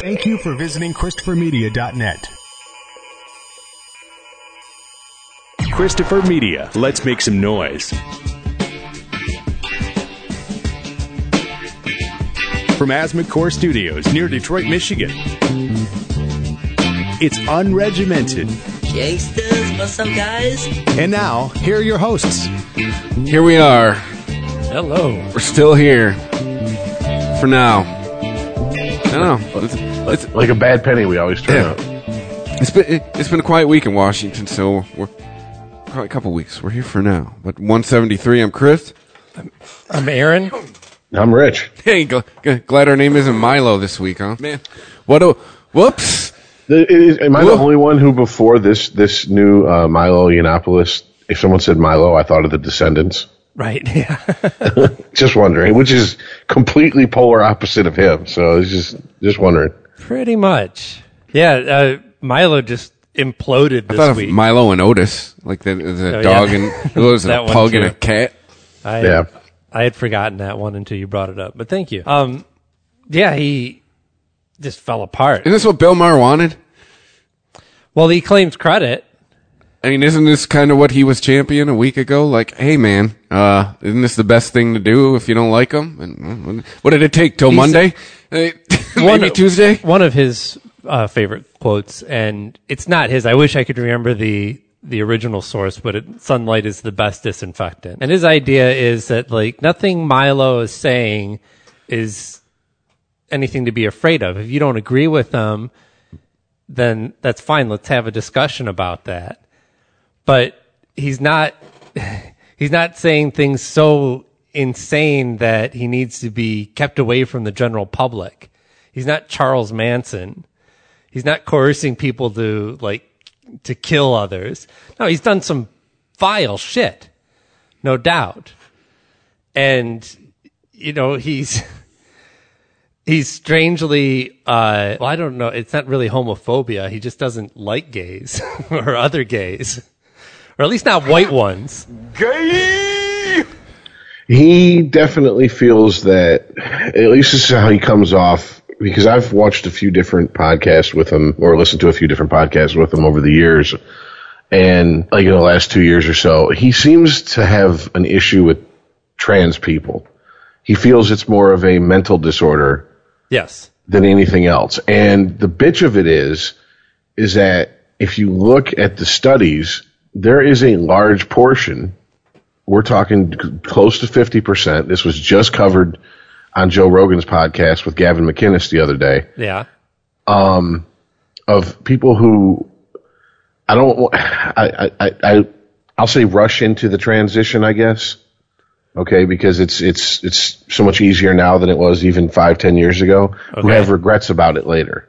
Thank you for visiting ChristopherMedia.net. Christopher Media. Let's make some noise. From Asthma Core Studios near Detroit, Michigan. It's unregimented. Gangsters, what's up, guys? And now, here are your hosts. Here we are. Hello. We're still here. For now. I don't know. It's, it's, Like a bad penny, we always turn Yeah. out. it's been it, it's been a quiet week in Washington, so we're probably a couple weeks. We're here for now. But 173. I'm Chris. I'm Aaron. I'm rich. Hey, gl- g- glad our name isn't Milo this week, huh? Man, what a whoops. The- it is- am I the only one who, before this this new uh, Milo Yiannopoulos, if someone said Milo, I thought of the Descendents? Right. Yeah. Just wondering, which is completely polar opposite of him. So it's just just wondering. Pretty much. Yeah. Uh, Milo just imploded I thought this of week. Milo and Otis, like the, the Oh, dog yeah. and what was it, That a one pug and a too. cat. I, Yeah. I had forgotten that one until you brought it up, but thank you. Um, yeah, he just fell apart. Isn't this what Bill Maher wanted? Well, he claims credit. I mean, isn't this kind of what he was champion a week ago? Like, hey man, uh, isn't this the best thing to do if you don't like him? And uh, what did it take till He's- Monday? Eh, One- Tuesday? One of his uh, favorite quotes, and it's not his. I wish I could remember the the original source, but it, sunlight is the best disinfectant. And his idea is that like nothing Milo is saying is anything to be afraid of. If you don't agree with them, then that's fine. Let's have a discussion about that. But he's not he's not saying things so insane that he needs to be kept away from the general public. He's not Charles Manson. He's not coercing people to like to kill others. No, he's done some vile shit. No doubt. And you know, he's he's strangely uh well I don't know, it's not really homophobia. He just doesn't like gays or other gays. Or at least not white ones. Gay He definitely feels that, at least this is how he comes off, because I've watched a few different podcasts with him, or listened to a few different podcasts with him over the years. And like in the last two years or so, he seems to have an issue with trans people. He feels it's more of a mental disorder Yes. than anything else. And the bitch of it is, is that if you look at the studies, there is a large portion. We're talking close to 50%. This was just covered on Joe Rogan's podcast with Gavin McInnes the other day Yeah. Um, of people who I don't, I, I, I, I, I'll say rush into the transition, I guess. Okay, because it's it's it's so much easier now than it was even five, ten years ago. Who have regrets about it later,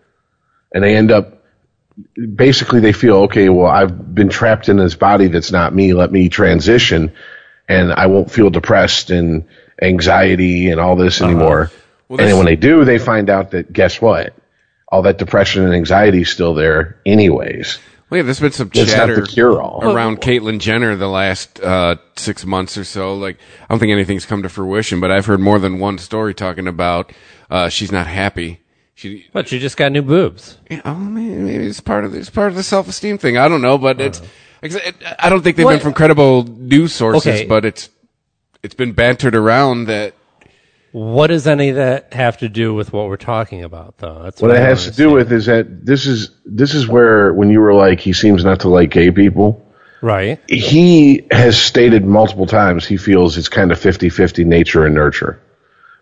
and they end up basically they feel okay. Well, I've been trapped in this body that's not me. Let me transition, and I won't feel depressed and anxiety and all this anymore. and then when they do, they find out that guess what? All that depression and anxiety is still there, anyways. Well, yeah, there's been some It's not chatter the cure-all. around Caitlyn Jenner the last uh, six months or so. Like, I don't think anything's come to fruition, but I've heard more than one story talking about uh, she's not happy. She, But you just got new boobs. yeah, oh, maybe, maybe it's part of it's part of the self esteem thing. I don't know, but it's. I don't think they've What- been from credible news sources, Okay. but it's it's been bantered around that What does any of that have to do with what we're talking about, though? That's What it I has to don't do with is that this is this is where when you were like he seems not to like gay people. Right. He has stated multiple times he feels it's kind of 50-50 nature and nurture.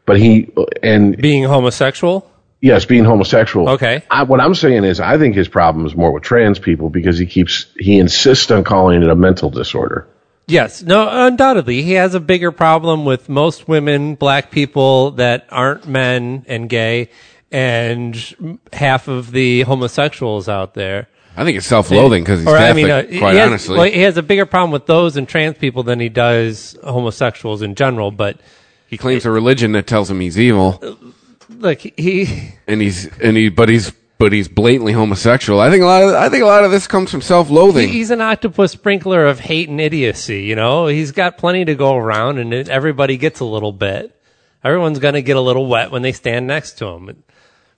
But he and Being homosexual? yes, being homosexual. Okay. I, what I'm saying is I think his problem is more with trans people because he keeps he insists on calling it a mental disorder. Yes. No, undoubtedly. He has a bigger problem with most women, black people that aren't men and gay, and half of the homosexuals out there. I think it's self loathing because he's Or, Catholic. uh, quite he has, honestly, well, he has a bigger problem with those and trans people than he does homosexuals in general. But he claims a religion that tells him he's evil, look, he and he's and he but he's but he's blatantly homosexual. I think a lot of I think a lot of this comes from self loathing. he's an octopus sprinkler of hate and idiocy. You know, he's got plenty to go around, and everybody gets a little bit. Everyone's going to get a little wet when they stand next to him.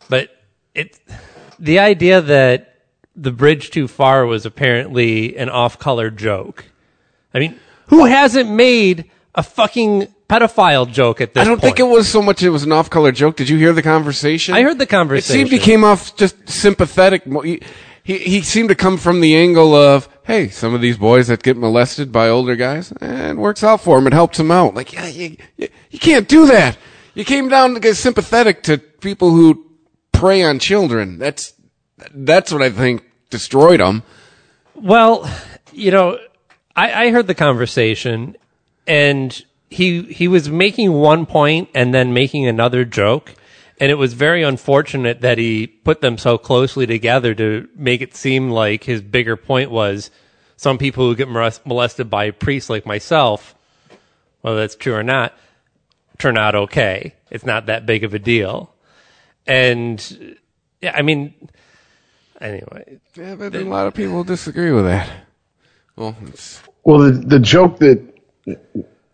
But it the idea that the bridge too far was apparently an off-color joke. I mean, who hasn't made a fucking pedophile joke at this I don't point? think it was so much it was an off-color joke. Did you hear the conversation? I heard the conversation. It seemed he came off just sympathetic. He, he, he seemed to come from the angle of, hey, some of these boys that get molested by older guys, and it works out for him. It helps him out. Like, yeah, you, you, you can't do that. You came down to get sympathetic to people who prey on children. That's, that's what I think destroyed him. Well, you know, I, I heard the conversation, and he he was making one point and then making another joke, and it was very unfortunate that he put them so closely together to make it seem like his bigger point was some people who get molested by priests like myself, whether that's true or not, turn out okay. It's not that big of a deal, and yeah, I mean, anyway, Yeah, but a lot of people disagree with that. Well, it's, Well, the, the joke that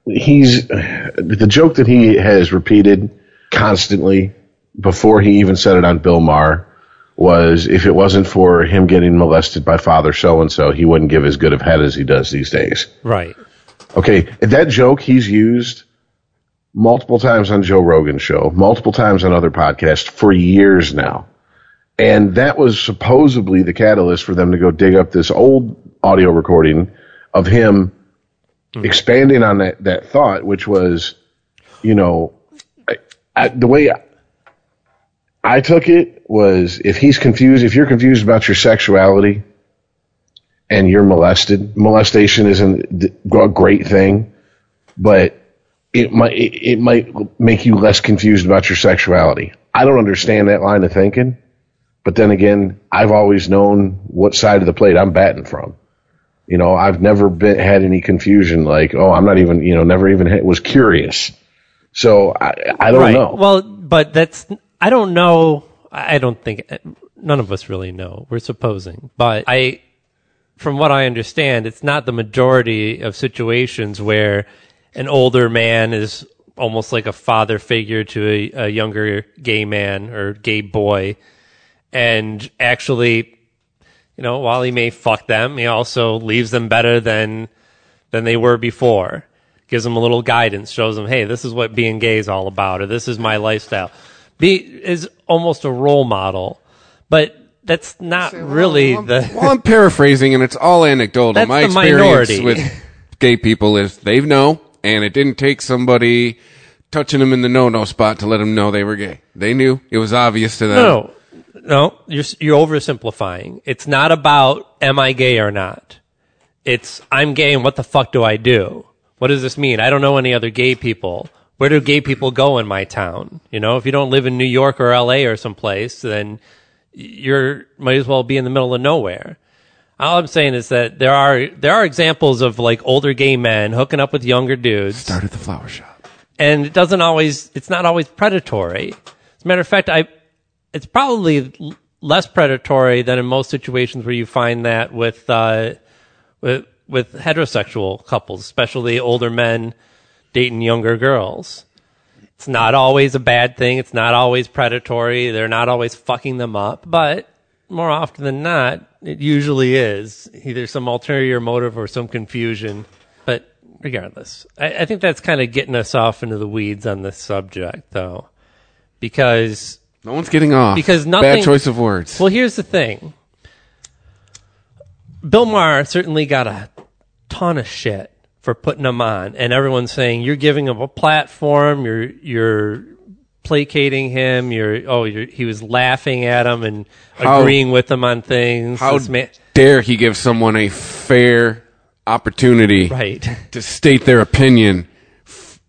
he's the joke that he has repeated constantly before he even said it on Bill Maher was if it wasn't for him getting molested by father so and so, he wouldn't give as good of head as he does these days. right. Okay, that joke he's used multiple times on Joe Rogan's show, multiple times on other podcasts for years now. And that was supposedly the catalyst for them to go dig up this old audio recording of him Mm-hmm. expanding on that, that thought, which was, you know, I, I, the way I, I took it was if he's confused, if you're confused about your sexuality and you're molested, molestation isn't a great thing, but it might it might make you less confused about your sexuality. I don't understand that line of thinking, but then again, I've always known what side of the plate I'm batting from. You know, I've never been had any confusion. Like, oh, I'm not even, you know, never even had, was curious. So I, I don't right. know. Well, but that's I don't know. I don't think none of us really know. We're supposing, but I, from what I understand, it's not the majority of situations where an older man is almost like a father figure to a, a younger gay man or gay boy, and actually, you know, while he may fuck them, he also leaves them better than than they were before. Gives them a little guidance, shows them, hey, this is what being gay is all about, or this is my lifestyle. Be is almost a role model, but that's not really well, the. well, I'm paraphrasing, and it's all anecdotal. That's My the experience minority. with gay people is they know, and it didn't take somebody touching them in the no-no spot to let them know they were gay. They knew it was obvious to them. No, no, you're you're oversimplifying. It's not about am I gay or not. It's I'm gay and what the fuck do I do? What does this mean? I don't know any other gay people. Where do gay people go in my town? You know, if you don't live in New York or LA or someplace, then you're might as well be in the middle of nowhere. All I'm saying is that there are there are examples of like older gay men hooking up with younger dudes Start at the flower shop. and it doesn't always it's not always predatory as a matter of fact i it's probably l- less predatory than in most situations where you find that with uh with with heterosexual couples especially older men dating younger girls. It's not always a bad thing. It's not always predatory. They're not always fucking them up. But more often than not it usually is either some ulterior motive or some confusion. But regardless, I, I think that's kind of getting us off into the weeds on this subject, though, because No one's getting off. Because Bad nothing- choice of words. well, here's the thing: Bill Maher certainly got a ton of shit for putting him on, and everyone's saying you're giving him a platform, you're you're placating him, you're oh you're, he was laughing at him and How- agreeing with him on things. How man- dare he give someone a fair opportunity right? to state their opinion f-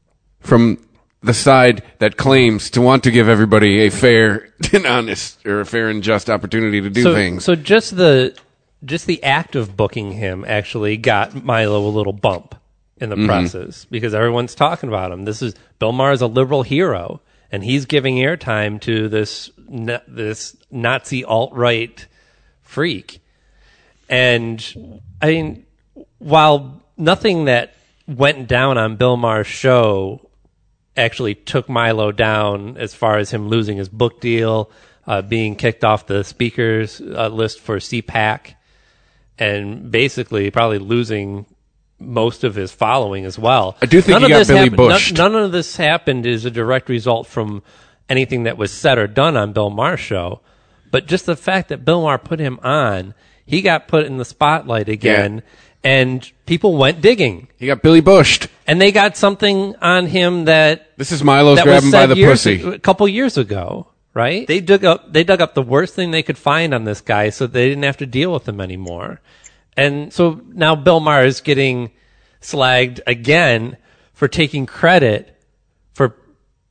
from the side that claims to want to give everybody a fair and honest or a fair and just opportunity to do so, things. So just the just the act of booking him actually got Milo a little bump in the Mm-hmm. presses because everyone's talking about him. This is Bill Maher is a liberal hero, and he's giving airtime to this this Nazi alt right freak. And I mean, while nothing that went down on Bill Maher's show actually took Milo down as far as him losing his book deal, uh, being kicked off the speakers uh, list for CPAC, and basically probably losing most of his following as well. I do think he of got this Billy happened- None, none of this happened is a direct result from anything that was said or done on Bill Maher's show, but just the fact that Bill Maher put him on, he got put in the spotlight again, and people went digging, He got Billy Bushed. and they got something on him that This is Milo's that was grabbing by said the years, pussy. a couple years ago, right? They dug up they dug up the worst thing they could find on this guy, so they didn't have to deal with him anymore. And so now Bill Maher is getting slagged again for taking credit for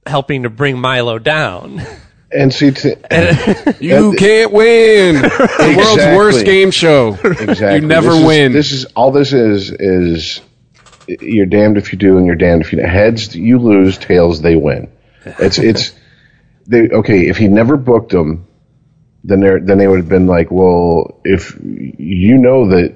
helping to bring Milo down. And see, t- You can't win. the world's Exactly. worst game show. exactly. You never This is- win. This is all. This is is you're damned if you do, and you're damned if you. Don't. heads you lose, tails they win. It's it's they okay. If he never booked them, then they then they would have been like, well, if you know that.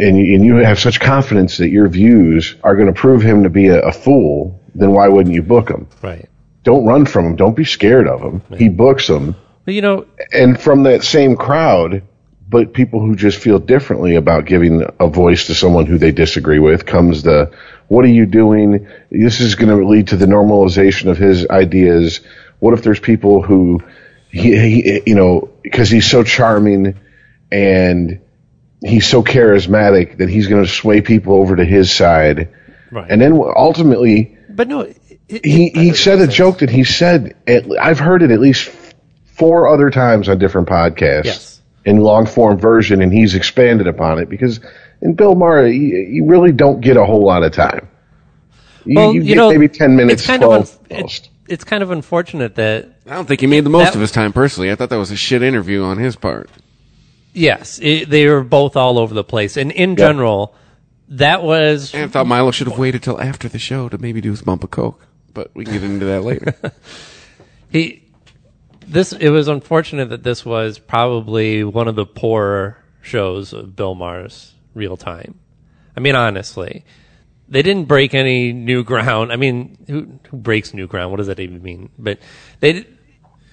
And you, and you have such confidence that your views are going to prove him to be a, a fool, then why wouldn't you book him? right. Don't run from him. Don't be scared of him. He books them Well, you know, and from that same crowd, but people who just feel differently about giving a voice to someone who they disagree with comes the, what are you doing? This is going to lead to the normalization of his ideas. What if there's people who, he, he you know, because he's so charming and he's so charismatic that he's going to sway people over to his side. Right. And then ultimately, but no, he he said a joke that he said. At, I've heard it at least four other times on different podcasts Yes. in long form version, and he's expanded upon it because in Bill Maher, you, you really don't get a whole lot of time. You, well, you you get know, maybe ten minutes, It's kind twelve. of un- most. it, it's kind of unfortunate that I don't think he made the most That- of his time personally. I thought that was a shit interview on his part. Yes, it, they were both all over the place, and in general, that was And I thought Milo should have waited till after the show to maybe do his bump of coke. But we can get into that later. he. This it was unfortunate that this was probably one of the poorer shows of Bill Maher's real time. I mean, honestly, they didn't break any new ground. I mean, who, who breaks new ground? What does that even mean? But they,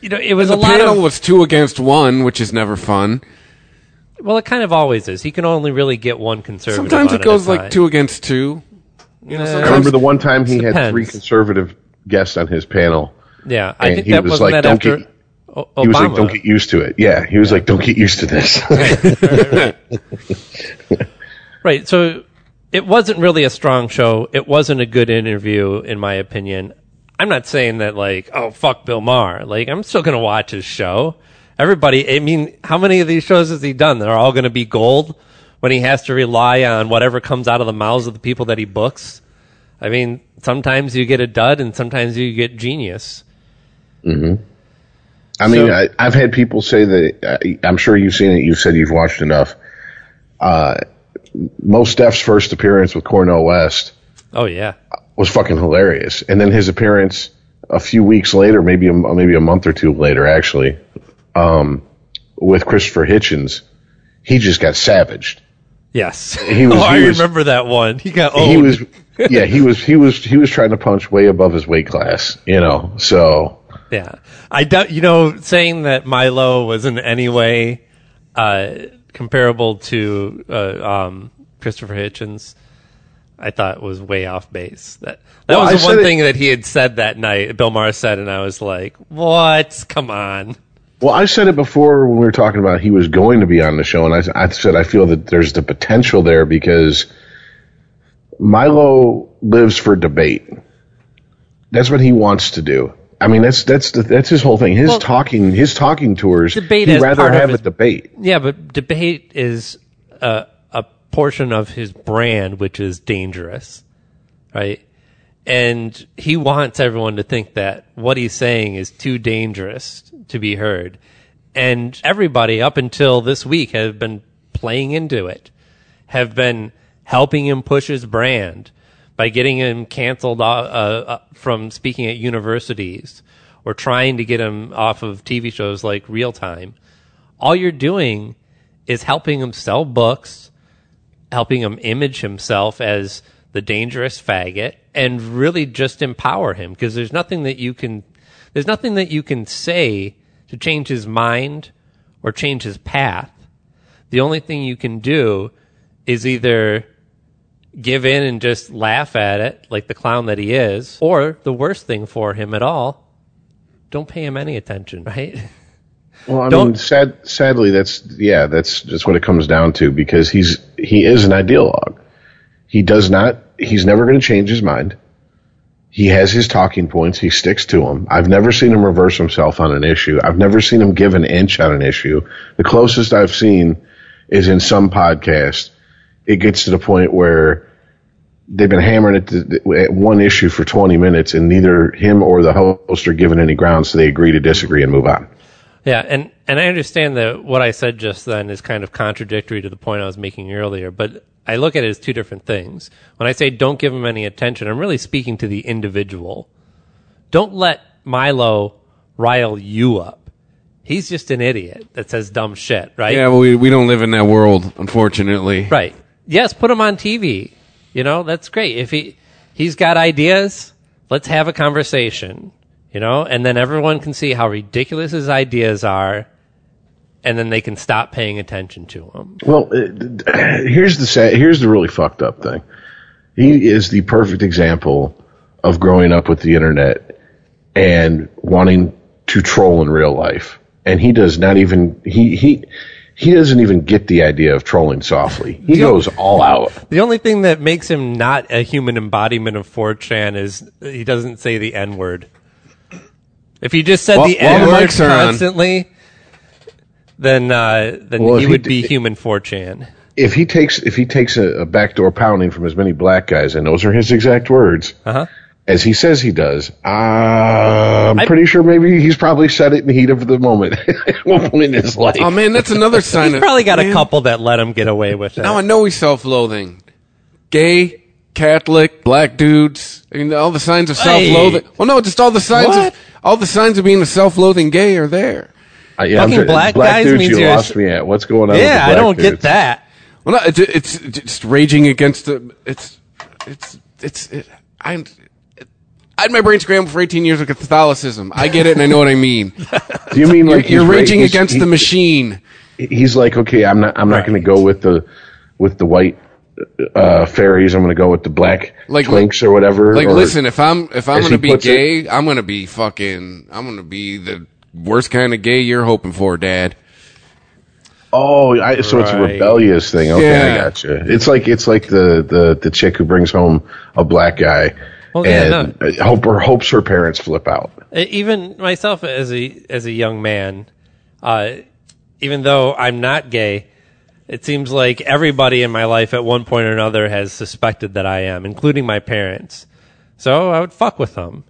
you know, it was the a lot panel of. was two against one, which is never fun. well, it kind of always is. He can only really get one conservative. Sometimes it goes like two against two. You know, Yeah. sometimes Remember the one time he had three conservative guests on his panel. Yeah, I think he that was wasn't like, that "Don't after get- O- He was like, "Don't get used to it." Yeah, he was like, "Don't get used to this." Right. Right. So it wasn't really a strong show. It wasn't a good interview, in my opinion. I'm not saying that like, oh fuck Bill Maher. Like I'm still gonna watch his show. Everybody. I mean, how many of these shows has he done? They're all gonna be gold when he has to rely on whatever comes out of the mouths of the people that he books. I mean, sometimes you get a dud, and sometimes you get genius. I mean, So- I, I've had people say that. Uh, I'm sure you've seen it. You've said you've watched enough. Uh, Mos Def's first appearance with Cornel West Oh yeah. was fucking hilarious, and then his appearance a few weeks later, maybe a, maybe a month or two later, actually, um, with Christopher Hitchens, he just got savaged. Yes. He was- oh, I was- remember that one. He got He was, yeah, he was, he was, he was trying to punch way above his weight class, you know. So Yeah, I doubt you know saying that Milo was in any way uh, comparable to uh, um, Christopher Hitchens. I thought was way off base. That that Well, was the one said it- thing that he had said that night. Bill Maher said, and I was like, "What? Come on!" Well, I said it before when we were talking about he was going to be on the show, and I, I said I feel that there's the potential there because Milo lives for debate. That's what he wants to do. I mean, that's that's the, that's his whole thing. His Well, talking, his talking tours. debate he'd rather have his- a debate. Yeah, but debate is a, a portion of his brand, which is dangerous, right? And he wants everyone to think that what he's saying is too dangerous to be heard. And everybody up until this week have been playing into it, have been helping him push his brand by getting him canceled uh, uh, from speaking at universities or trying to get him off of TV shows like Real Time all you're doing is helping him sell books, helping him image himself as the dangerous faggot, and really just empower him because there's nothing that you can there's nothing that you can say to change his mind or change his path. The only thing you can do is either give in and just laugh at it like the clown that he is, or the worst thing for him at all, don't pay him any attention, right? Well, I Don't- mean, sad, sadly, that's yeah, that's just what it comes down to because he's he is an ideologue. He does not. He's never going to change his mind. He has his talking points. He sticks to them. I've never seen him reverse himself on an issue. I've never seen him give an inch on an issue. The closest I've seen is in some podcast. It gets to the point where they've been hammering it at one issue for 20 minutes and neither him or the host are given any ground, so they agree to disagree and move on. Yeah, and and I understand that what I said just then is kind of contradictory to the point I was making earlier, but I look at it as two different things. When I say don't give him any attention, I'm really speaking to the individual. Don't let Milo rile you up. He's just an idiot that says dumb shit, right? Yeah, well, we, we don't live in that world, unfortunately. Right. Yes, put him on TV. You know, that's great. If he he's got ideas, let's have a conversation. You know, and then everyone can see how ridiculous his ideas are, and then they can stop paying attention to him. Well, uh, here's the sad, here's the really fucked up thing. He is the perfect example of growing up with the internet and wanting to troll in real life. And he does not even he he he doesn't even get the idea of trolling softly. He goes all out. The only thing that makes him not a human embodiment of 4chan is he doesn't say the N word. If he just said While- the N word mics are on. constantly, then uh, then Well, if he he would d- be human 4chan. If he takes if he takes a, a backdoor pounding from as many black guys, and those are his exact words, Uh-huh. as he says he does, uh, I'm I- pretty sure maybe he's probably said it in the heat of the moment at one point in his life. Oh man, that's another sign He's of probably got a couple that let him get away with it. Now I know he's self-loathing. Gay, Catholic, black dudes. I mean, all the signs of self-loathing. Well, no, just all the signs What? of all the signs of being a self-loathing gay are there. Uh, yeah, I'm Fucking try- black guys dudes means you you're- lost me at. What's going on? with the yeah, I don't get that. Well, no, it's, it's just raging against the. It's it's it's. It, I'm. I had my brain scrambled for 18 years of Catholicism. I get it, and I know what I mean. Do you mean You're, like you're he's ra- raging against he- the machine. He's like, okay, I'm not. I'm not Right. going to go with the with the white uh, fairies. I'm going to go with the black Like- twinks or whatever. Like, or- listen, if I'm if I'm gonna be puts it- gay, I'm gonna be fucking. I'm gonna be the worst kind of gay you're hoping for, Dad. Oh, I, so it's a rebellious thing. Okay, I Yeah. gotcha. It's like it's like the, the, the chick who brings home a black guy Well, yeah, and uh, hope or hopes her parents flip out. Even myself as a as a young man, uh, even though I'm not gay, it seems like everybody in my life at one point or another has suspected that I am, including my parents. So I would fuck with them.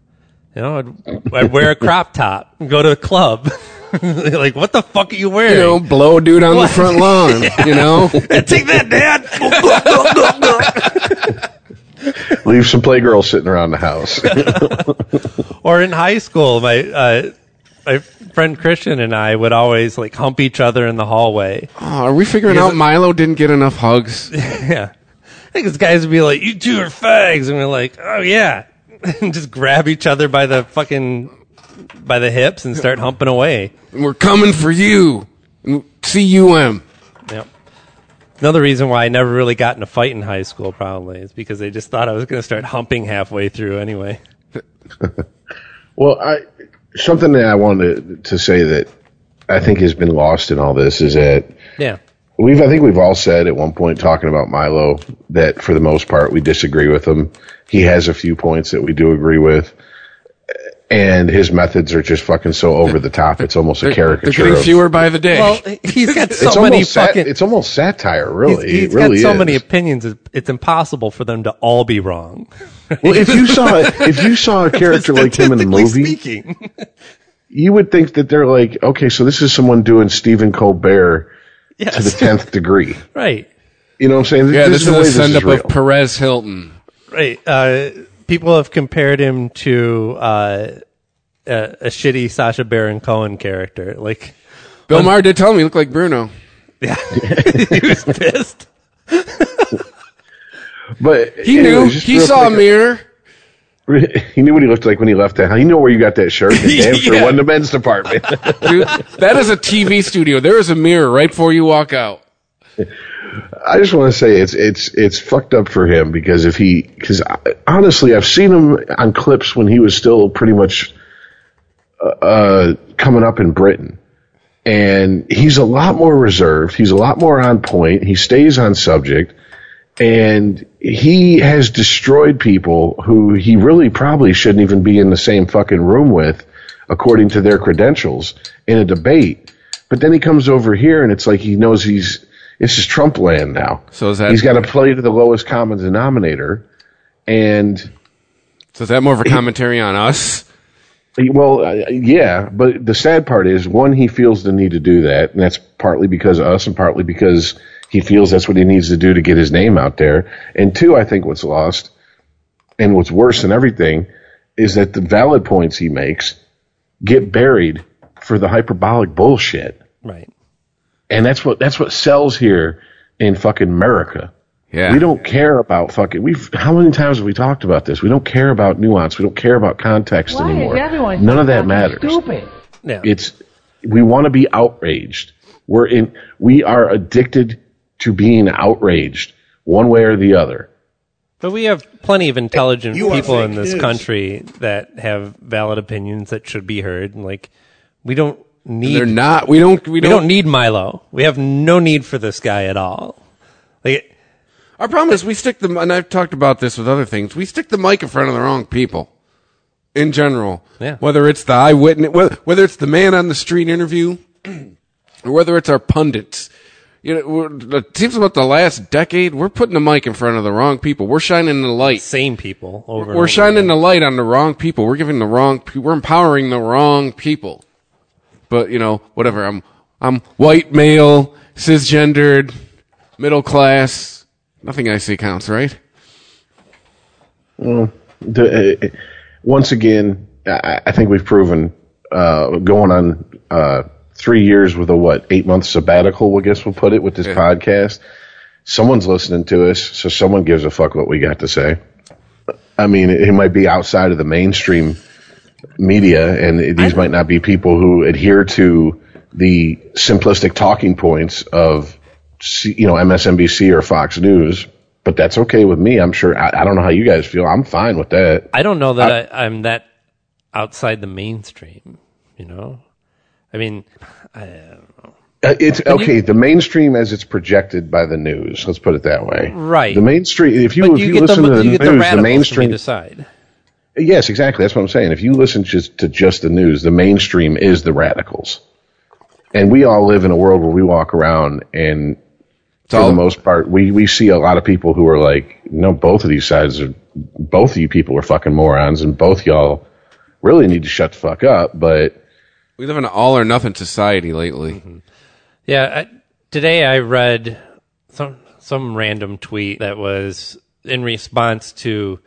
You know, I'd, I'd wear a crop top and go to a club. like, what the fuck are you wearing? You know, blow a dude on the front lawn. You know, Take that, Dad. Leave some playgirls sitting around the house. or in high school, my uh, my friend Christian and I would always like hump each other in the hallway. oh, are we figuring out Milo didn't get enough hugs? Yeah. I think this guys would be like, you two are fags. And we're like, oh, yeah. And just grab each other by the fucking, by the hips and start humping away. We're coming for you. cum. Yep. Another reason why I never really got in a fight in high school probably is because they just thought I was going to start humping halfway through anyway. Well, I something that I wanted to say that I think has been lost in all this is that Yeah. we've I think we've all said at one point talking about Milo that for the most part we disagree with him. He has a few points that we do agree with. And his methods are just fucking so over the top. It's almost a They're, caricature. they're getting of- fewer by the day. Well, he's got so it's many almost sat- fucking. it's almost satire, really. he's he's it really got so is. many opinions. It's, it's impossible for them to all be wrong. Well, if you saw if you saw a character like him in a movie, speaking. you would think that they're like, okay, so this is someone doing Stephen Colbert to the tenth degree. right. You know what I'm saying? yeah, this, the way is a send up real. of Perez Hilton. Right. Uh, people have compared him to uh, a, a shitty Sacha Baron Cohen character. Like, Bill Maher did tell me he looked like Bruno. Yeah, he was pissed. But He knew. He real saw a mirror. He knew what he looked like when he left the house. He knew where you got that shirt. And damn sure Yeah. wasn't the men's department. Dude, that is a TV studio. There is a mirror right before you walk out. I just want to say it's it's it's fucked up for him because if he because honestly I've seen him on clips when he was still pretty much uh, uh, coming up in Britain, and he's a lot more reserved. He's a lot more on point. He stays on subject, and he has destroyed people who he really probably shouldn't even be in the same fucking room with, according to their credentials in a debate. But then he comes over here, and it's like he knows he's this is Trump land now. So is that- he's got to play to the lowest common denominator, and So is that more of a commentary on us? well, uh, yeah. But the sad part is, one, he feels the need to do that, and that's partly because of us, and partly because he feels that's what he needs to do to get his name out there. And two, I think what's lost, and what's worse than everything, is that the valid points he makes get buried for the hyperbolic bullshit. Right. And that's what that's what sells here in fucking America. Yeah. We don't care about fucking. We've how many times have we talked about this? We don't care about nuance. We don't care about context Why anymore. everyone None of that matters. Stupid. Yeah. It's we want to be outraged. We're in. We are addicted to being outraged, one way or the other. But we have plenty of intelligent You people in this news. country that have valid opinions that should be heard. And like, we don't need They're not. We don't. We we don't. don't need Milo. We have no need for this guy at all. Like, Our problem is we stick the, and I've talked about this with other things. We stick the mic in front of the wrong people. In general, Yeah. Whether it's the eyewitness, whether, whether it's the man on the street interview, or whether it's our pundits. You know, it seems about the last decade, we're putting the mic in front of the wrong people. We're shining the light. same people over. We're over shining again. the light on the wrong people. We're giving the wrong. We're empowering the wrong people. But you know, whatever. I'm I'm white, male, cisgendered, middle class. Nothing I say counts, right? The, uh, once again, I, I think we've proven uh, going on uh, three years with a what eight month sabbatical. I guess we'll put it with this Yeah. podcast. Someone's listening to us, so someone gives a fuck what we got to say. I mean, it, it might be outside of the mainstream media, and these might not be people who adhere to the simplistic talking points of, you know, MSNBC or Fox News. But that's okay with me. I'm sure. I, I don't know how you guys feel. I'm fine with that. I don't know that I, I'm that outside the mainstream. You know, I mean, I don't know. Uh, it's okay. the mainstream, as it's projected by the news, let's put it that way. Right. The mainstream. If you but if you, you, get listen the to the you news, get the, the, mainstream. either side. Yes, exactly. That's what I'm saying. If you listen just to just the news, the mainstream is the radicals, and we all live in a world where we walk around and. For all- the most part, we, we see a lot of people who are like, no, both of these sides are, both of you people are fucking morons, and both y'all really need to shut the fuck up. But We live in an all or nothing society lately. Yeah, I, today I read some some random tweet that was in response to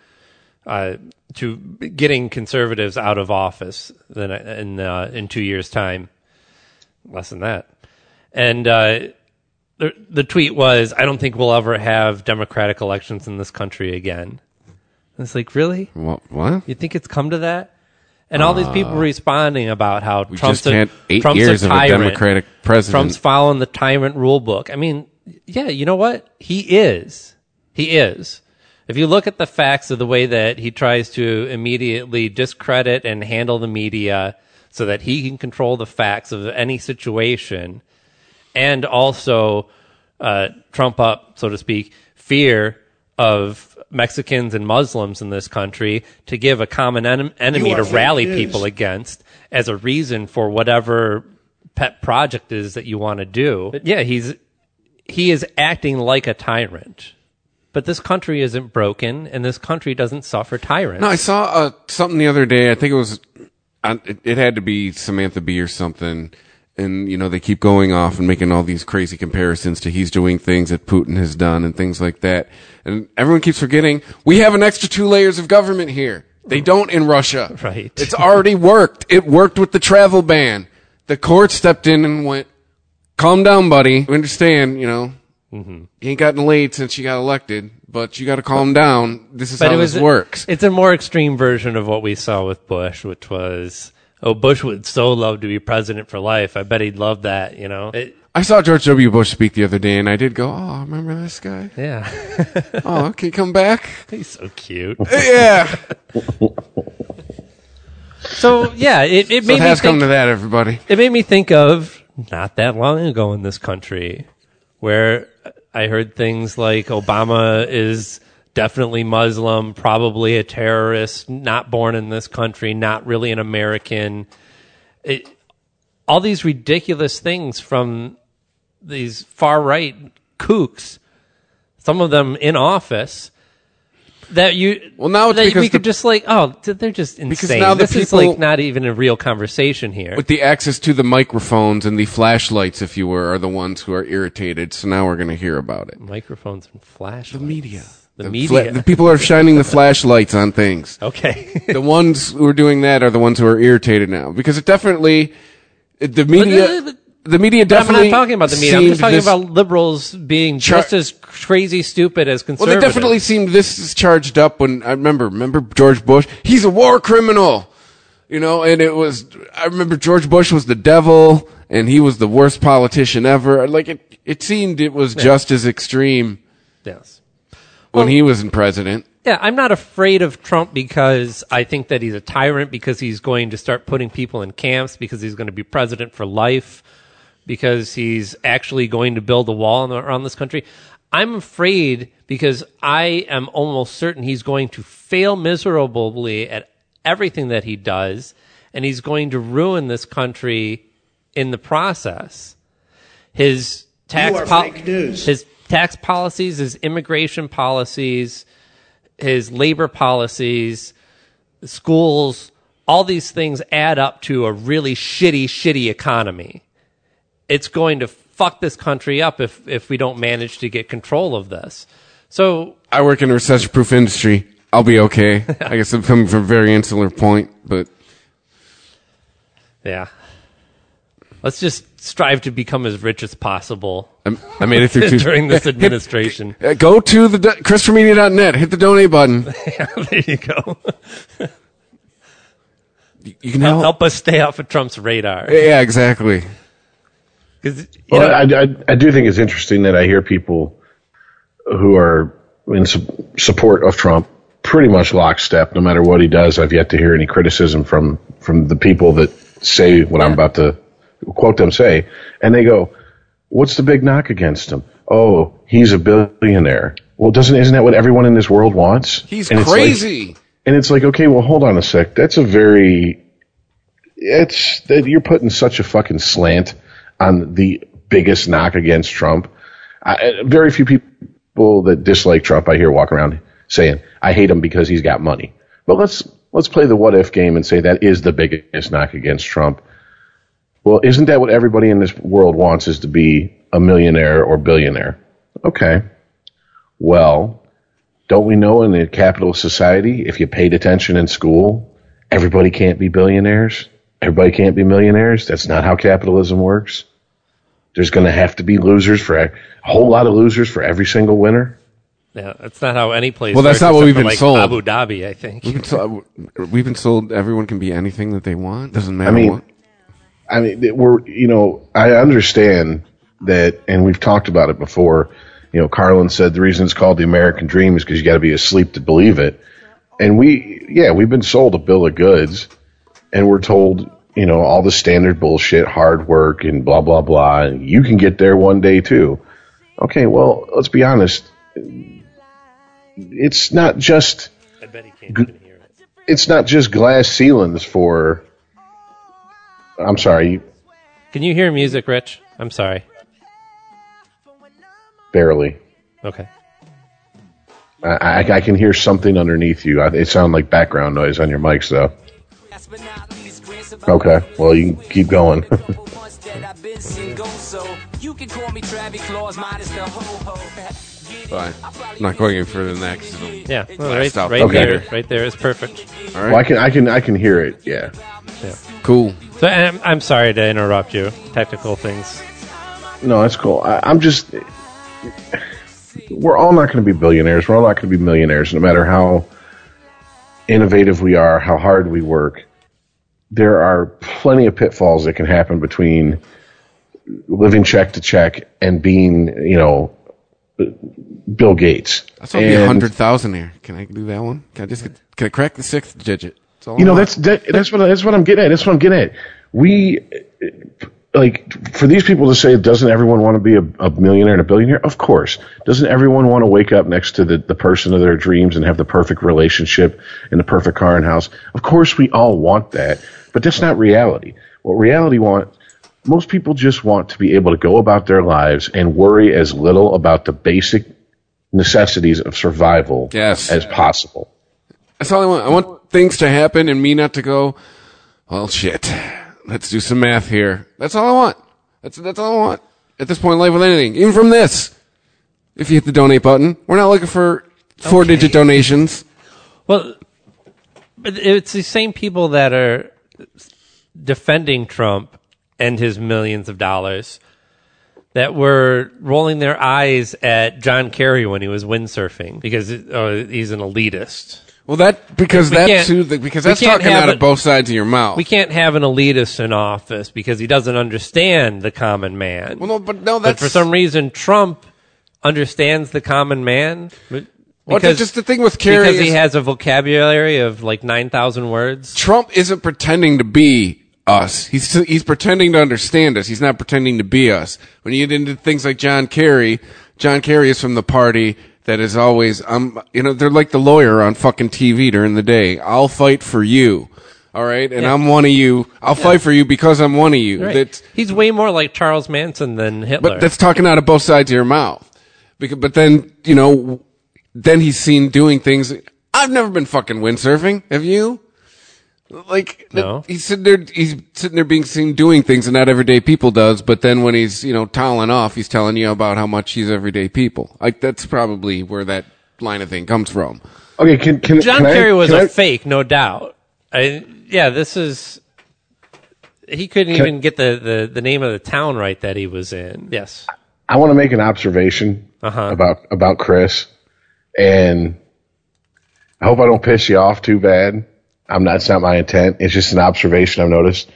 uh, to getting conservatives out of office then in uh, in two years' time, less than that, and uh, the the tweet was, "I don't think we'll ever have democratic elections in this country again." And it's like, really? What? What? You think it's come to that? And all these people responding about how Trump's a, eight Trump's years a of a tyrant. Democratic president. Trump's following the tyrant rule book. I mean, yeah, you know what? He is. He is. If you look at the facts of the way that he tries to immediately discredit and handle the media so that he can control the facts of any situation and also uh, trump up, so to speak, fear of Mexicans and Muslims in this country to give a common en- enemy to rally people against as a reason for whatever pet project is that you want to do. But yeah, he's he is acting like a tyrant. But this country isn't broken, and this country doesn't suffer tyrants. No, I saw uh, something the other day. I think it was, uh, it, it had to be Samantha Bee or something. And, you know, they keep going off and making all these crazy comparisons to he's doing things that Putin has done and things like that. And everyone keeps forgetting we have an extra two layers of government here. They don't in Russia. Right. It's already worked. It worked with the travel ban. The court stepped in and went, calm down, buddy. We understand, you know, Mm-hmm. you ain't gotten laid since you got elected. but you got to calm down. This is But how it was this works. It's a more extreme version of what we saw with Bush, which was, oh, Bush would so love to be president for life. I bet he'd love that. You know, it, I saw George W. Bush speak the other day, and I did go, "Oh, remember this guy? yeah, Oh, can he come back?" he's so cute. Uh, yeah. So yeah, it, it So made it me has come to that, everybody. It made me think of not that long ago in this country, where I heard things like Obama is definitely Muslim, probably a terrorist, not born in this country, not really an American. It, all these ridiculous things from these far right kooks, some of them in office. That you Well, now it's that because we could the- just like oh they're just insane. Because now the this is people- like not even a real conversation here. With the access to the microphones and the flashlights, if you were, are the ones who are irritated. So now we're going to hear about it. microphones and flash. The media. The, fla- media. the people are shining the flashlights on things. okay. the ones who are doing that are the ones who are irritated now because it definitely it- the uh, media but- the media definitely. I'm not talking about the media. I'm just talking this- about liberals being Char- just as crazy stupid as conservatives. well they definitely seemed this is charged up when I remember remember George Bush he's a war criminal you know and it was I remember George Bush was the devil and he was the worst politician ever like it it seemed it was just as extreme Yes. when Well- he was in president Yeah, I'm not afraid of Trump because I think that he's a tyrant because he's going to start putting people in camps because he's going to be president for life because he's actually going to build a wall around this country. I'm afraid because I am almost certain he's going to fail miserably at everything that he does and he's going to ruin this country in the process. His tax are pol- news. his tax policies, his immigration policies, his labor policies, schools, all these things add up to a really shitty, shitty economy. It's going to fuck this country up if, if we don't manage to get control of this. So, I work in a recession proof industry I'll be okay I guess I'm coming from a very insular point but yeah. Let's just strive to become as rich as possible I'm, I made it through two during this administration. Uh, go to the ChristopherMedia.net. Hit the donate button. there you go. You can help. Help us stay off of Trump's radar. Yeah, exactly. 'Cause, you Well, know- I, I, I do think it's interesting that I hear people who are in su- support of Trump pretty much lockstep. No matter what he does, I've yet to hear any criticism from from the people that say what I'm about to quote them say, and they go, "What's the big knock against him? Oh, he's a billionaire. Well, doesn't isn't that what everyone in this world wants? He's And it's like- crazy. and it's like, okay, well, hold on a sec. That's a very, it's that you're putting such a fucking slant on the biggest knock against Trump. I, very few people that dislike Trump I hear walk around saying, I hate him because he's got money. But let's, let's play the what if game and say that is the biggest knock against Trump. Well, isn't that what everybody in this world wants is to be a millionaire or billionaire? Okay. Well, don't we know in a capitalist society, if you paid attention in school, everybody can't be billionaires? Everybody can't be millionaires? That's not how capitalism works. There's going to have to be losers for a whole lot of losers for every single winner. Yeah, that's not how any place. Well, that's not what we've been like sold. Abu Dhabi, I think. We've been, sold, we've been told everyone can be anything that they want. Doesn't matter I mean, what. I mean, we're, you know, I understand that, and we've talked about it before. You know, Carlin said the reason it's called the American dream is because you got to be asleep to believe it. And we, yeah, we've been sold a bill of goods and we're told, you know, all the standard bullshit, hard work and blah, blah, blah. You can get there one day too. Okay, well, let's be honest. It's not just, I bet he can't even hear it. it's not just glass ceilings for, I'm sorry, Can you hear music, Rich? I'm sorry. barely. Okay. I, I, I can hear something underneath you. It sounds like background noise on your mics, though. Okay, well you can keep going. Fine. I'm not going any further than that. 'cause it'll- Yeah, well, right, out right okay. there, right there is perfect. All right. well, I can I can I can hear it. Yeah. Cool. So I'm, I'm sorry to interrupt you. Technical things. No, that's cool. I, I'm just we're all not going to be billionaires. We're all not going to be millionaires, no matter how innovative we are, how hard we work. There are plenty of pitfalls that can happen between living check to check and being, you know, Bill Gates. That's only a hundred thousand here. Can I do that one? Can I just get, can I crack the sixth digit? You know, that's that, that's what that's what I'm getting at. That's what I'm getting at. We like for these people to say, doesn't everyone want to be a, a millionaire and a billionaire? Of course. Doesn't everyone want to wake up next to the, the person of their dreams and have the perfect relationship and the perfect car and house? Of course, we all want that, but that's not reality. What reality want most people just want to be able to go about their lives and worry as little about the basic necessities of survival Yes. as possible. That's all I want. I want things to happen and me not to go, well, shit. Let's do some math here. That's all I want. That's, that's all I want. At this point in life with anything. Even from this. If you hit the donate button. We're not looking for four digit donations. Well, but it's the same people that are defending Trump and his millions of dollars that were rolling their eyes at John Kerry when he was windsurfing because uh, he's an elitist. Well, that, because that's who, the, because that's talking out it- of both sides of your mouth. We can't have an elitist in office because he doesn't understand the common man. well, no, but no, but for some reason, Trump understands the common man. but- Well, Because, just the thing with Kerry because he has a vocabulary of like 9,000 words. Trump isn't pretending to be us. He's he's pretending to understand us. He's not pretending to be us. When you get into things like John Kerry, John Kerry is from the party that is always um you know they're like the lawyer on fucking TV during the day. I'll fight for you. All right, and I'm one of you. I'll fight for you because I'm one of you. Right. That's He's way more like Charles Manson than Hitler. but that's talking out of both sides of your mouth. Because, but then you know, then he's seen doing things. I've never been fucking windsurfing. Have you? Like No. he's sitting there, he's sitting there being seen doing things that not everyday people does. But then when he's you know toweling off, he's telling you about how much he's everyday people. Like that's probably where that line of thing comes from. Okay, can can John can I- Kerry was can a I- fake, no doubt. I, yeah, this is. He couldn't Can- even get the, the, the name of the town right that he was in. Yes. I want to make an observation Uh-huh. about about Chris, and I hope I don't piss you off too bad. I'm not. It's not my intent. It's just an observation I've noticed.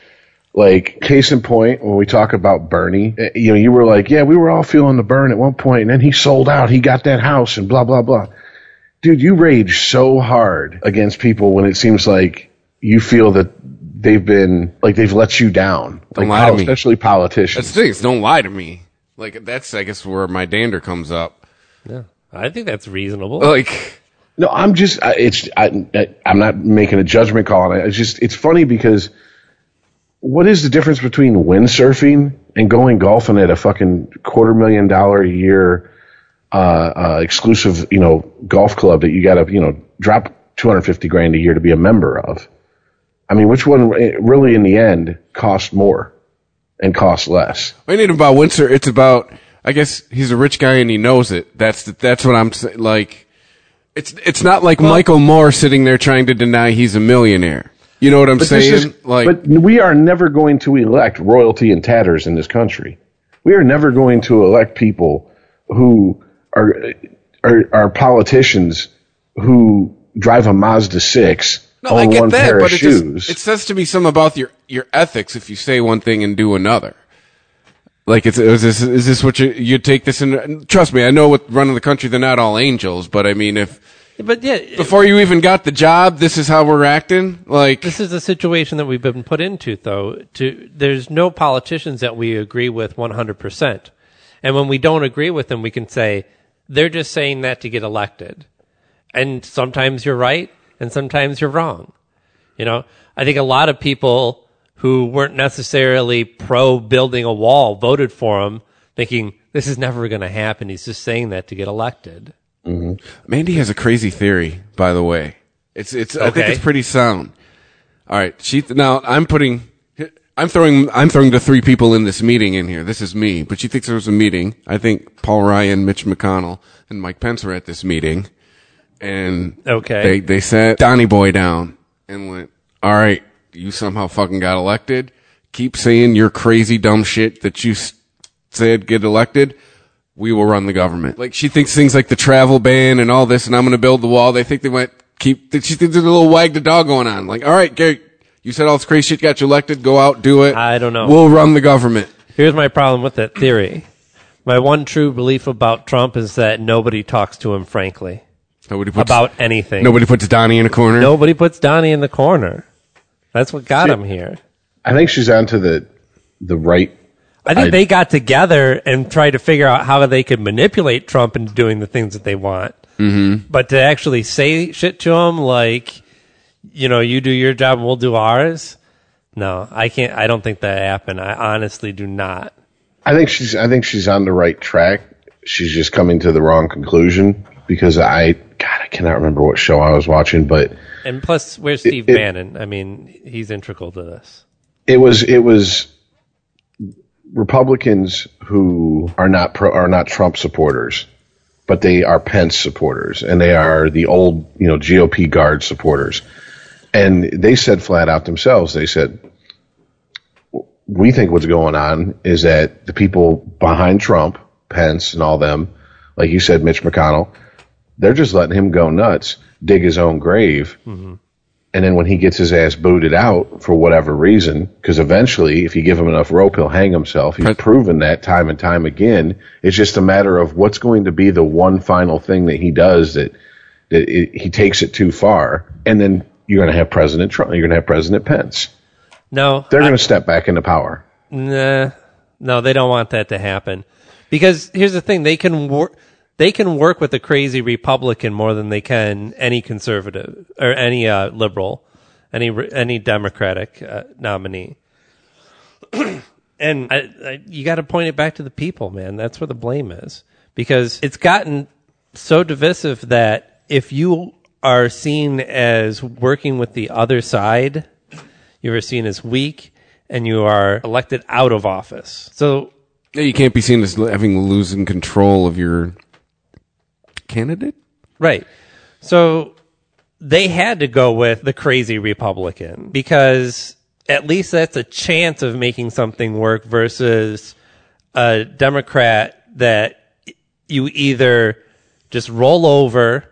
Like case in point, when we talk about Bernie, eh, you know, you were like, "Yeah, we were all feeling the burn at one point, and then he sold out. He got that house, and blah blah blah." Dude, you rage so hard against people when it seems like you feel that they've been like they've let you down, Don't like lie to me. especially politicians. That's the thing. is Don't lie to me. Like that's I guess where my dander comes up. Yeah. I think that's reasonable. Like No, I'm just I, it's I, I I'm not making a judgment call. It's just it's funny because what is the difference between windsurfing and going golfing at a fucking quarter million dollar a year uh, uh, exclusive you know golf club that you got to you know drop 250 grand a year to be a member of? I mean, which one eh, really in the end costs more and costs less? It ain't about Windsor. It's about. I guess he's a rich guy and he knows it. That's that's what I'm saying. Like, it's it's not like Michael Moore sitting there trying to deny he's a millionaire. You know what I'm saying? is- like, but we are never going to elect royalty and tatters in this country. We are never going to elect people who are are, are politicians who drive a Mazda six no, own I get one that, pair but of it just shoes. it says to me something about your your ethics if you say one thing and do another. Like, it's, is this is this what you you take this in? Trust me, I know with running the country, they're not all angels, but I mean, if but yeah, before you even got the job, this is how we're acting. Like, this is the situation that we've been put into though to there's no politicians that we agree with 100% and when we don't agree with them we can say they're just saying that to get elected and sometimes you're right and sometimes you're wrong you know i think a lot of people who weren't necessarily pro building a wall voted for him thinking this is never going to happen he's just saying that to get elected mm-hmm. Mandy has a crazy theory, by the way. It's it's I think it's pretty sound. All right, she now I'm putting I'm throwing I'm throwing the three people in this meeting in here. This is me, but she thinks there was a meeting. I think Paul Ryan, Mitch McConnell, and Mike Pence were at this meeting, and Okay. they they sat Donny Boy down and went, "All right, you somehow fucking got elected. Keep saying your crazy dumb shit that you s- said get elected." we will run the government. Like she thinks things like the travel ban and all this, and I'm going to build the wall. They think they might keep. She thinks there's a little wag the dog going on. Like, all right, Gary, you said all this crazy shit got you elected. Go out, do it. I don't know. We'll run the government. Here's my problem with that theory. My one true belief about Trump is that nobody talks to him frankly Nobody puts about anything. Nobody puts Donnie in a corner. Nobody puts Donnie in the corner. That's what got him here. I think she's onto the the right. I think I- they got together and tried to figure out how they could manipulate Trump into doing the things that they want. Mm-hmm. But to actually say shit to him like, you know, you do your job and we'll do ours. No, I can't. I don't think that happened. I honestly do not. I think she's. I think she's on the right track. She's just coming to the wrong conclusion because I. God, I cannot remember what show I was watching, but And plus, where's Steve it- Bannon? I mean, he's integral to this. it was it was Republicans who are not pro, are not Trump supporters, but they are Pence supporters, and they are the old you know GOP guard supporters, and they said flat out themselves. They said, "We think what's going on is that the people behind Trump, Pence, and all them, like you said, Mitch McConnell, they're just letting him go nuts, dig his own grave." Mm-hmm. And then when he gets his ass booted out for whatever reason, because eventually, if you give him enough rope, he'll hang himself. He's proven that time and time again. It's just a matter of what's going to be the one final thing that he does that that it, he takes it too far, and then you're going to have President Trump. You're going to have President Pence. No, They're going to step back into power. Nah, no, they don't want that to happen. Because here's the thing: they can work. They can work with a crazy Republican more than they can any conservative or any uh, liberal, any any Democratic uh, nominee. and I, I, you got to point it back to the people, man. That's where the blame is because it's gotten so divisive that if you are seen as working with the other side, you are seen as weak and you are elected out of office. So Yeah, you can't be seen as having losing control of your candidate. Right. So they had to go with the crazy Republican because at least that's a chance of making something work versus a Democrat that you either just roll over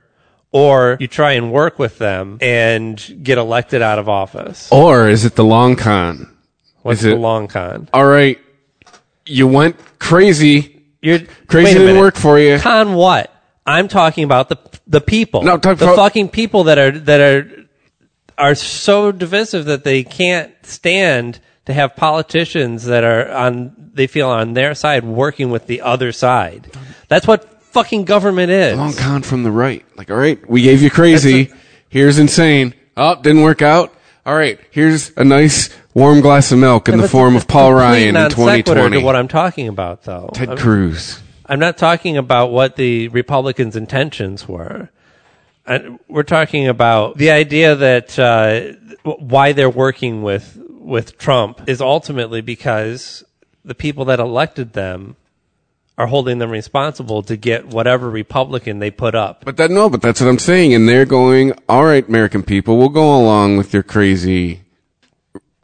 or you try and work with them and get elected out of office. Or is it the long con? What's is the it- long con? All right, you went crazy. You're Crazy didn't minute. work for you. Con what? I'm talking about the the people. No, talk the about- fucking people that are that are are so divisive that they can't stand to have politicians that are on they feel on their side working with the other side. That's what fucking government is. Long con from the right. Like, all right, we gave you crazy. That's Here's insane. Oh, didn't work out. All right, here's a nice warm glass of milk in the form of Paul Ryan in 2020. To what I'm talking about, though, Ted I'm- Cruz. I'm not talking about what the Republicans' intentions were. I, we're talking about the idea that uh, why they're working with with Trump is ultimately because the people that elected them are holding them responsible to get whatever Republican they put up. But that no, but that's what I'm saying. And they're going, all right, American people, we'll go along with your crazy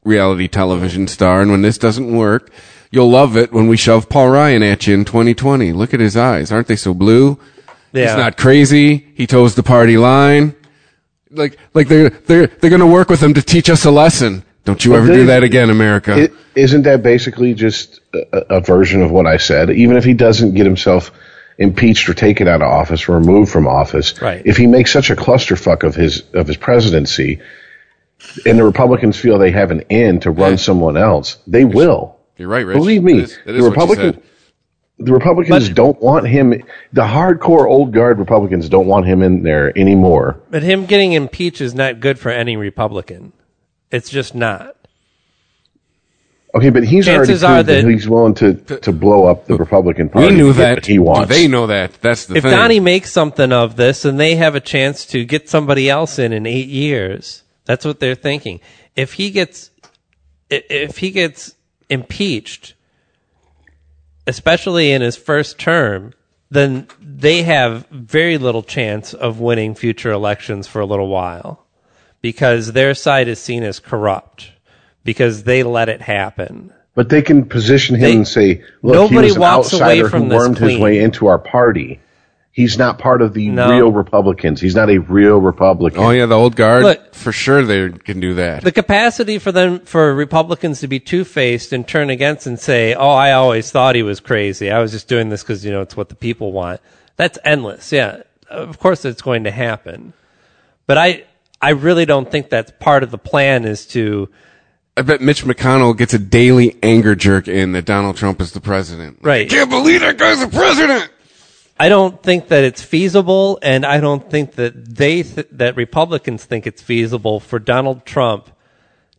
reality television star. And when this doesn't work, you'll love it when we shove Paul Ryan at you in 2020. Look at his eyes. Aren't they so blue? Yeah. He's not crazy. He toes the party line. Like, like they're, they're, they're going to work with him to teach us a lesson. Don't you But ever do that again, America. It, isn't that basically just a, a version of what I said? Even if he doesn't get himself impeached or taken out of office or removed from office, Right. if he makes such a clusterfuck of his of his presidency, and the Republicans feel they have an end to run someone else, they will. You're right, Rich. Believe me, It is- it the is what you Republican said. the Republicans don't want him. The hardcore old guard Republicans don't want him in there anymore. But him getting impeached is not good for any Republican. It's just not. Okay, but he's Chances already are that, that- he's willing to to blow up the Republican Party. We knew that. he wants. They know that? That's the if thing. Donnie makes something of this and they have a chance to get somebody else in in eight years, that's what they're thinking. If he gets, if he gets impeached, especially in his first term, then they have very little chance of winning future elections for a little while because their side is seen as corrupt because they let it happen. But they can position him They- and say, "Look, he nobody was an walks away outsider from who this wormed his way into our party. He's not part of the No. real Republicans. He's not a real Republican." Oh yeah, the old guard. Look- for sure they can do that. the capacity for them for Republicans to be two faced and turn against and say, "Oh, I always thought he was crazy. I was just doing this because you know it's what the people want." That's endless. Yeah, of course it's going to happen, but I I really don't think that's part of the plan. Is to I bet Mitch McConnell gets a daily anger jerk in that Donald Trump is the president. Right. Can't believe that guy's the president. I don't think that it's feasible, and I don't think that they th- that Republicans think it's feasible for Donald Trump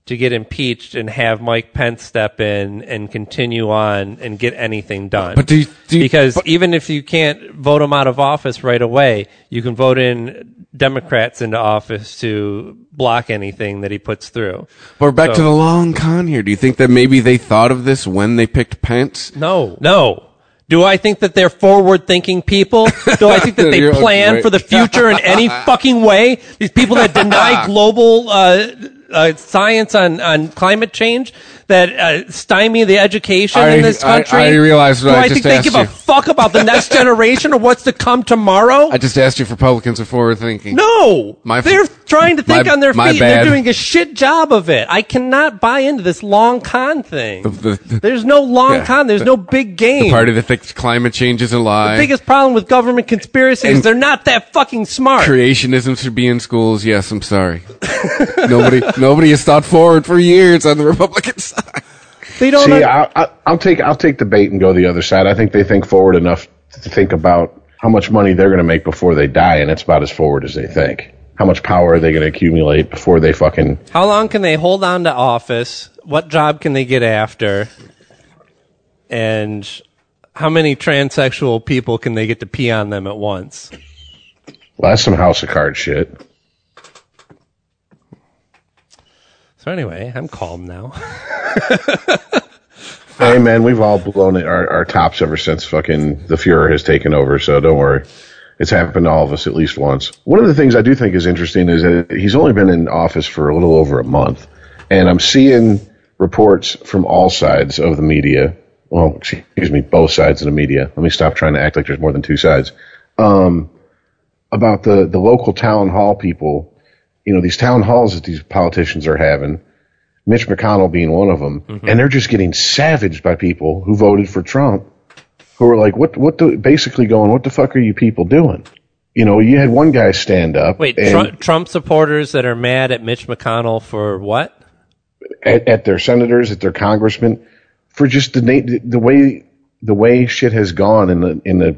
to get impeached and have Mike Pence step in and continue on and get anything done. But do you- do you- because but- even if you can't vote him out of office right away, you can vote in Democrats into office to block anything that he puts through. We're back So- to the long con here. Do you think that maybe they thought of this when they picked Pence? No, no. Do I think that they're forward thinking people? Do I think that they plan for the future in any fucking way? These people that deny global uh, uh, science on, on climate change, that uh, stymie the education I- in this I- country. I realize what Do I I just think they give you. a fuck about the next generation or what's to come tomorrow? I just asked you if Republicans are forward thinking. No, My- they're trying to think my- on their feet. They're doing a shit job of it. I cannot buy into this long con thing. The, the, There's no long Yeah. con. There's no big game. the party that thinks climate change is a lie. The biggest problem with government conspiracy is And- they're not that fucking smart. Creationism should be in schools. Yes, I'm sorry. nobody, nobody has thought forward for years on the Republican side. They don't. See, un- I, I, I'll take I'll take the bait and go the other side. I think they think forward enough to think about how much money they're going to make before they die, and it's about as forward as they think. How much power are they going to accumulate before they fucking? how long can they hold on to office? What job can they get after? And how many transsexual people can they get to pee on them at once? Well, that's some House of Cards shit. So anyway, I'm calm now. Hey man, we've all blown our, our tops ever since fucking the Fuhrer has taken over. So don't worry, it's happened to all of us at least once. One of the things I do think is interesting is that he's only been in office for a little over a month, and I'm seeing reports from all sides of the media. Well, excuse me, both sides of the media. Let me stop trying to act like there's more than two sides. Um, about the the local town hall people. You know, these town halls that these politicians are having. Mitch McConnell being one of them, mm-hmm. and they're just getting savaged by people who voted for Trump, who are like, "What? What? The, basically going, what the fuck are you people doing?" You know, you had one guy stand up Wait, and- Trump, Trump supporters that are mad at Mitch McConnell for what? at, at their senators, at their congressmen, for just the the way the way shit has gone in the in the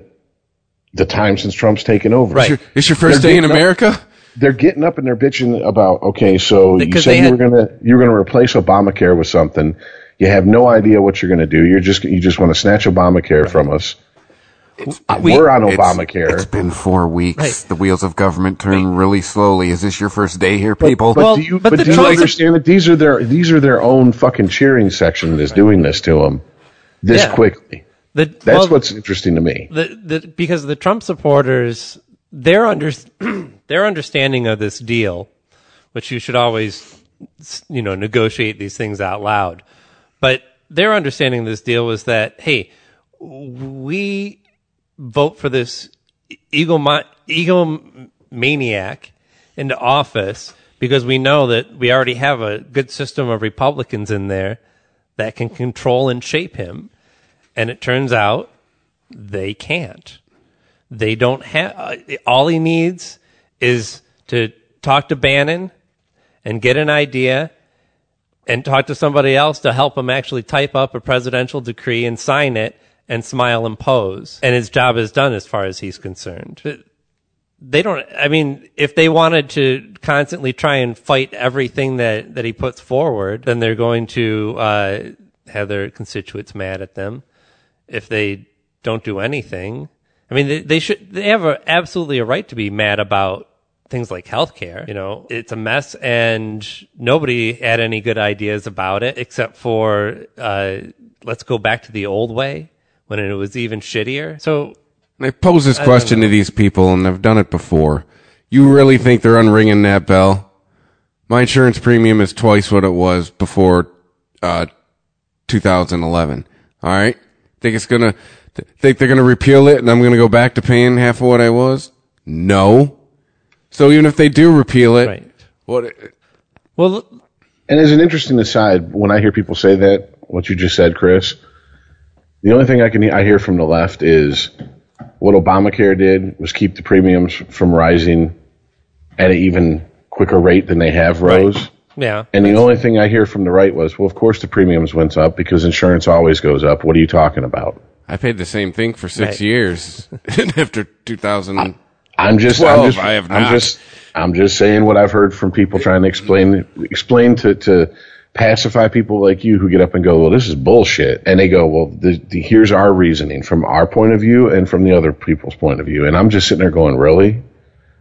the time since Trump's taken over. Right. Your- It's your first They're day in getting up- America? They're getting up and they're bitching about okay, so you said they you were gonna you were gonna replace Obamacare with something. You have no idea what you're gonna do. You're just you just want to snatch Obamacare from us. We- we're on It's- Obamacare. it's been four weeks. Right. The wheels of government turn really slowly. Is this your first day here, people? But Well, do you, but but do you understand that these are their these are their own fucking cheering section that's doing this to them this Yeah. quickly? The, That's well, what's interesting to me. the, the because the Trump supporters their under their understanding of this deal, which you should always you know negotiate these things out loud, but their understanding of this deal was that hey, we vote for this ego egomaniac into office because we know that we already have a good system of Republicans in there that can control and shape him. And it turns out they can't. They don't have, uh, all he needs is to talk to Bannon and get an idea and talk to somebody else to help him actually type up a presidential decree and sign it and smile and pose. And his job is done as far as he's concerned. They don't, I mean, if they wanted to constantly try and fight everything that, that he puts forward, then they're going to, uh, have their constituents mad at them if they don't do anything. I mean, they, they should, they have a, absolutely a right to be mad about things like healthcare. You know, it's a mess and nobody had any good ideas about it except for, uh, let's go back to the old way when it was even shittier. So I pose this question to these people, and I've done it before. You really think they're unringing that bell? My insurance premium is twice what it was before uh, 2011. All right. Think it's gonna, th- think they're gonna repeal it and I'm gonna go back to paying half of what I was? No. So even if they do repeal it, Right. what, uh, Well, And as an interesting aside, when I hear people say that, what you just said, Chris, the only thing I can I hear from the left is what Obamacare did was keep the premiums from rising at an even quicker rate than they have rose. yeah. And the only thing I hear from the right was, well, of course the premiums went up because insurance always goes up. What are you talking about? I paid the same thing for six Right. years after 2000. I'm just, 12, I'm just, I have I'm just, I'm just saying what I've heard from people trying to explain, explain to, to pacify people like you who get up and go, well, this is bullshit. And they go, well, the, the, here's our reasoning from our point of view and from the other people's point of view. And I'm just sitting there going, really?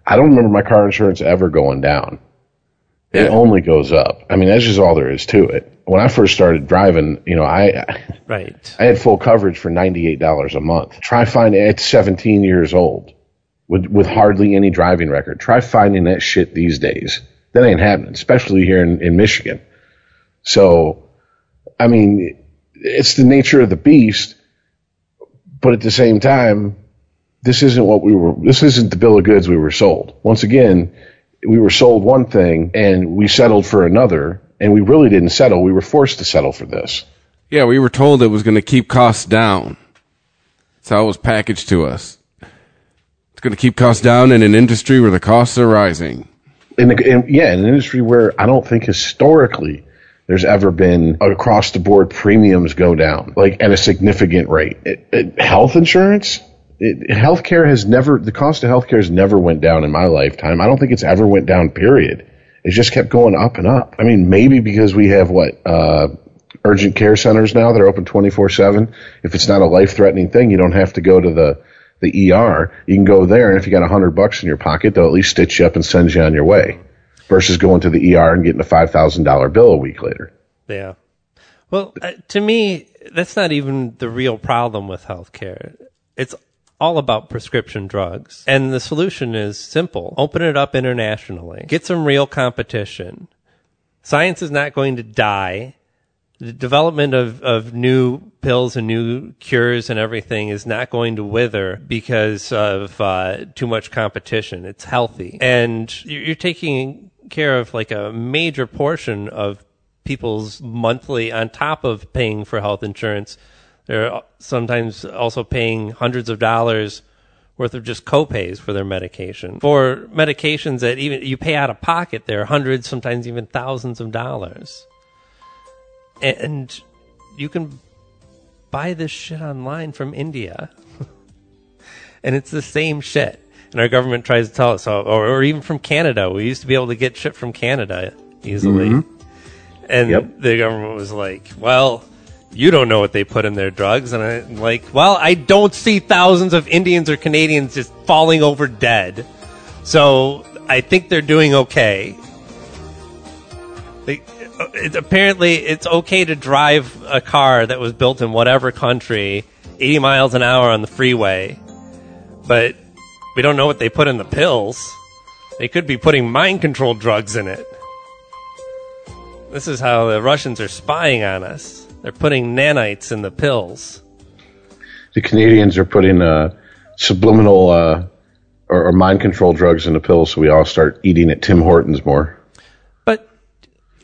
I don't remember my car insurance ever going down. It only goes up. I mean, that's just all there is to it. When I first started driving, you know, I, Right. I had full coverage for $98 a month. Try finding at 17 years old with, with hardly any driving record. Try finding that shit these days. That ain't happening, especially here in, in Michigan. So, I mean, it's the nature of the beast, but at the same time, this isn't what we were, this isn't the bill of goods we were sold. Once again, we were sold one thing and we settled for another, and we really didn't settle. We were forced to settle for this. Yeah, we were told it was going to keep costs down. That's how it was packaged to us. It's going to keep costs down in an industry where the costs are rising. in, the, in yeah, in an industry where I don't think historically there's ever been across the board premiums go down like at a significant rate. It, it, health insurance, it, healthcare has never the cost of healthcare has never went down in my lifetime. I don't think it's ever went down. Period. It just kept going up and up. I mean, maybe because we have what uh, urgent care centers now that are open twenty four seven. If it's not a life threatening thing, you don't have to go to the the ER. You can go there, and if you got a hundred bucks in your pocket, they'll at least stitch you up and send you on your way. Versus going to the ER and getting a five thousand dollar bill a week later. Yeah. Well, uh, to me, that's not even the real problem with healthcare. It's all about prescription drugs. And the solution is simple. Open it up internationally. Get some real competition. Science is not going to die. The development of, of new pills and new cures and everything is not going to wither because of uh, too much competition. It's healthy. And you're you're taking care of like a major portion of people's monthly, on top of paying for health insurance, they're sometimes also paying hundreds of dollars worth of just copays for their medication. For medications that even you pay out of pocket, they're hundreds, sometimes even thousands of dollars. And you can buy this shit online from India. and it's the same shit. And our government tries to tell us, or, or even from Canada. We used to be able to get shit from Canada easily. Mm-hmm. And Yep. the government was like, well, you don't know what they put in their drugs. And I'm like, well, I don't see thousands of Indians or Canadians just falling over dead. So I think they're doing okay. They, uh, it, apparently, it's okay to drive a car that was built in whatever country 80 miles an hour on the freeway. But we don't know what they put in the pills. They could be putting mind control drugs in it. This is how the Russians are spying on us. They're putting nanites in the pills. The Canadians are putting uh, subliminal uh, or, or mind control drugs in the pills, so we all start eating at Tim Hortons more. But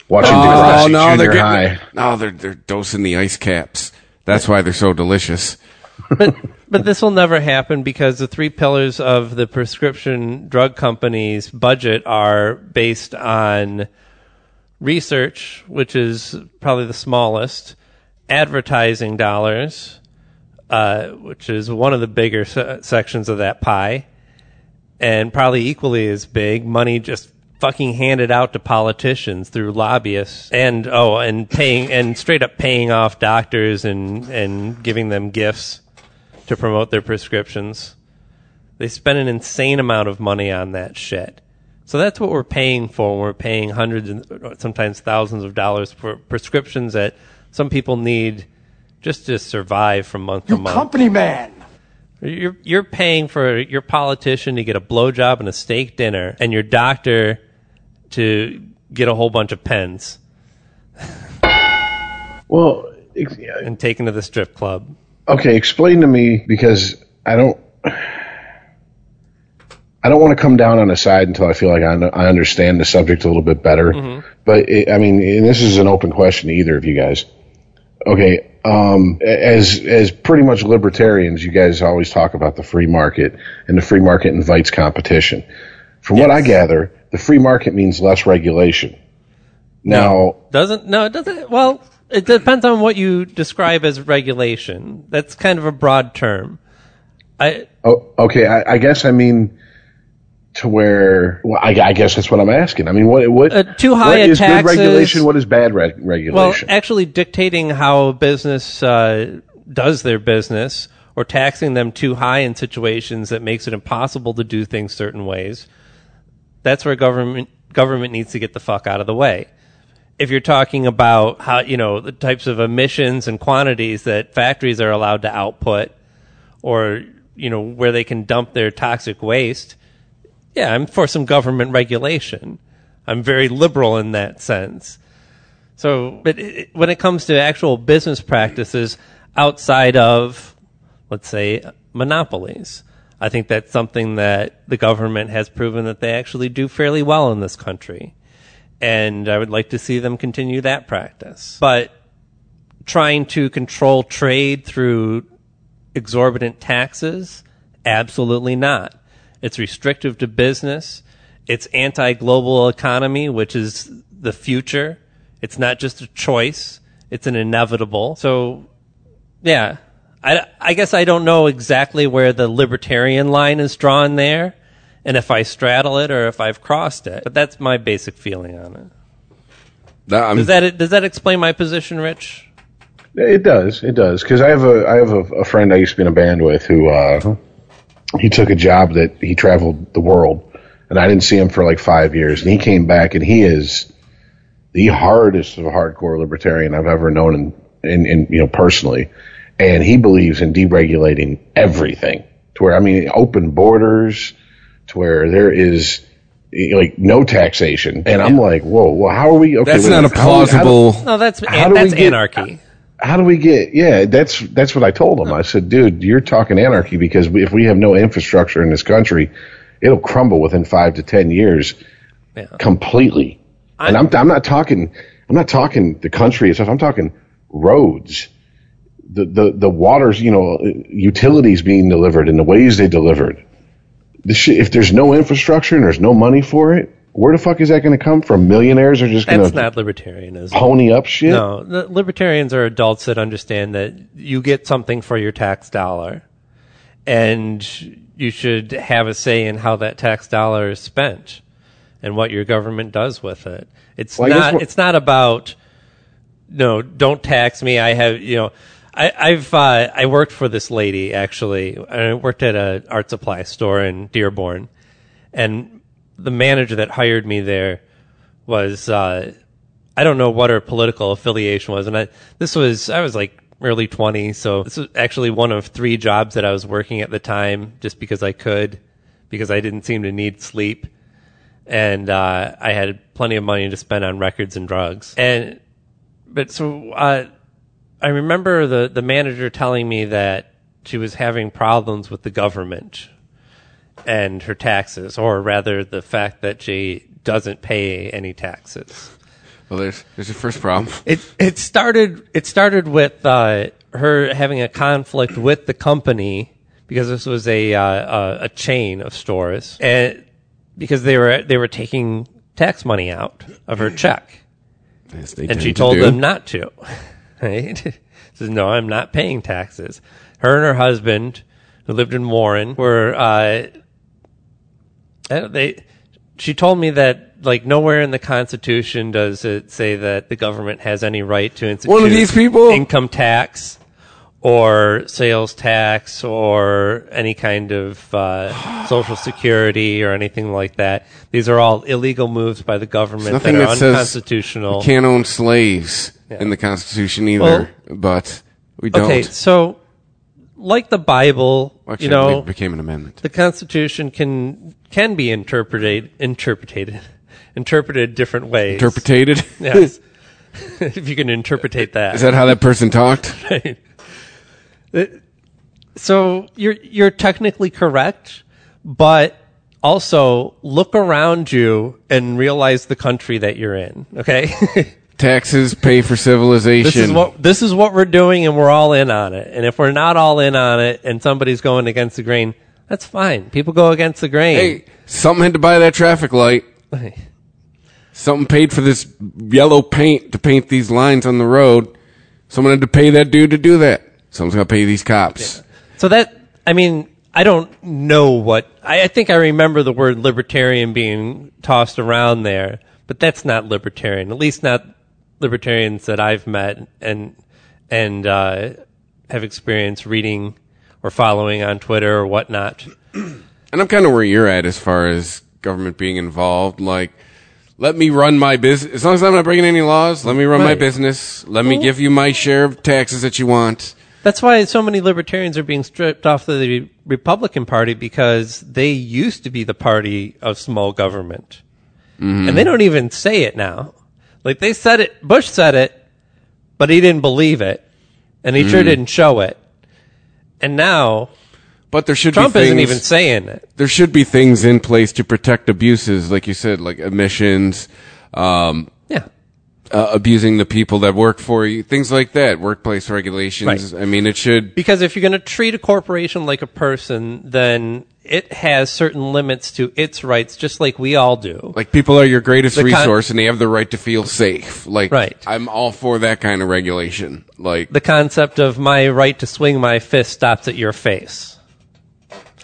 Watching Oh, Degrassi no, Junior they're getting, High. no, they're they're dosing the ice caps. That's why they're so delicious. but but this will never happen because the three pillars of the prescription drug company's budget are based on research, which is probably the smallest, advertising dollars, uh, which is one of the bigger se- sections of that pie, and probably equally as big, money just fucking handed out to politicians through lobbyists and oh and paying and straight up paying off doctors and and giving them gifts to promote their prescriptions. They spend an insane amount of money on that shit. So that's what we're paying for. We're paying hundreds and sometimes thousands of dollars for prescriptions that some people need just to survive from month to You month. company man. You're you're paying for your politician to get a blowjob and a steak dinner, and your doctor to get a whole bunch of pens. Well, ex- yeah, and taken to the strip club. okay, explain to me because I don't. I don't want to come down on a side until I feel like I, I understand the subject a little bit better. Mm-hmm. But it, I mean, and this is an open question to either of you guys. Okay, um, as as pretty much libertarians, you guys always talk about the free market, and the free market invites competition. From what I gather, the free market means less regulation. Now, Doesn't no, it doesn't. Well, it depends on what you describe as regulation. That's kind of a broad term. I Oh, okay. I, I guess I mean to where. Well, I, I guess that's what I'm asking. I mean, what what Uh, too high what is good regulation? What is bad well, regulation? actually dictating how business uh, does their business or taxing them too high in situations that makes it impossible to do things certain ways. That's where government government needs to get the fuck out of the way. If you're talking about how you know the types of emissions and quantities that factories are allowed to output, or you know where they can dump their toxic waste, yeah, I'm for some government regulation. I'm very liberal in that sense. So, but it, when it comes to actual business practices outside of, let's say, monopolies, I think that's something that the government has proven that they actually do fairly well in this country. And I would like to see them continue that practice. But trying to control trade through exorbitant taxes? Absolutely not. It's restrictive to business. It's anti global economy, which is the future. It's not just a choice, it's an inevitable. So, yeah. I, I guess I don't know exactly where the libertarian line is drawn there and if I straddle it or if I've crossed it. But that's my basic feeling on it. That- Does that does that explain my position, Rich? It does. It does. Because I have a I have a, a friend I used to be in a band with who uh, he took a job that he traveled the world, and I didn't see him for like five years, and he came back, and he is the hardest of hardcore libertarian I've ever known, in, in, in you know personally, and he believes in deregulating everything to where I mean open borders to where there is. Like no taxation, and I'm like, whoa, well, how are we? Okay, That's wait not a minute, how- how plausible. No, that's How do we that's get- anarchy. How do we get yeah that's that's what i told him i said dude you're talking anarchy because if we have no infrastructure in this country it'll crumble within five to ten years Yeah. completely and I'm, I'm not talking i'm not talking the country itself i'm talking roads the, the, the waters, you know, utilities being delivered and the ways they delivered. The shit, if there's no infrastructure and there's no money for it, where the fuck is that going to come from? Millionaires are just going to. That's not libertarianism. pony up shit. No, libertarians are adults that understand that you get something for your tax dollar, and you should have a say in how that tax dollar is spent and what your government does with it. It's Well, not. It's not about no, don't tax me. I have you know. I, I've uh, I worked for this lady actually. I worked at a art supply store in Dearborn, and the manager that hired me there was uh, I don't know what her political affiliation was, and I this was I was like early 20s, so this was actually one of three jobs that I was working at the time, just because I could, because I didn't seem to need sleep, and uh, I had plenty of money to spend on records and drugs, and but so uh, I remember the the manager telling me that she was having problems with the government and her taxes, or rather the fact that she doesn't pay any taxes. Well, there's there's your first problem. It it started it started with uh, her having a conflict with the company because this was a uh, a, a chain of stores and because they were they were taking tax money out of her check Yes, they and she to told do. them not to. Right? Says no, I'm not paying taxes. Her and her husband, who lived in Warren, were uh, they. She told me that like nowhere in the Constitution does it say that the government has any right to institute One of these people? income tax or sales tax or any kind of uh, social security or anything like that. These are all illegal moves by the government that Nothing are that says unconstitutional. you can't own slaves in the Constitution either, but we don't. Okay, so like the Bible, Actually, you know, it became an amendment. the Constitution can can be interpreted interpreted interpreted different ways. Interpreted. yes. if you can interpretate that. Is that how that person talked? right. so you're you're technically correct, but also look around you and realize the country that you're in. Okay, Taxes pay for civilization. this is what this is what we're doing, and we're all in on it. And if we're not all in on it, and somebody's going against the grain, that's fine. People go against the grain. Hey, something had to buy that traffic light. Something paid for this yellow paint to paint these lines on the road. Someone had to pay that dude to do that. Someone's got to pay these cops. So that, I mean, I don't know what, I, I think I remember the word libertarian being tossed around there, but that's not libertarian, at least not libertarians that I've met and, and, uh, have experienced reading or following on Twitter or whatnot. And I'm kind of where you're at as far as government being involved. Like, let me run my business. As long as I'm not breaking any laws, let me run my business. Let me give you my share of taxes that you want. That's why so many libertarians are being stripped off the Republican Party because they used to be the party of small government. And they don't even say it now. Like they said it, Bush said it, but he didn't believe it. And he sure didn't show it. And now But there should Trump be things, isn't even saying it. there should be things in place to protect abuses, like you said, like emissions, um, Yeah. uh, abusing the people that work for you, things like that, workplace regulations. I mean, it should. Because if you're going to treat a corporation like a person, then it has certain limits to its rights, just like we all do. Like people are your greatest con- resource, and they have the right to feel safe. Like, Right. I'm all for that kind of regulation. Like, the concept of my right to swing my fist stops at your face.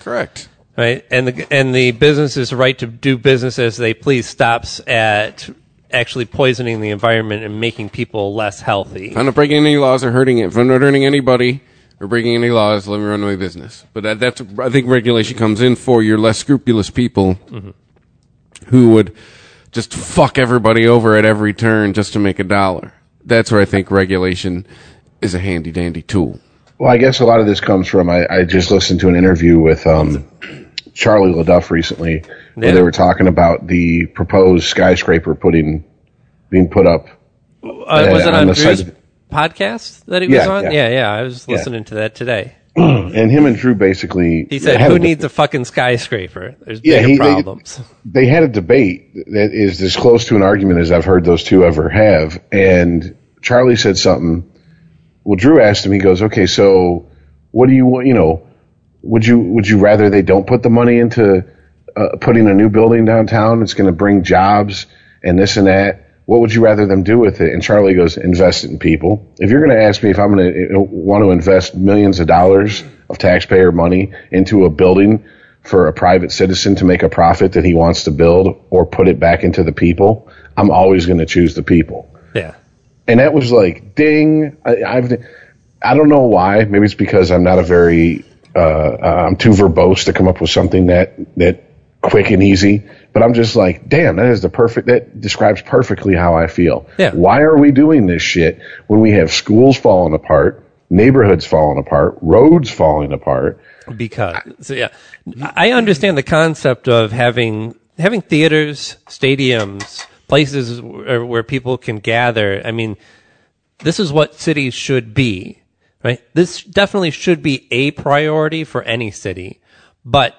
correct. right? And the and the business's right to do business as they please stops at actually poisoning the environment and making people less healthy. I'm not breaking any laws or hurting it, if I'm not hurting anybody or breaking any laws, let me run my business. But that, that's, I think regulation comes in for your less scrupulous people who would just fuck everybody over at every turn just to make a dollar. That's where I think regulation is a handy dandy tool. Well, I guess a lot of this comes from I, I just listened to an interview with um, Charlie LeDuff recently, where they were talking about the proposed skyscraper putting being put up. Uh, was it on on the Drew's side- podcast that he was Yeah, on? yeah. Yeah, yeah. I was Yeah. listening to that today. And him and Drew basically He said, "Who a- needs a fucking skyscraper? There's Yeah, bigger he- they- problems." they had a debate that is as close to an argument as I've heard those two ever have. And Charlie said something. Well, Drew asked him. He goes, "Okay, so what do you want? You know, would you would you rather they don't put the money into uh, putting a new building downtown? It's going to bring jobs and this and that. What would you rather them do with it?" And Charlie goes, "Invest it in people. If you're going to ask me if I'm going to want to invest millions of dollars of taxpayer money into a building." for a private citizen to make a profit that he wants to build or put it back into the people, I'm always going to choose the people. Yeah, And that was like, ding. I, I've, I don't know why. Maybe it's because I'm not a very, uh, uh, I'm too verbose to come up with something that, that quick and easy. But I'm just like, damn, that is the perfect, that describes perfectly how I feel. Yeah. Why are we doing this shit when we have schools falling apart, neighborhoods falling apart, roads falling apart? because so yeah, I understand the concept of having having theaters, stadiums, places where, where people can gather. I mean, this is what cities should be, right? This definitely should be a priority for any city, but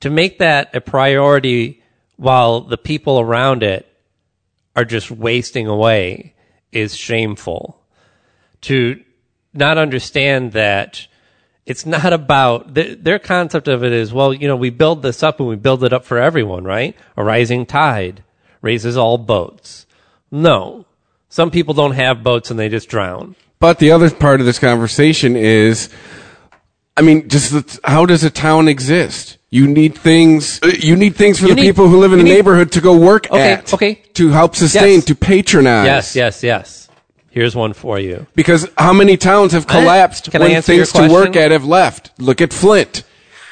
to make that a priority while the people around it are just wasting away is shameful. To not understand that it's not about their, their concept of it is well you know we build this up and we build it up for everyone right a rising tide raises all boats no some people don't have boats and they just drown But the other part of this conversation is, I mean, just the, how does a town exist? You need things. uh, You need things for You the need- people who live in the need- neighborhood to go work Okay, at. okay. To help sustain, Yes. to patronize. yes yes yes here's one for you Because how many towns have collapsed I when things to work at have left? Look at Flint.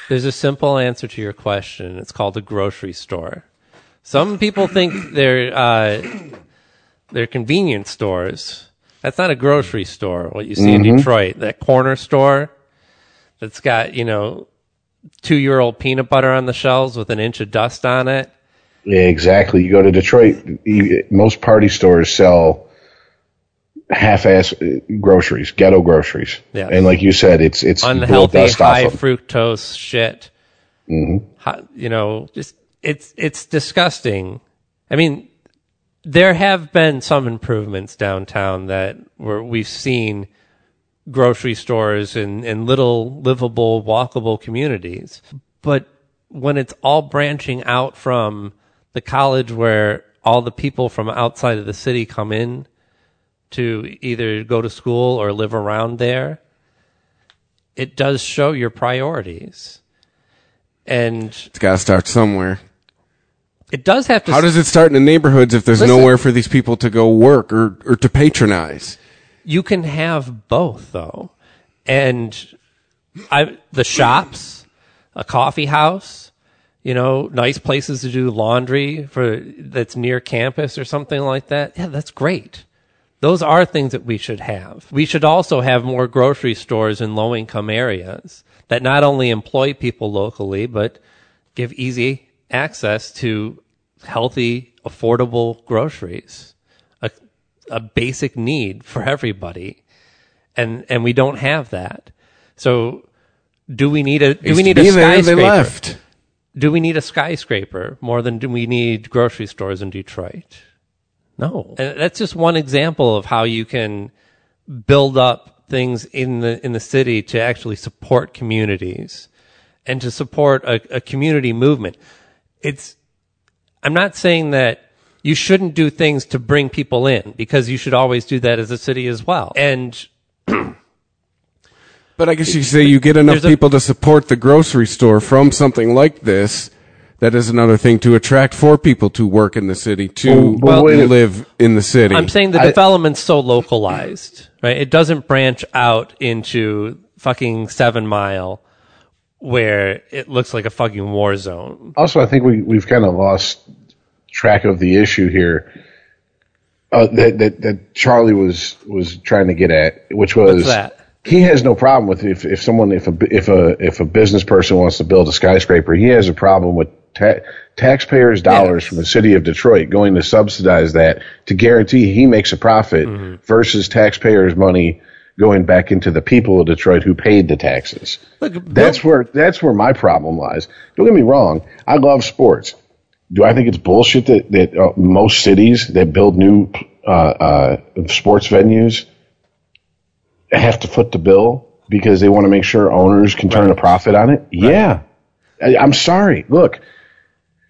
There's a simple answer to your question. It's called a grocery store. Some people think they're uh, they're convenience stores. That's not a grocery store. What you see in Detroit, that corner store that's got you know two year old peanut butter on the shelves with an inch of dust on it. Yeah, exactly. You go to Detroit, most party stores sell half-ass uh, groceries, ghetto groceries. Yes. And like you said, it's it's unhealthy, high fructose shit. Mm-hmm. you know, just it's it's disgusting. I mean, there have been some improvements downtown that where we've seen grocery stores and, in little livable, walkable communities. But when it's all branching out from the college where all the people from outside of the city come in to either go to school or live around there, it does show your priorities. And It's got to start somewhere. it does have to How does it start in the neighborhoods if there's Listen. nowhere for these people to go work or, or to patronize? You can have both though. And i the shops a coffee house you know nice places to do laundry for that's near campus or something like that. Yeah that's great. Those are things that we should have. We should also have more grocery stores in low income areas that not only employ people locally but give easy access to healthy affordable groceries a basic need for everybody and and we don't have that so do we need a do we to need a be there, skyscraper They left. do we need a skyscraper more than do we need grocery stores in Detroit? No. And that's just one example of how you can build up things in the in the city to actually support communities and to support a, a community movement. It's I'm not saying that you shouldn't do things to bring people in because you should always do that as a city as well. And But I guess you say you get enough There's a- people to support the grocery store from something like this. That is another thing to attract for people to work in the city, to oh, Well, wait live in the city. I'm saying the I- development's so localized, right? It doesn't branch out into fucking Seven Mile where it looks like a fucking war zone. Also, I think we we've kind of lost track of the issue here uh, that, that that Charlie was was trying to get at, which was he has no problem with if if someone if a if a if a business person wants to build a skyscraper, he has a problem with ta- taxpayers' dollars Yes. from the city of Detroit going to subsidize that to guarantee he makes a profit Mm-hmm. versus taxpayers' money going back into the people of Detroit who paid the taxes. Look, That's where that's where my problem lies. Don't get me wrong. I love sports. Do I think it's bullshit that that uh, most cities that build new uh, uh, sports venues have to foot the bill because they want to make sure owners can turn a profit on it? Yeah. I, I'm sorry. Look,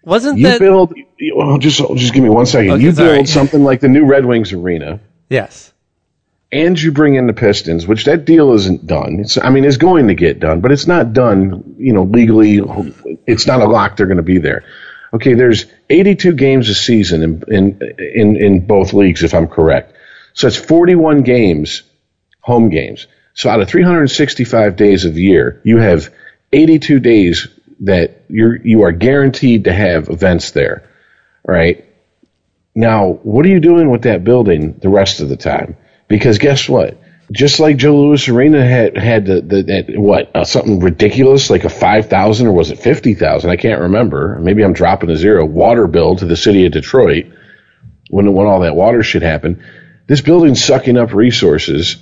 wasn't you that build. you- oh, just just give me one second. Okay, you sorry. build something like the new Red Wings arena yes. and you bring in the Pistons, which that deal isn't done. It's, I mean, it's going to get done, but it's not done, you know, legally. It's not a lock they're going to be there. Okay, there's 82 games a season in, in, in, in both leagues, if I'm correct. So it's 41 games, home games. So out of 365 days of the year, you have 82 days that you're, you are guaranteed to have events there, right? Now, what are you doing with that building the rest of the time? Because guess what? Just like Joe Louis Arena had had the, the that what uh, something ridiculous like a five thousand or was it fifty thousand? I can't remember. Maybe I'm dropping a zero. Water bill to the city of Detroit when when all that water shit happened. This building's sucking up resources,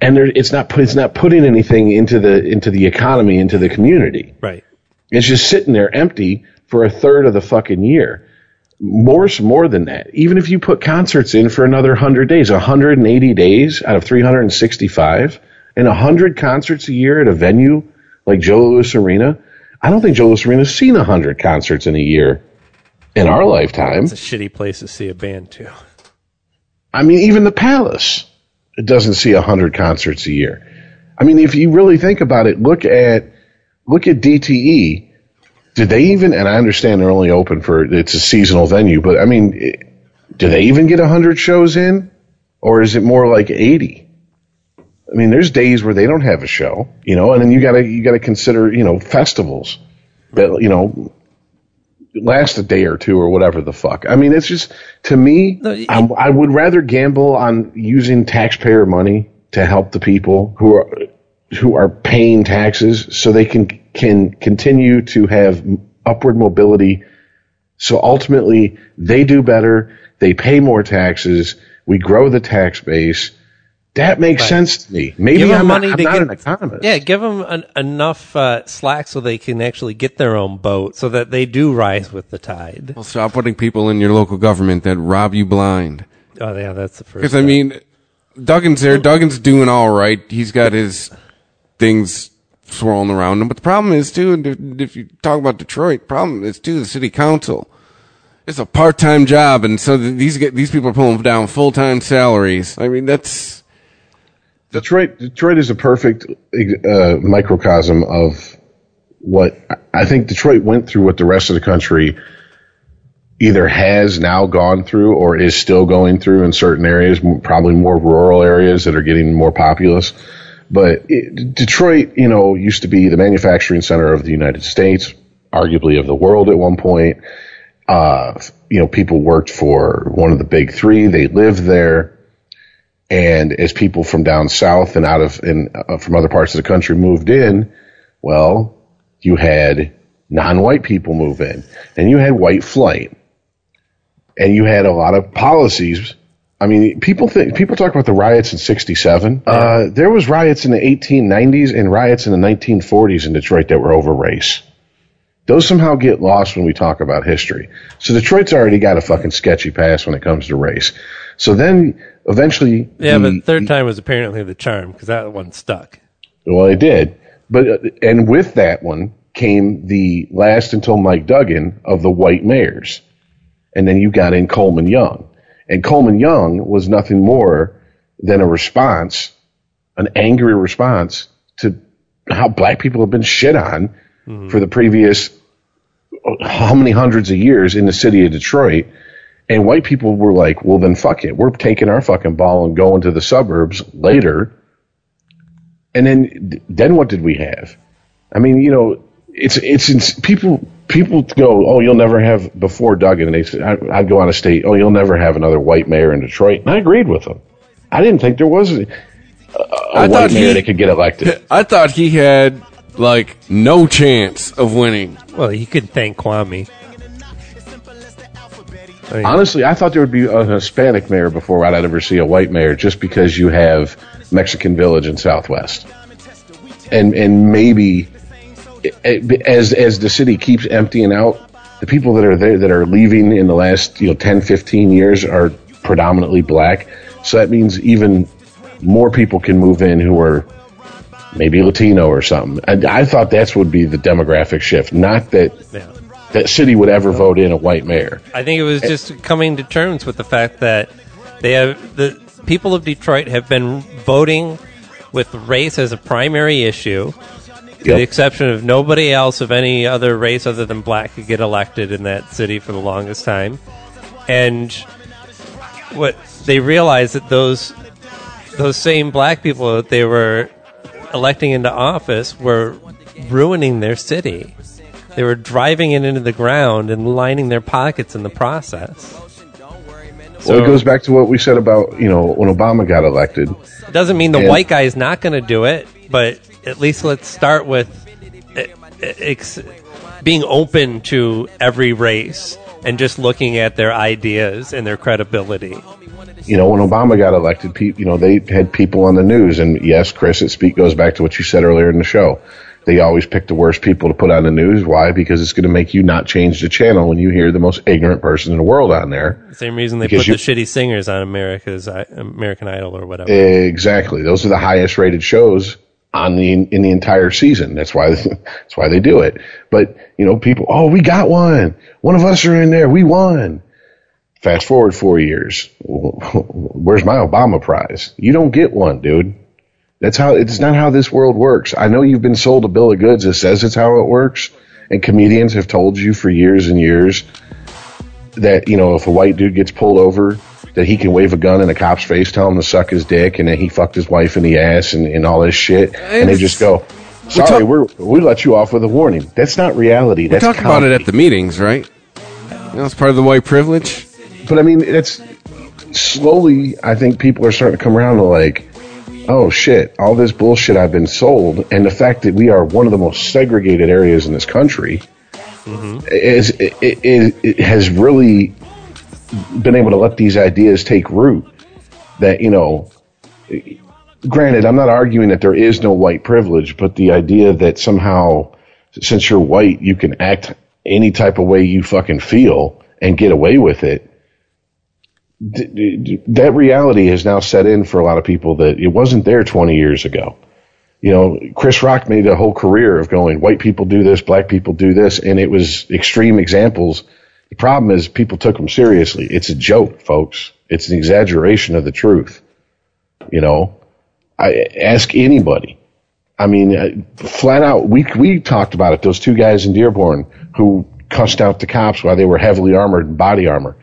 and there, it's not put, it's not putting anything into the into the economy into the community. Right. It's just sitting there empty for a third of the fucking year. More, more than that. Even if you put concerts in for another 100 days, 180 days out of 365, and 100 concerts a year at a venue like Joe Louis Arena, I don't think Joe Louis Arena's seen 100 concerts in a year in our lifetime. It's a shitty place to see a band too. I mean, even the Palace it doesn't see a hundred concerts a year. I mean, if you really think about it, look at look at DTE. Did they even? And I understand they're only open for it's a seasonal venue, but I mean, it- do they even get hundred shows in, or is it more like eighty? I mean, there's days where they don't have a show, you know, and then you gotta you gotta consider, you know, festivals that you know last a day or two or whatever the fuck. I mean, it's just to me, No, it- I, I would rather gamble on using taxpayer money to help the people who are who are paying taxes so they can can continue to have upward mobility. So ultimately, they do better. They pay more taxes. We grow the tax base. That makes Right. sense to me. Maybe Give 'em I'm, money not, I'm to not get- an economist. Yeah, give them an, enough uh, slack so they can actually get their own boat, so that they do rise with the tide. Well, stop putting people in your local government that rob you blind. Oh yeah, that's the first. Because I mean, Duggan's there. Duggan's doing all right. He's got his things swirling around them. But the problem is too, if you talk about Detroit, problem is too the city council. It's a part-time job, and so these get, these people are pulling down full-time salaries. I mean, that's Detroit, Detroit is a perfect uh, microcosm of what I think Detroit went through. What the rest of the country either has now gone through or is still going through in certain areas, probably more rural areas that are getting more populous. But it, Detroit, you know, used to be the manufacturing center of the United States, arguably of the world at one point. Uh, you know, people worked for one of the big three. They lived there. And as people from down south and out of and uh, from other parts of the country moved in, well, you had non-white people move in, and you had white flight, and you had a lot of policies. I mean, people think people talk about the riots in '67. Uh, there was riots in the 1890s and riots in the 1940s in Detroit that were over race. Those somehow get lost when we talk about history. So Detroit's already got a fucking sketchy past when it comes to race. So then eventually, yeah, the- but third time was apparently the charm because that one stuck. well, it did. But uh, and with that one came the last until Mike Duggan of the white mayors, and then you got in Coleman Young, and Coleman Young was nothing more than a response, an angry response to how black people have been shit on mm-hmm. for the previous how many hundreds of years in the city of Detroit. And white people were like, well, then fuck it. We're taking our fucking ball and going to the suburbs later and then then what did we have? I mean, you know, it's it's, it's people people go, oh, you'll never have before Duggan, and they said I- I'd go out of state. Oh, you'll never have another white mayor in Detroit, and I agreed with them. I didn't think there was a, a I white thought mayor he- that could get elected. I thought he had like no chance of winning. Well, you could thank Kwame. I mean, Honestly, I thought there would be a Hispanic mayor before I'd ever see a white mayor, just because you have Mexican Village in Southwest, and and maybe it- as as the city keeps emptying out, the people that are there that are leaving in the last you know 10, 15 years are predominantly black. So that means even more people can move in who are maybe Latino or something. And I thought that's would be the demographic shift, not that yeah. that city would ever vote in a white mayor. I think it was just coming to terms with the fact that they have the people of Detroit have been voting with race as a primary issue, to Yep. the exception of nobody else of any other race other than black could get elected in that city for the longest time, and what they realized that those those same black people that they were electing into office were ruining their city. They were driving it into the ground and lining their pockets in the process. well, it goes back to what we said about you know when Obama got elected. It doesn't mean the And- white guy is not going to do it, but at least let's start with ex- being open to every race and just looking at their ideas and their credibility. you know, when Obama got elected, pe- you know, they had people on the news, and yes, Chris, it speak goes back to what you said earlier in the show. They always pick the worst people to put on the news. Why? Because it's going to make you not change the channel when you hear the most ignorant person in the world on there. Same reason they put you- the shitty singers on America's American Idol or whatever. Exactly. Those are the highest rated shows on the in the entire season. That's why that's why they do it. But you know, people, oh, we got one. One of us are in there. We won. Fast forward four years. Where's my Obama prize? You don't get one, dude. That's how it's not how this world works. I know you've been sold a bill of goods that says it's how it works, and comedians have told you for years and years that you know if a white dude gets pulled over, that he can wave a gun in a cop's face, tell him to suck his dick, and then he fucked his wife in the ass and, and all this shit, and they just go, "Sorry, we're, we let you off with a warning." That's not reality. We That's talk about it at the meetings, right? You know, it's part of the white privilege. But I mean, it's slowly. I think people are starting to come around to like, oh shit, all this bullshit I've been sold, and the fact that we are one of the most segregated areas in this country mm-hmm. is it, it, it has really been able to let these ideas take root. that you know. Granted, I'm not arguing that there is no white privilege, but the idea that somehow, since you're white, you can act any type of way you fucking feel and get away with it. d- d- That reality has now set in for a lot of people that it wasn't there 20 years ago you know, Chris Rock made a whole career of going, white people do this, black people do this, and it was extreme examples. The problem is people took them seriously. It's a joke, folks. It's an exaggeration of the truth. You know, I ask anybody. I mean, uh, flat out, we we talked about it. Those two guys in Dearborn who cussed out the cops while they were heavily armored in body armor.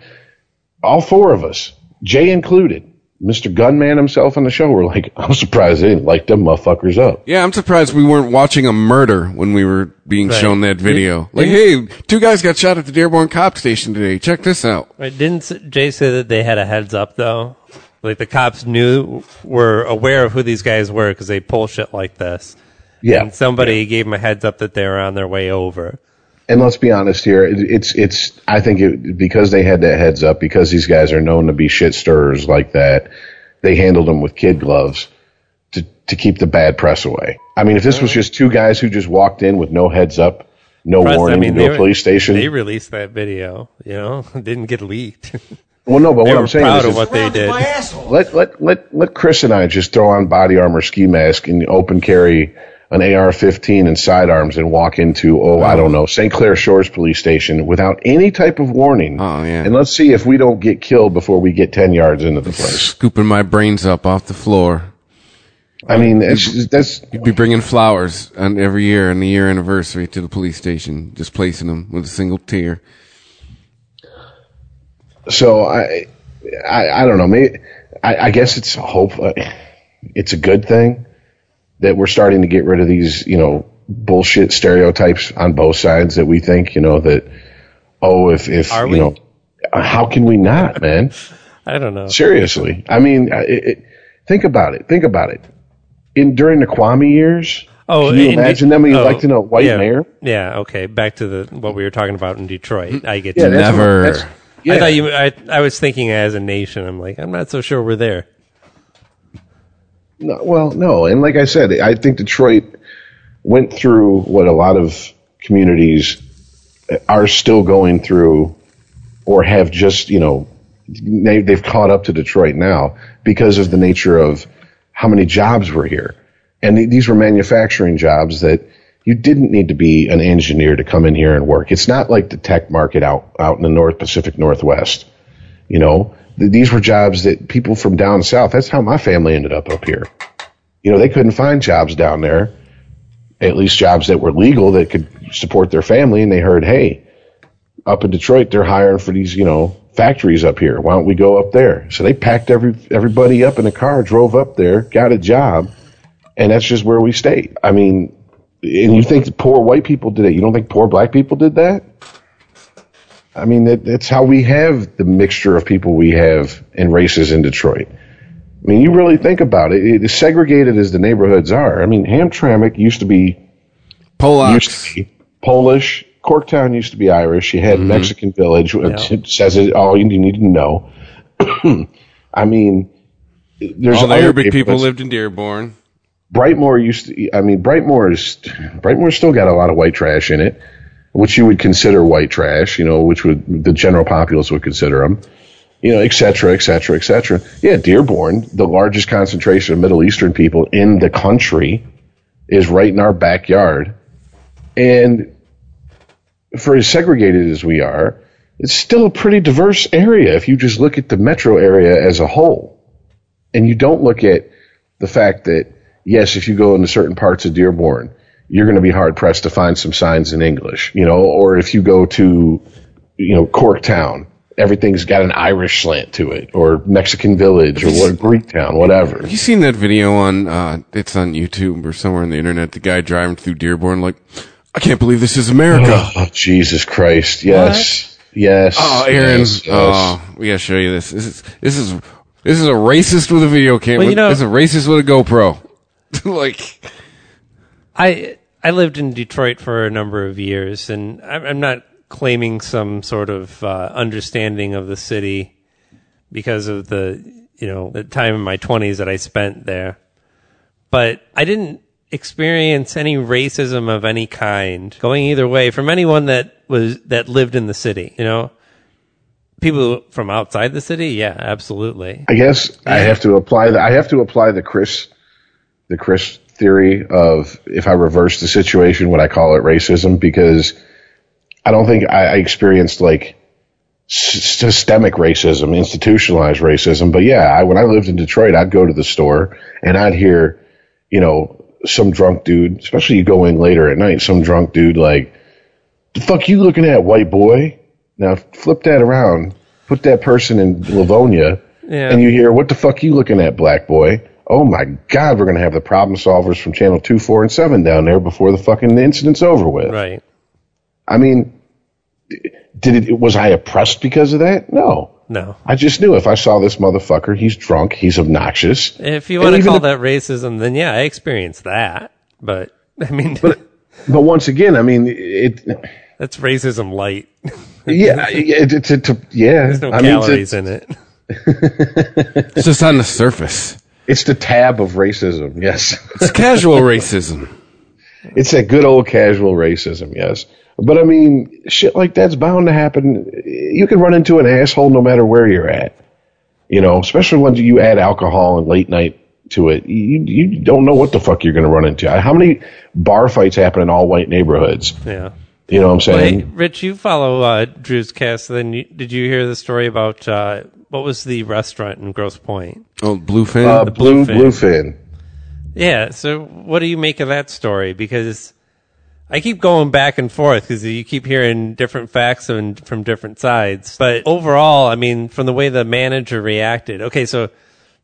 All four of us, Jay included, Mr. Gunman himself on the show, were like, I'm surprised they didn't light them motherfuckers up. Yeah, I'm surprised we weren't watching a murder when we were being Right. shown that video. Like, hey, two guys got shot at the Dearborn cop station today. Check this out. Right, didn't Jay say that they had a heads up though? Like the cops knew, were aware of who these guys were because they pull shit like this. Yeah. And somebody gave them a heads up that they were on their way over. And let's be honest here. It's it's. I think it, because they had that heads up, because these guys are known to be shit stirrers like that, they handled them with kid gloves to to keep the bad press away. I mean, if this was just two guys who just walked in with no heads up, no Plus, warning, I mean, no they, police station. They released that video. You know, didn't get leaked. well, no, but they what I'm saying is, is what they did. let let let let Chris and I just throw on body armor, ski mask, and open carry an AR-15 and sidearms and walk into oh I don't know St. Clair Shores Police Station without any type of warning. Oh, yeah. And let's see if we don't get killed before we get ten yards into the place. Scooping my brains up off the floor. I mean, it's, that's You'd be bringing flowers on every year on the year anniversary to the police station, just placing them with a single tear. so I I, I don't know. Maybe I, I guess it's a hope. uh, It's a good thing that we're starting to get rid of these, you know, bullshit stereotypes on both sides that we think, you know, that oh, if if Are you we? know, how can we not, man? I don't know. Seriously, I mean, it, it, think about it. Think about it. In during the Kwame years, Oh, can you in- imagine them oh, electing a white yeah, mayor? Yeah. Okay. Back to the what we were talking about in Detroit. I get Yeah, you. that's what- Never. yeah. I thought you. I, I was thinking as a nation. I'm like, I'm not so sure we're there. No, well, no, and like I said, I think Detroit went through what a lot of communities are still going through, or have just you know they, they've caught up to Detroit now because of the nature of how many jobs were here, and th- these were manufacturing jobs that you didn't need to be an engineer to come in here and work. It's not like the tech market out out in the North Pacific Northwest. You know, Th- these were jobs that people from down south. That's how my family ended up up here. You know, they couldn't find jobs down there, at least jobs that were legal that could support their family. And they heard, hey, up in Detroit, they're hiring for these, you know, factories up here. Why don't we go up there? So they packed every everybody up in a car, drove up there, got a job, and that's just where we stayed. I mean, and you think poor white people did it? You don't think poor black people did that? I mean, that, that's how we have the mixture of people we have and races in Detroit. I mean, you really think about it, it as segregated as the neighborhoods are. I mean, Hamtramck used to be Polacks. used to be Polish. Corktown used to be Irish. You had mm-hmm. Mexican Village. which It says it all you need to know. I mean, there's All the Arabic people lived in Dearborn. Brightmoor used to. I mean, Brightmoor is Brightmoor still got a lot of white trash in it, which you would consider white trash. You know, which would the general populace would consider them. You know, et cetera, et cetera, et cetera. Yeah, Dearborn, the largest concentration of Middle Eastern people in the country, is right in our backyard, and for as segregated as we are, it's still a pretty diverse area if you just look at the metro area as a whole, and you don't look at the fact that yes, if you go into certain parts of Dearborn, you're going to be hard pressed to find some signs in English, you know, or if you go to, you know, Corktown, everything's got an Irish slant to it, or Mexican Village, or what, Greek Town, whatever. Have you seen that video on, uh, it's on YouTube or somewhere on the internet, the guy driving through Dearborn like, I can't believe this is America. Oh, Jesus Christ. Yes. Yes. Oh, Aaron. Yes, yes. Oh, we gotta show you this. This is this is this is a racist with a video camera. Well, you know- this is a racist with a GoPro. like, I I lived in Detroit for a number of years, and I'm, I'm not claiming some sort of uh, understanding of the city because of the you know, the time in my 20s that I spent there. But I didn't experience any racism of any kind going either way from anyone that was that lived in the city, you know. People from outside the city, yeah, absolutely. I guess I have to apply the I have to apply the Chris the Chris theory of if I reverse the situation, would I call it racism? Because I don't think I, I experienced like s- systemic racism, institutionalized racism. But yeah, I, when I lived in Detroit, I'd go to the store and I'd hear, you know, some drunk dude, especially you go in later at night, some drunk dude like, the fuck you looking at, white boy? Now flip that around, put that person in Livonia, Yeah. and you hear, what the fuck you looking at, black boy? Oh my God, we're going to have the problem solvers from channel 2, 4, and 7 down there before the fucking incident's over with. Right. I mean, did it, was I oppressed because of that? No. No. I just knew if I saw this motherfucker, he's drunk, he's obnoxious. If you want to call if- that racism, then yeah, I experienced that. But I mean, But but once again, I mean, it, that's racism light. yeah, it, it, it, it- yeah. There's no I mean, calories it's, in it. It's just on the surface. It's the tab of racism, yes. It's casual racism. It's that good old casual racism, yes. But I mean, shit like that's bound to happen. You can run into an asshole no matter where you're at. You know, especially when you add alcohol and late night to it. You you don't know what the fuck you're going to run into. How many bar fights happen in all white neighborhoods? Yeah. You know what I'm saying? hey, Rich, you follow uh, Drew's cast. Then you, did you hear the story about uh, what was the restaurant in Grosse Pointe? Oh, bluefin. uh, blue Bluefin. bluefin. Yeah. So, what do you make of that story? Because I keep going back and forth because you keep hearing different facts and from different sides. But overall, I mean, from the way the manager reacted. Okay, so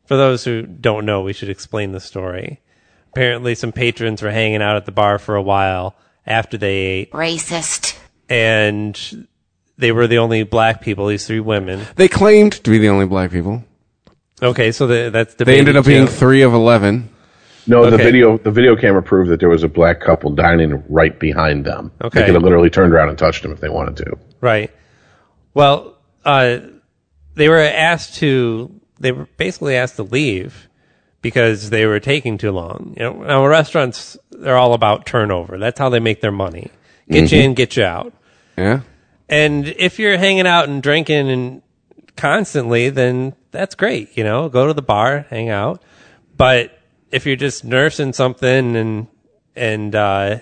for those who don't know, we should explain the story. Apparently, some patrons were hanging out at the bar for a while after they ate, Racist. and they were the only black people. These three women. they claimed to be the only black people. Okay, so the, that's They ended up being three of eleven. No, the Okay. video the video camera proved that there was a black couple dining right behind them. Okay. They could have literally turned around and touched them if they wanted to. Right. Well, uh, they were asked to. They were basically asked to leave because they were taking too long. You know, now restaurants they're all about turnover. That's how they make their money. Get you in, get you out. Yeah. And if you're hanging out and drinking and constantly, then that's great. You know, go to the bar, hang out. But if you're just nursing something and and uh,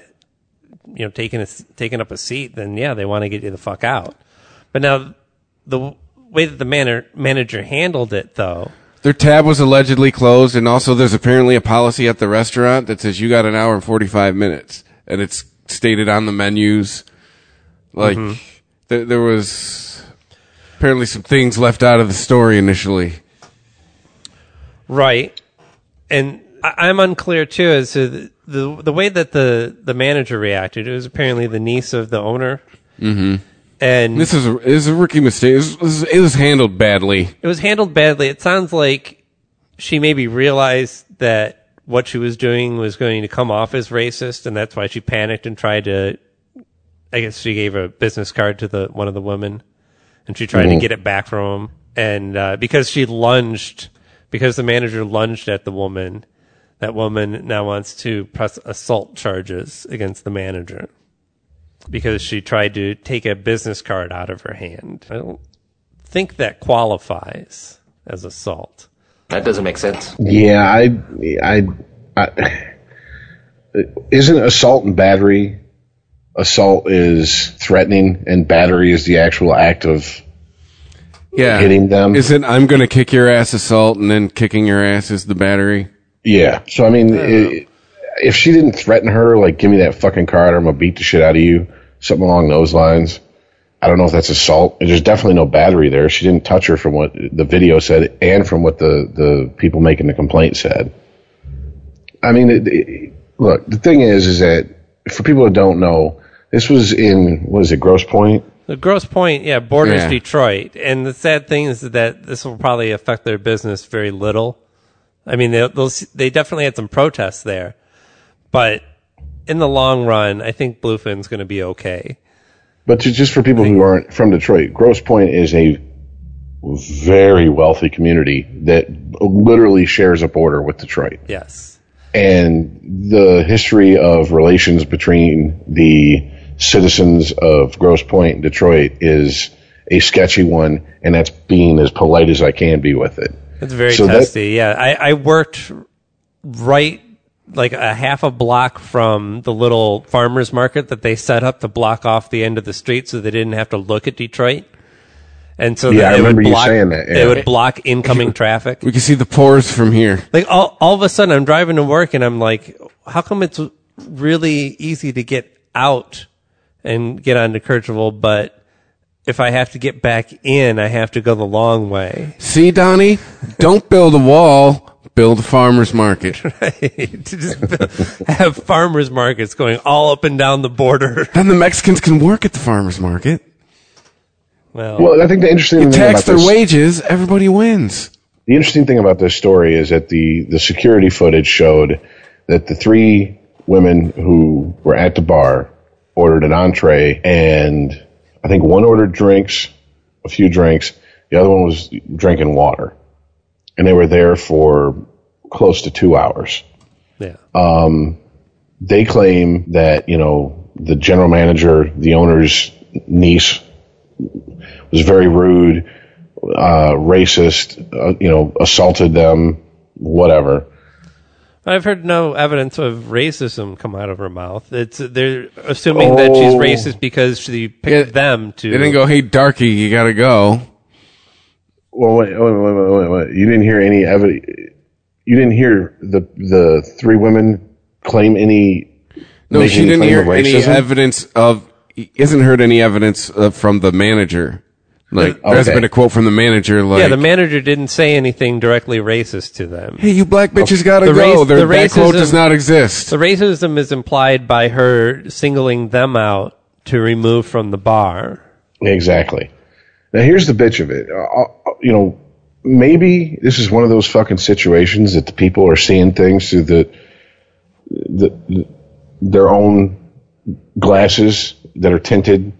you know taking a, taking up a seat, then yeah, they want to get you the fuck out. But now the way that the man- manager handled it, though, Their tab was allegedly closed, and also there's apparently a policy at the restaurant that says you got an hour and 45 minutes, and it's stated on the menus. Like, th- there was apparently some things left out of the story initially. right? And I- I'm unclear too as to the, the the way that the the manager reacted. It was apparently the niece of the owner, mm-hmm. and This is a, this is a rookie mistake. It was- it was handled badly. it was handled badly. It sounds like she maybe realized that what she was doing was going to come off as racist, and that's why she panicked and tried to. I guess she gave a business card to the one of the women, and she tried to get it back from him. And uh, because she lunged, because the manager lunged at the woman, that woman now wants to press assault charges against the manager because she tried to take a business card out of her hand. I don't think that qualifies as assault. That doesn't make sense. Yeah, I, I, I isn't assault and battery. Assault is threatening, and battery is the actual act of Yeah. hitting them. Is it I'm going to kick your ass assault, and then kicking your ass is the battery? Yeah. So I mean, i if she didn't threaten her, like, give me that fucking card, or I'm gonna beat the shit out of you, something along those lines. I don't know if that's assault. There's definitely no battery there. She didn't touch her from what the video said and from what the, the people making the complaint said. I mean, it, it, look, the thing is, is that for people who don't know, this was in, what is it, Grosse Pointe? The Grosse Pointe, yeah, borders Yeah. Detroit, and the sad thing is that this will probably affect their business very little. I mean, they they'll, they definitely had some protests there, but in the long run, I think Bluefin's going to be okay. But to, just for people who aren't from Detroit, Grosse Pointe is a very wealthy community that literally shares a border with Detroit. Yes. And the history of relations between the citizens of Grosse Pointe and Detroit is a sketchy one, and that's being as polite as I can be with it. It's very So that- testy. yeah, I, I worked right like a half a block from the little farmers market that they set up to block off the end of the street so they didn't have to look at Detroit. And so Yeah, that I it would remember you block, saying that, yeah. It would block incoming traffic. We can see the pores from here. Like all, all of a sudden I'm driving to work and I'm like, how come it's really easy to get out and get onto Kercheval, but if I have to get back in, I have to go the long way. See, Donnie? Don't build a wall, build a farmer's market. to just build- have farmers markets going all up and down the border. Then the Mexicans can work at the farmer's market. Well, Well, I think the interesting You thing tax about their this, wages, everybody wins. the interesting thing about this story is that the the security footage showed that the three women who were at the bar ordered an entree, and I think one ordered drinks, a few drinks. The other one was drinking water, and they were there for close to two hours. yeah. Um, they claim that you know the general manager, the owner's niece, was very rude, uh, racist, uh, you know, assaulted them, whatever. I've heard no evidence of racism come out of her mouth. It's they're assuming that she's Oh. racist because she picked Yeah, them to. They didn't go, hey, darky, you gotta go. Well, wait, wait, wait, wait, wait, wait. You didn't hear any evidence. You didn't hear the the three women claim any. No, make she any didn't claim hear of any racism? evidence of, isn't heard any evidence uh, from the manager. Like, there hasn't Okay. been a quote from the manager, like, yeah, the manager didn't say anything directly racist to them. hey, you black bitches gotta The go. race- Their, the that quote does not exist. The racism is implied by her singling them out to remove from the bar. Exactly. Now here's the bitch of it. Uh, uh, you know, maybe this is one of those fucking situations that the people are seeing things through the, the, the their own glasses that are tinted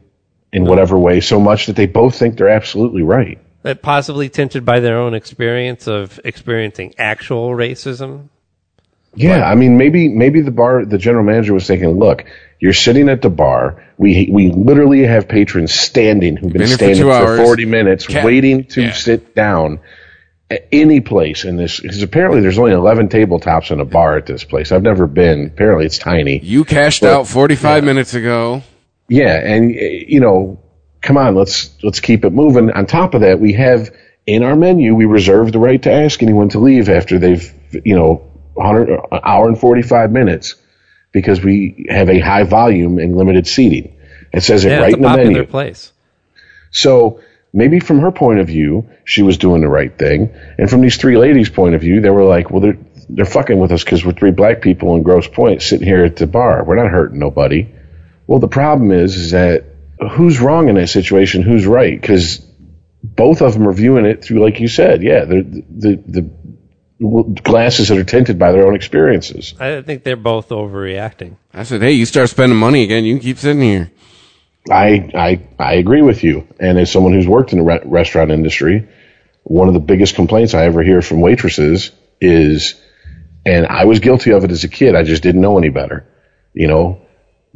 in whatever way so much that they both think they're absolutely right. That possibly tinted by their own experience of experiencing actual racism. Yeah, I mean, maybe maybe the bar, the general manager was thinking, look, you're sitting at the bar. We we literally have patrons standing who've been Been here for standing for, 40 minutes Cat- waiting to yeah. sit down at any place in this. Because apparently there's only 11 tabletops in a bar at this place. I've never been. Apparently it's tiny. You cashed out 45 minutes ago. Yeah, and uh, you know, come on, let's let's keep it moving. On top of that, we have in our menu we reserve the right to ask anyone to leave after they've you know 100 an hour and 45 minutes because we have a high volume and limited seating. It says it Yeah, right it's in the menu. place. So maybe from her point of view, she was doing the right thing, and from these three ladies' point of view, they were like, well, they're they're fucking with us because we're three black people in Grosse Pointe sitting here at the bar. We're not hurting nobody. Well, the problem is, is that who's wrong in that situation? Who's right? Because both of them are viewing it through, like you said, yeah, the the the glasses that are tinted by their own experiences. I think they're both overreacting. I said, hey, you start spending money again, you can keep sitting here. I I I agree with you. And as someone who's worked in the re- restaurant industry, one of the biggest complaints I ever hear from waitresses is, and I was guilty of it as a kid. I just didn't know any better. You know,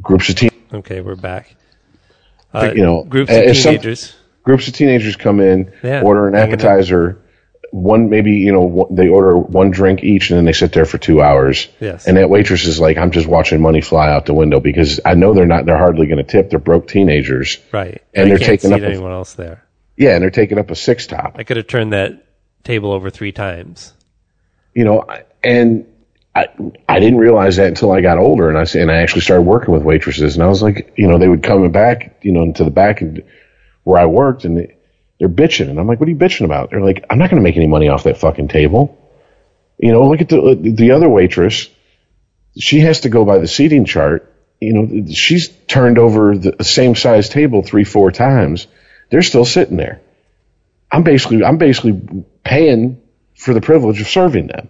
groups of teen, Okay, we're back. Uh, you know, groups of if some- teenagers. groups of teenagers come in, Yeah, order an appetizer. One maybe you know one- they order one drink each, and then they sit there for two hours. Yes. And that waitress is like, I'm just watching money fly out the window because I know they're not. They're hardly going to tip. They're broke teenagers. right. and they're taking up a- anyone else there. Yeah, and they're taking up a six top. I could have turned that table over three times. you know, and I I didn't realize that until I got older, and I and I actually started working with waitresses, and I was like, you know, they would come back, you know, into the back and where I worked, and they, they're bitching, and I'm like, what are you bitching about? They're like, I'm not going to make any money off that fucking table. You know, look at the the other waitress. She has to go by the seating chart. You know, she's turned over the same size table three, four times. They're still sitting there. I'm basically I'm basically paying for the privilege of serving them.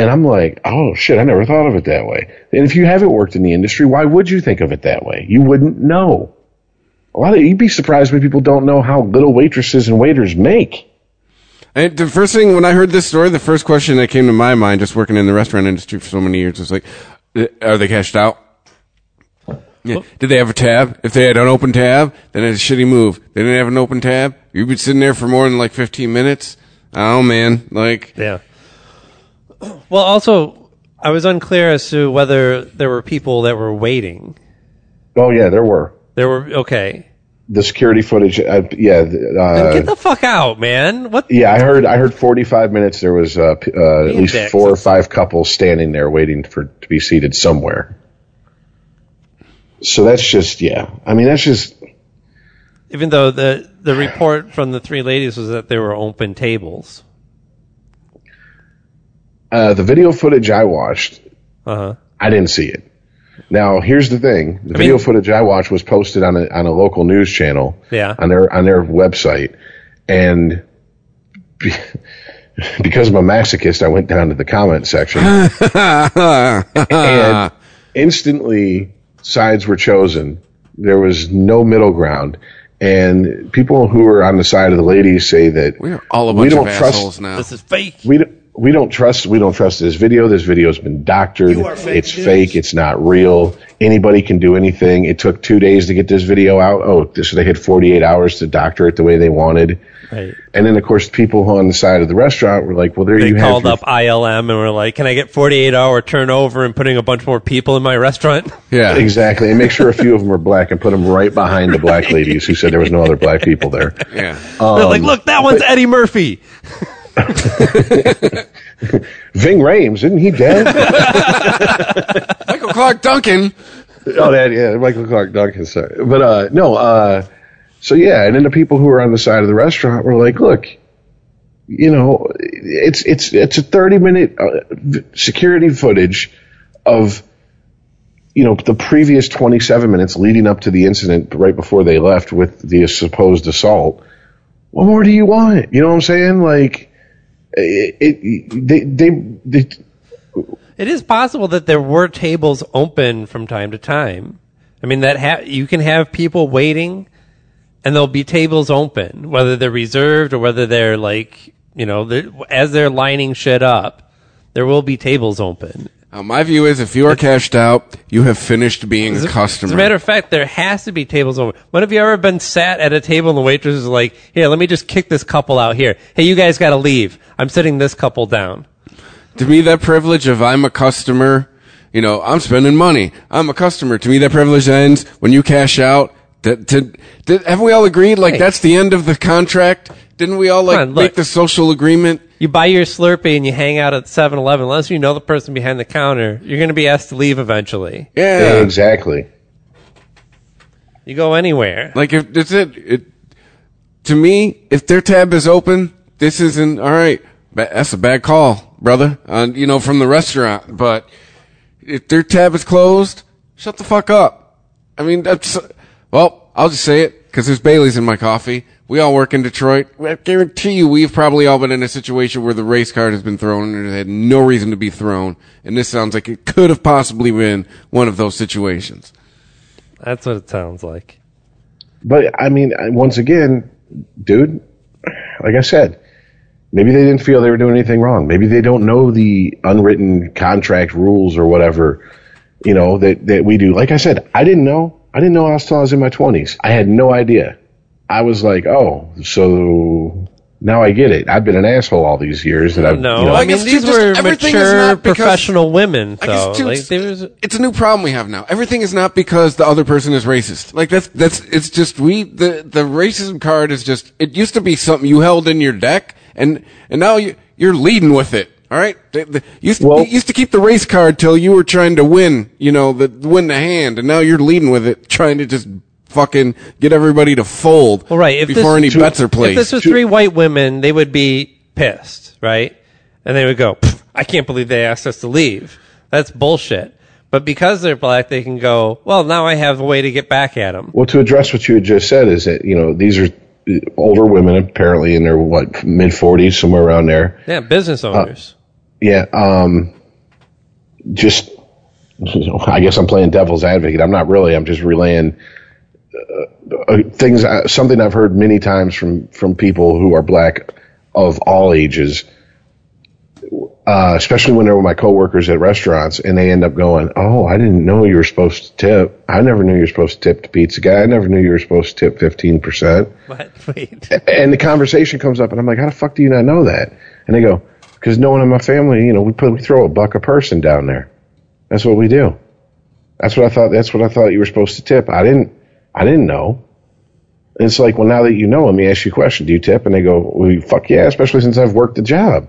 And I'm like, oh shit, I never thought of it that way. And if you haven't worked in the industry, why would you think of it that way? You wouldn't know. A lot of you'd be surprised when people don't know how little waitresses and waiters make. And the first thing when I heard this story, the first question that came to my mind, just working in the restaurant industry for so many years, was like, uh, "Are they cashed out? Yeah. Did they have a tab? If they had an open tab, then it's a shitty move. They didn't have an open tab. You've been sitting there for more than like 15 minutes. Oh man, like Yeah. Well, also, I was unclear as to whether there were people that were waiting. Oh yeah, there were There were okay. the security footage. Uh, yeah, uh, get the fuck out, man! What? yeah. I heard. I heard 45 minutes. There was uh, uh, at least dicks. four or five couples standing there waiting for to be seated somewhere. So that's just yeah. I mean, that's just Even though the the report from the three ladies was that there were open tables. Uh, the video footage I watched. Uh huh. I didn't see it. Now, here's the thing: the video footage I watched was posted on a on a local news channel. Yeah. On their on their website, and be, because I'm a masochist, I went down to the comment section, and instantly sides were chosen. There was no middle ground, and people who are on the side of the ladies say that we're all a we bunch don't of trust assholes now. This is fake. we don't, we don't trust we don't trust this video. This video's been doctored. it's fake. It's not real. Anybody can do anything. It took two days to get this video out. Oh, so they had 48 hours to doctor it the way they wanted. Right. And then of course people on the side of the restaurant were like, "Well, there They you called have." up ILM and were like, "Can I get 48 hour turnover and putting a bunch more people in my restaurant?" yeah, Exactly, and make sure a few of them were black and put them right behind the black ladies who said there was no other black people there. yeah. They're Um, like, "Look, that one's Eddie Murphy." Ving Rhames, isn't he dead? Michael Clarke Duncan. oh, that yeah, Michael Clarke Duncan. Sorry, but uh, no. Uh, so yeah, and then the people who were on the side of the restaurant were like, "Look, you know, it's it's it's a thirty minute uh, security footage of." You know, the previous 27 minutes leading up to the incident right before they left with the supposed assault. What more do you want? You know what I'm saying? Like, it, it they, they, they, It is possible that there were tables open from time to time. I mean, that ha- you can have people waiting, and there'll be tables open, whether they're reserved or whether they're like, you know, they're, as they're lining shit up, there will be tables open. Uh, my view is, if you are cashed out, you have finished being a customer. As a matter of fact, there has to be tables open. When have you ever been sat at a table and the waitress is like, "Here, let me just kick this couple out here. Hey, you guys got to leave. I'm sitting this couple down." to me, that privilege of I'm a customer, you know, I'm spending money. I'm a customer. To me, that privilege ends when you cash out. That, to, that, haven't we all agreed? Like, Hey. that's the end of the contract? Didn't we all, like, on, make the social agreement? You buy your Slurpee and you hang out at 7-Eleven. Unless you know the person behind the counter, you're going to be asked to leave eventually. Yeah. exactly. You go anywhere. Like, if that's it, it, to me, if their tab is open, this isn't, alright, that's a bad call, brother, uh, you know, from the restaurant. But if their tab is closed, shut the fuck up. I mean, that's, well, I'll just say it, cause there's Bailey's in my coffee. We all work in Detroit. I guarantee you we've probably all been in a situation where the race card has been thrown and it had no reason to be thrown. And this sounds like it could have possibly been one of those situations. That's what it sounds like. But I mean, once again, dude, like I said, maybe they didn't feel they were doing anything wrong. Maybe they don't know the unwritten contract rules or whatever, you know, that, that we do. Like I said, I didn't know. I didn't know until I was in my twenties. I had no idea. I was like, oh, so now I get it. I've been an asshole all these years that I've, No, you know, I I mean these just were mature not because- professional women. I guess Though, too, like it's, was, it's a new problem we have now. Everything is not because the other person is racist. Like that's that's it's just we the the racism card is just it used to be something you held in your deck and and now you you're leading with it. All right, the, the, used, to, Well- you used to keep the race card till you were trying to win, you know, the win the hand, and now you're leading with it, trying to just fucking get everybody to fold. Well, right, if before this- any bets are if placed. this was three white women, they would be pissed, right? And they would go, "I can't believe they asked us to leave. That's bullshit." But because they're black, they can go, "Well, now I have a way to get back at them." Well, to address what you had just said is that you know these are uh, older women, apparently in their what mid forties, somewhere around there. Yeah, business owners. Yeah, um, just you know, I guess I'm playing devil's advocate. I'm not really. I'm just relaying uh, uh, things. Uh, something I've heard many times from from people who are black of all ages, uh, especially when they were my coworkers at restaurants, and they end up going, "Oh, I didn't know you were supposed to tip. I never knew you were supposed to tip the pizza guy. I never knew you were supposed to tip fifteen percent." What? Wait. And the conversation comes up, and I'm like, "How the fuck do you not know that?" And they go, "Because no one in my family, you know, we put we throw a buck a person down there. That's what we do. That's what I thought. That's what I thought you were supposed to tip. I didn't. I didn't know." And it's like, well, now that you know, let me ask you a question. Do you tip? And they go, well, fuck yeah, especially since I've worked the job.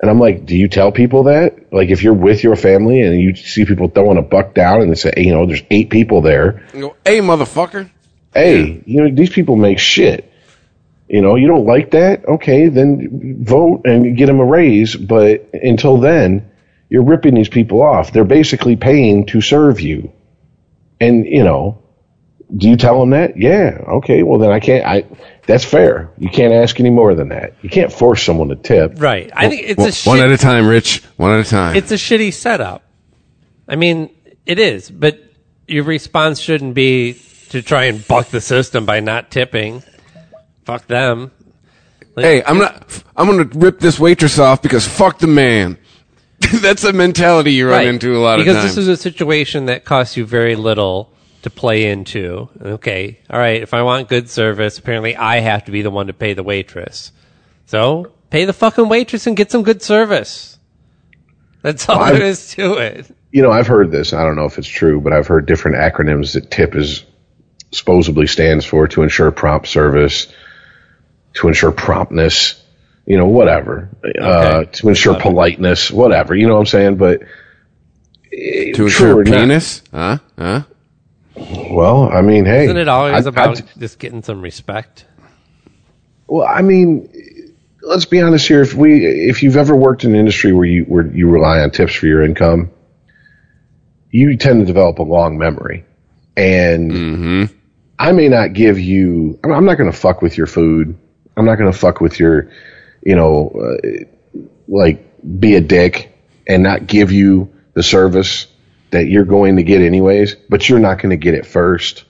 And I'm like, do you tell people that? Like, if you're with your family and you see people throwing a buck down and they say, you know, there's eight people there. You go, hey, motherfucker. Hey, you know, these people make shit. You know, you don't like that? Okay, then vote and get them a raise. But until then, you're ripping these people off. They're basically paying to serve you. And, you know, do you tell them that? Yeah. Okay. Well, then I can't. I. That's fair. You can't ask any more than that. You can't force someone to tip. Right. I think it's One, a shit, one at a time, Rich. One at a time. it's a shitty setup. I mean, it is, but your response shouldn't be to try and buck the system by not tipping. Fuck them. Like, hey, I'm not. I'm gonna rip this waitress off because fuck the man. That's a mentality you run right. into a lot because of times. Because this is a situation that costs you very little to play into. Okay, all right. If I want good service, apparently I have to be the one to pay the waitress. So pay the fucking waitress and get some good service. That's all I've- there is to it. You know, I've heard this. I don't know if it's true, but I've heard different acronyms that TIP is supposedly stands for to ensure prompt service, to ensure promptness, you know, whatever, uh, to ensure politeness, whatever. You know what I'm saying? But to true ensure or not- penis, huh? Huh? well, I mean, hey, Isn't it always I- about I- just getting some respect? Well, I mean, let's be honest here. If we, if you've ever worked in an industry where you where you rely on tips for your income, you tend to develop a long memory, and I may not give you. I'm- I'm not going to fuck with your food. I'm not going to fuck with your, you know, uh, like be a dick and not give you the service that you're going to get anyways. But you're not going to get it first.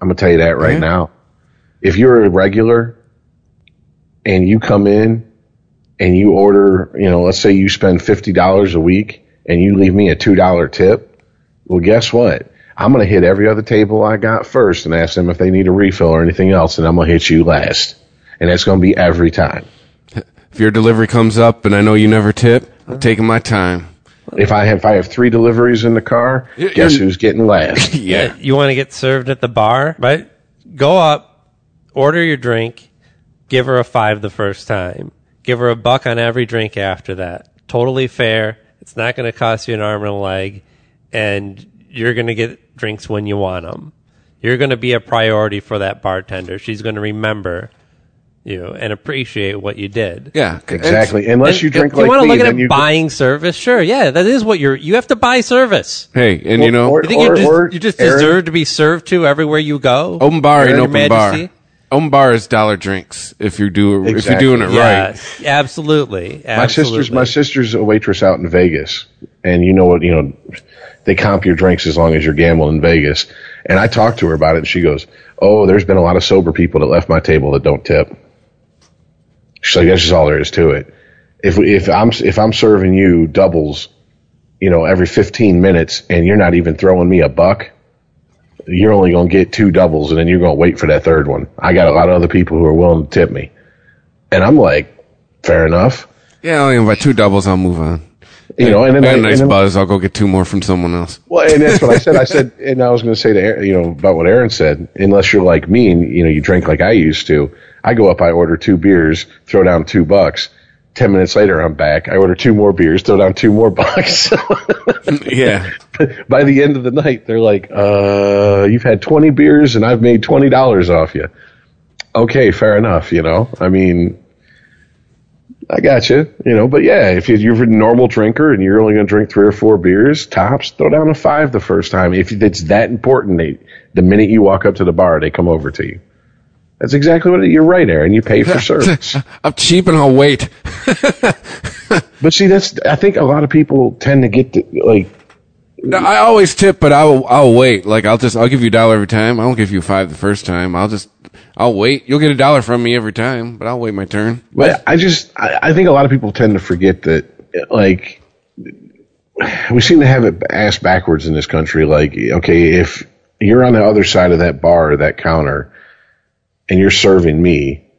I'm going to tell you that right Yeah. now. If you're a regular and you come in and you order, you know, let's say you spend $50 a week and you leave me a $2 tip, well, guess what? I'm going to hit every other table I got first and ask them if they need a refill or anything else, and I'm going to hit you last. And that's going to be every time. If your delivery comes up and I know you never tip, I'm taking my time. If I have, if I have three deliveries in the car, You're- guess you're- who's getting last? Yeah. You want to get served at the bar, right? Go up, order your drink, give her a five the first time, give her a buck on every drink after that. Totally fair. It's not going to cost you an arm and a leg, and you're going to get drinks when you want them. You're going to be a priority for that bartender. She's going to remember you and appreciate what you did. Yeah. Exactly. Unless And you drink if like you want to look at then it you buying service, sure, yeah, that is what you're. You have to buy service. Hey, and you know, Or- You think you just, or, you just Aaron- deserve to be served to everywhere you go? open bar and open bar. Open bar is dollar drinks if you do if you're doing it right. Yes, absolutely. My sister's my sister's a waitress out in Vegas, and you know what? You know, they comp your drinks as long as you're gambling in Vegas. And I talked to her about it, and she goes, "Oh, there's been a lot of sober people that left my table that don't tip." She's like, "That's just all there is to it. If if I'm if I'm serving you doubles, you know, every 15 minutes, and you're not even throwing me a buck." You're only going to get two doubles, and then you're going to wait for that third one. I got a lot of other people who are willing to tip me, and I'm like, fair enough. Yeah, I only by two doubles, I'll move on. You know, and then I got I- a nice then- buzz. I'll go get two more from someone else. Well, and that's what I said. I said, and I was going to say to Aaron, you know about what Aaron said. Unless you're like me and you know you drink like I used to, I go up, I order two beers, throw down two bucks. Ten minutes later, I'm back. I order two more beers, throw down two more bucks. Yeah. By the end of the night, they're like, "Uh, you've had 20 beers and I've made twenty dollars off you." Okay, fair enough. You know, I mean, I got you. You know, but yeah, if you- you're a normal drinker and you're only going to drink three or four beers tops, throw down a five the first time. If it's that important, they, the minute you walk up to the bar, they come over to you. That's exactly what it, you're right, Aaron. You pay for service. I'm cheap and I'll wait. but see, that's I think a lot of people tend to get to, like No, I always tip, but I'll I'll wait. Like I'll just I'll give you a dollar every time. I won't give you five the first time. I'll just I'll wait. You'll get a dollar from me every time, but I'll wait my turn. But I just, I, I think a lot of people tend to forget that, like, we seem to have it ass backwards in this country. Like, okay, if you're on the other side of that bar or that counter and you're serving me,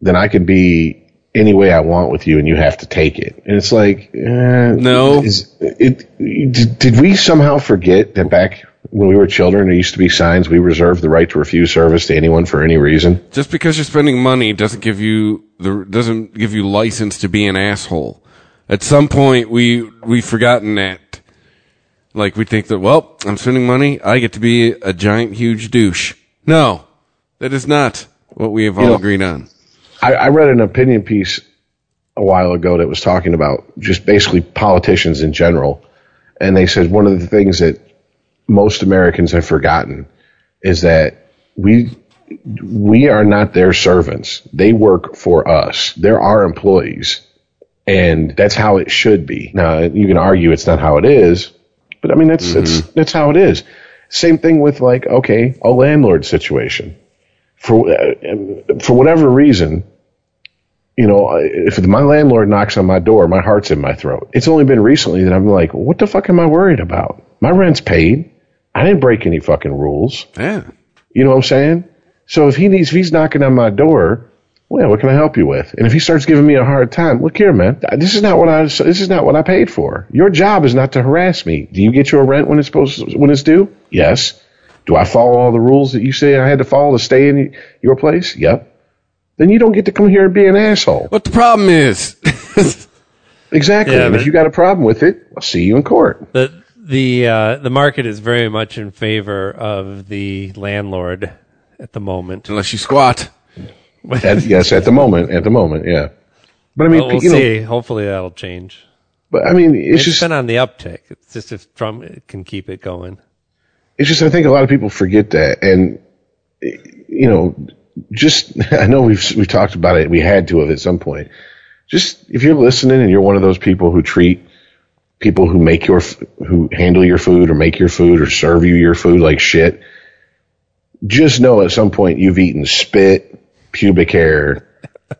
then I could be any way I want with you and you have to take it. And it's like, eh, No. Is, it, did, did we somehow forget that back when we were children, there used to be signs we reserve the right to refuse service to anyone for any reason? Just because you're spending money doesn't give you the doesn't give you license to be an asshole. At some point, we we've forgotten that. Like we think that well, I'm spending money, I get to be a giant, huge douche. No, that is not what we have all know- agreed on. I, I read an opinion piece a while ago that was talking about just basically politicians in general. And they said one of the things that most Americans have forgotten is that we we are not their servants. They work for us. They're our employees. And that's how it should be. Now you can argue it's not how it is, but I mean that's that's mm-hmm. that's how it is. Same thing with like okay, a landlord situation for uh, for whatever reason, you know, if my landlord knocks on my door, my heart's in my throat. It's only been recently that I'm like, what the fuck am I worried about? My rent's paid. I didn't break any fucking rules. Yeah. You know what I'm saying? So if he needs, if he's knocking on my door, well, what can I help you with? And if he starts giving me a hard time, look here, man, this is not what I, this is not what I paid for. Your job is not to harass me. Do you get your rent when it's supposed, when it's due? Yes. Do I follow all the rules that you say I had to follow to stay in your place? Yep. Then you don't get to come here and be an asshole. What the problem is? Exactly. Yeah, and if you got a problem with it, I'll see you in court. The the uh, the market is very much in favor of the landlord at the moment. Unless you squat. At, yes, at the moment, at the moment, yeah. But I mean, But we'll you know, see. Hopefully that'll change. but I mean, it's It's just been on the uptick. It's just if Trump can keep it going. It's just I think a lot of people forget that, and you know, just I know we've we talked about it. We had to have at some point. Just if you're listening and you're one of those people who treat people who make your who handle your food or make your food or serve you your food like shit, just know at some point you've eaten spit, pubic hair.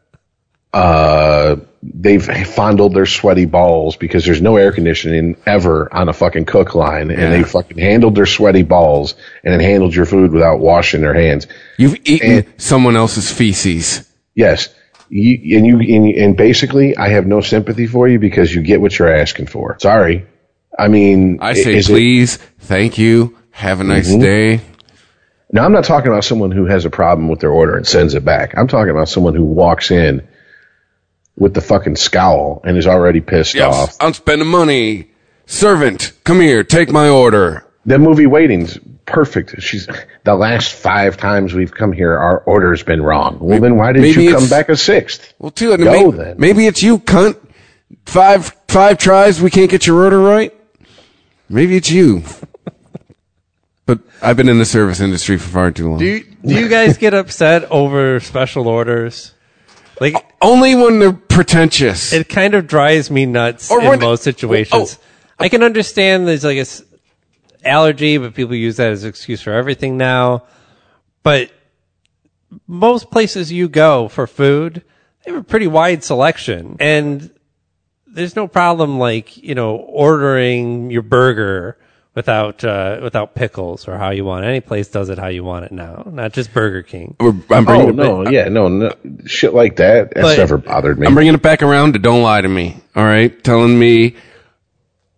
Uh, they've fondled their sweaty balls because there's no air conditioning ever on a fucking cook line, and they fucking handled their sweaty balls and then handled your food without washing their hands. You've eaten someone else's feces. Yes, you, and you and, and basically, I have no sympathy for you because you get what you're asking for. Sorry, I mean, I say is it- please, thank you, have a nice Mm-hmm. day. Now, I'm not talking about someone who has a problem with their order and sends it back. I'm talking about someone who walks in with the fucking scowl and is already pissed Yes, off. I'm spending money. Servant, come here, take my order. That movie Waiting's perfect. She's the last five times we've come here, our order's been wrong. Well, then why didn't you come back a sixth? Well, too, and Go maybe, then. maybe it's you, cunt. Five five tries, we can't get your order right. Maybe it's you. but I've been in the service industry for far too long. Do you, do you guys get upset over special orders? Like Only when they're pretentious. it kind of drives me nuts Or in most oh, situations. oh. I can understand there's like a s- allergy, but people use that as an excuse for everything now. But most places you go for food, they have a pretty wide selection, and there's no problem like you know ordering your burger without uh, without pickles or how you want it. Any place does it how you want it now, not just Burger King. We're- I'm bringing Oh it no, back. yeah, no, no, shit like that. That's But- never bothered me. I'm bringing it back around to don't lie to me. All right, telling me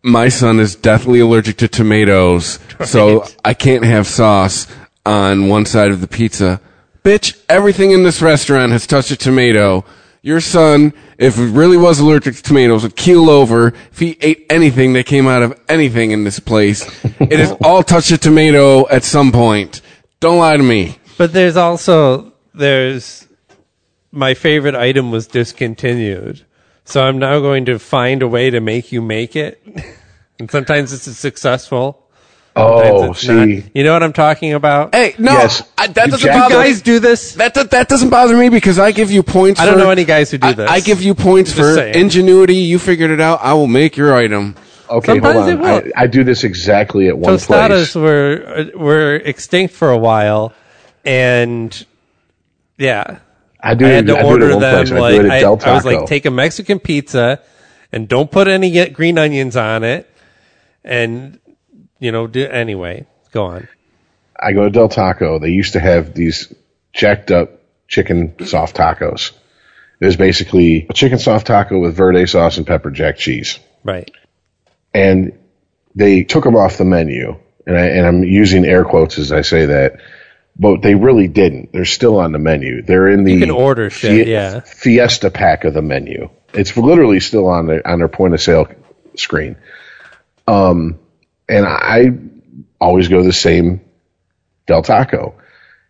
my son is deathly allergic to tomatoes, so I can't have sauce on one side of the pizza. Bitch, everything in this restaurant has touched a tomato. Your son, if he really was allergic to tomatoes, would keel over if he ate anything that came out of anything in this place. it has all touched a tomato at some point. Don't lie to me. But there's also there's my favorite item was discontinued. So I'm now going to find a way to make you make it. and sometimes it's successful. Sometimes oh, it's not. You know what I'm talking about? Hey, no, Yes. I, that You doesn't jack- bother you guys do this? That, that that doesn't bother me because I give you points. I don't for- know any guys who do I, this. I give you points Just for saying. ingenuity. You figured it out. I will make your item. okay, Sometimes hold it on. will. I, I do this exactly at one Tostadas place. were were extinct for a while, and Yeah. I do. I had to I order them place. I like do it at I, I was like, take a Mexican pizza and don't put any green onions on it, and you know, do anyway. Go on. I go to Del Taco. They used to have these jacked up chicken soft tacos. It was basically a chicken soft taco with verde sauce and pepper jack cheese. Right. And they took them off the menu. And, I, and I'm using air quotes as I say that. But they really didn't. They're still on the menu. They're in the You can order shit, yeah. Fiesta pack of the menu. It's literally still on their on their point of sale screen. Um, and I always go the same Del Taco.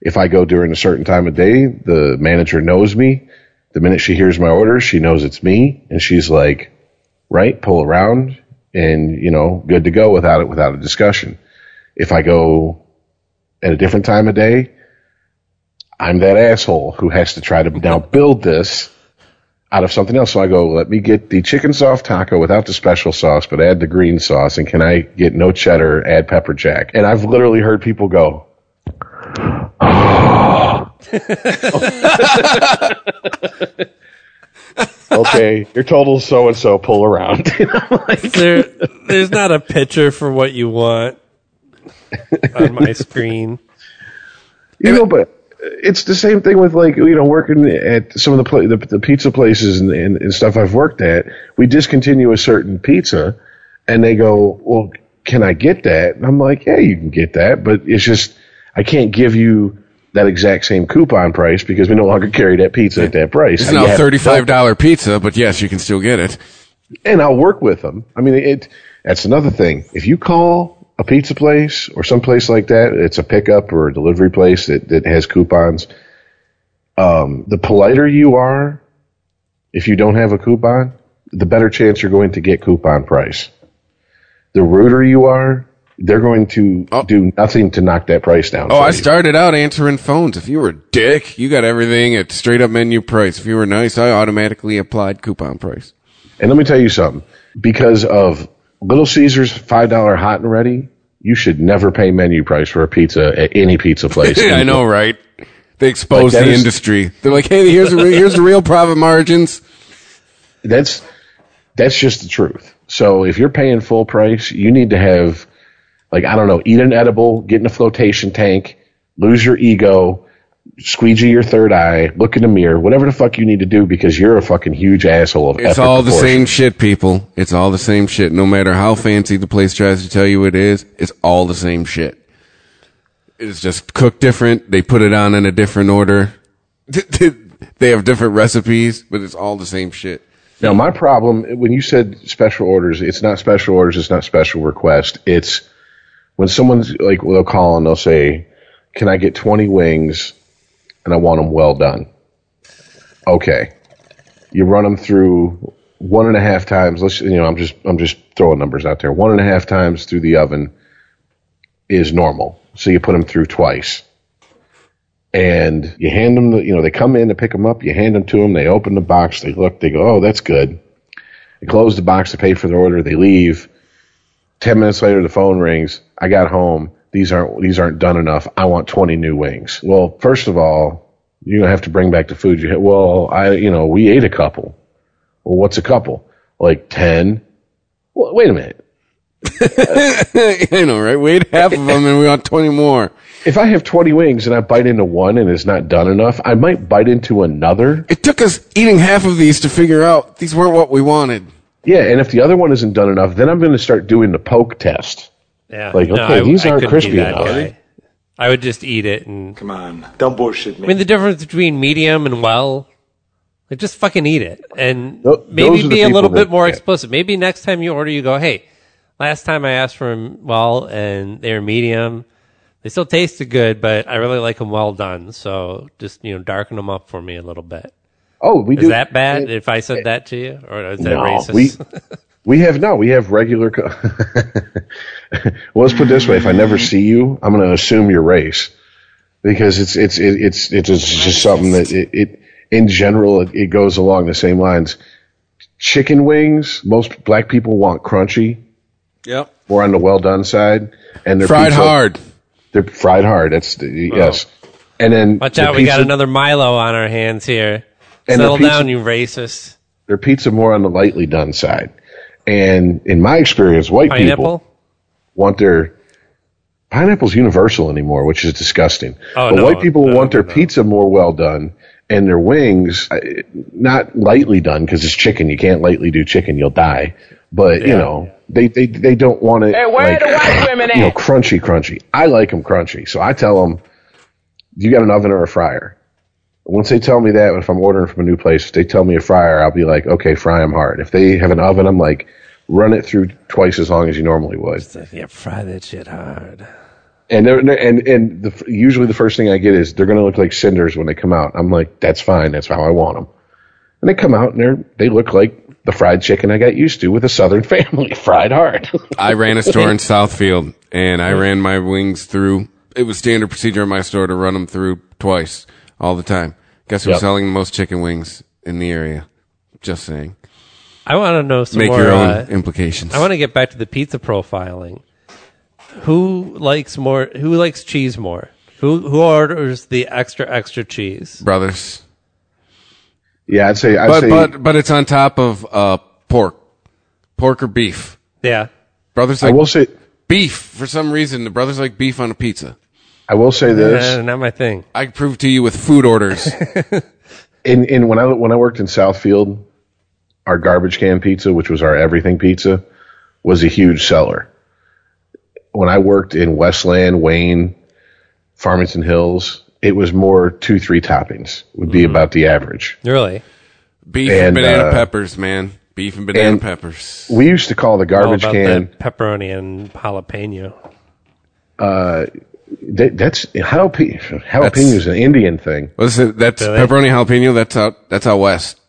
If I go during a certain time of day, the manager knows me. The minute she hears my order, she knows it's me, and she's like, "Right, pull around, and you know, good to go without it, without a discussion." If I go at a different time of day, I'm that asshole who has to try to now build this out of something else. So I go, let me get the chicken soft taco without the special sauce, but add the green sauce. And can I get no cheddar, add pepper jack? And I've literally heard people go, oh. okay, your total so and so, pull around. There, there's not a picture for what you want on my screen. You know, but it's the same thing with like you know working at some of the pla- the, the pizza places and, and, and stuff I've worked at. We discontinue a certain pizza, and they go, "Well, can I get that?" And I'm like, "Yeah, you can get that, but it's just I can't give you that exact same coupon price because we no longer carry that pizza at that price." It's now thirty-five dollar pizza, but yes, you can still get it. and I'll work with them. I mean, it. That's another thing. If you call a pizza place or some place like that, it's a pickup or a delivery place that, that has coupons. Um, the politer you are, if you don't have a coupon, the better chance you're going to get coupon price. The ruder you are, they're going to Oh. do nothing to knock that price down. Oh, I you. started out answering phones. If you were a dick, you got everything at straight up menu price. If you were nice, I automatically applied coupon price. And let me tell you something. Because of Little Caesars five dollar hot and ready, you should never pay menu price for a pizza at any pizza place. yeah, I know, right? They expose Like, the is- industry. They're like, hey, here's the re- here's the real profit margins. That's that's just the truth. So if you're paying full price, you need to have like I don't know, eat an edible, get in a flotation tank, lose your ego, squeegee your third eye, look in the mirror, whatever the fuck you need to do because you're a fucking huge asshole of It's all the same shit, people. It's all the same shit. No matter how fancy the place tries to tell you it is, it's all the same shit. It's just cooked different. They put it on in a different order. they have different recipes, but it's all the same shit. Now, my problem when you said special orders, it's not special orders, it's not special request. It's when someone's like, they'll call and they'll say, "Can I get twenty wings?" And I want them well done. Okay, you run them through one and a half times. Let's you know, I'm just I'm just throwing numbers out there. One and a half times through the oven is normal. So you put them through twice and you hand them the, you know, they come in to pick them up, you hand them to them, they open the box, they look, they go, oh, that's good. They close the box, they pay for their order, they leave. Ten minutes later, the phone rings. I got home. These aren't these aren't done enough. I want twenty new wings. Well, first of all, you're gonna have to bring back the food you had. Well, I you know we ate a couple. Well, what's a couple? Like ten. Well, wait a minute. I know, right? We ate half of them and we want 20 more. If I have twenty wings and I bite into one and it's not done enough, I might bite into another It took us eating half of these to figure out these weren't what we wanted. Yeah, and if the other one isn't done enough, then I'm going to start doing the poke test. Yeah. Like, okay, these aren't couldn't crispy enough. guy. I would just eat it and Come on, don't bullshit me. I mean the difference between medium and well, like just fucking eat it and Tho- those maybe be a little bit more yeah. explicit. Maybe next time you order, you go, "Hey, last time I asked for 'em well and they were medium. They still tasted good, but I really like them well done. So just you know, darken them up for me a little bit. Oh, we Is do. Is that bad if I said that to you, or is that No, racist? we we have no. We have regular. Co- well, let's put it this way: if I never see you, I'm going to assume your race because it's it's it, it's it's just, just something that it, it in general it, it goes along the same lines. Chicken wings, most black people want crunchy Yep. or on the well done side, and they're Fried pizza- hard. They're fried hard. That's the, yes. Oh. And then Watch the out, we got another Milo on our hands here. And the Settle pizza- down, you racist. Their pizza more on the lightly done side. And in my experience, white people want their pineapple's universal anymore, which is disgusting. Oh, but no, white people no, want their no. pizza more well done, and their wings uh, not lightly done because it's chicken. You can't lightly do chicken; you'll die. But you know, they they they don't want it. Hey, where like, the white women at? You know, crunchy, crunchy. I like them crunchy, so I tell them, "You got an oven or a fryer?" Once they tell me that, if I'm ordering from a new place, if they tell me a fryer, I'll be like, "Okay, fry them hard." If they have an oven, I'm like, "Run it through twice as long as you normally would." Yeah, fry that shit hard. And they're, and and the, usually the first thing I get is they're going to look like cinders when they come out. I'm like, that's fine. That's how I want them. And they come out and they're they look like the fried chicken I got used to with a Southern family, fried hard. I ran a store in Southfield, and I ran my wings through. It was standard procedure in my store to run them through twice all the time. Guess who's Yep. selling the most chicken wings in the area? Just saying. I want to know some Make more. your own uh, implications. I want to get back to the pizza profiling. Who likes more? Who likes cheese more? Who who orders the extra extra cheese? brothers, yeah, I'd say I'd but say but but it's on top of uh, pork, pork or beef. Yeah, Brothers I like will say beef for some reason. The brothers like beef on a pizza. I will say this. Eh, not my thing. I can prove to you with food orders. in in when I when I worked in Southfield, our garbage can pizza, which was our everything pizza, was a huge seller. When I worked in Westland, Wayne, Farmington Hills, it was more two three toppings would be about the average. Really? beef and, And, banana uh, peppers, man. Beef and banana and- peppers. We used to call the All garbage about can. the pepperoni and jalapeno. That, that's jalapeno. Jalapeno is an Indian thing, What's it? That's Really? pepperoni jalapeno. That's out. That's out west.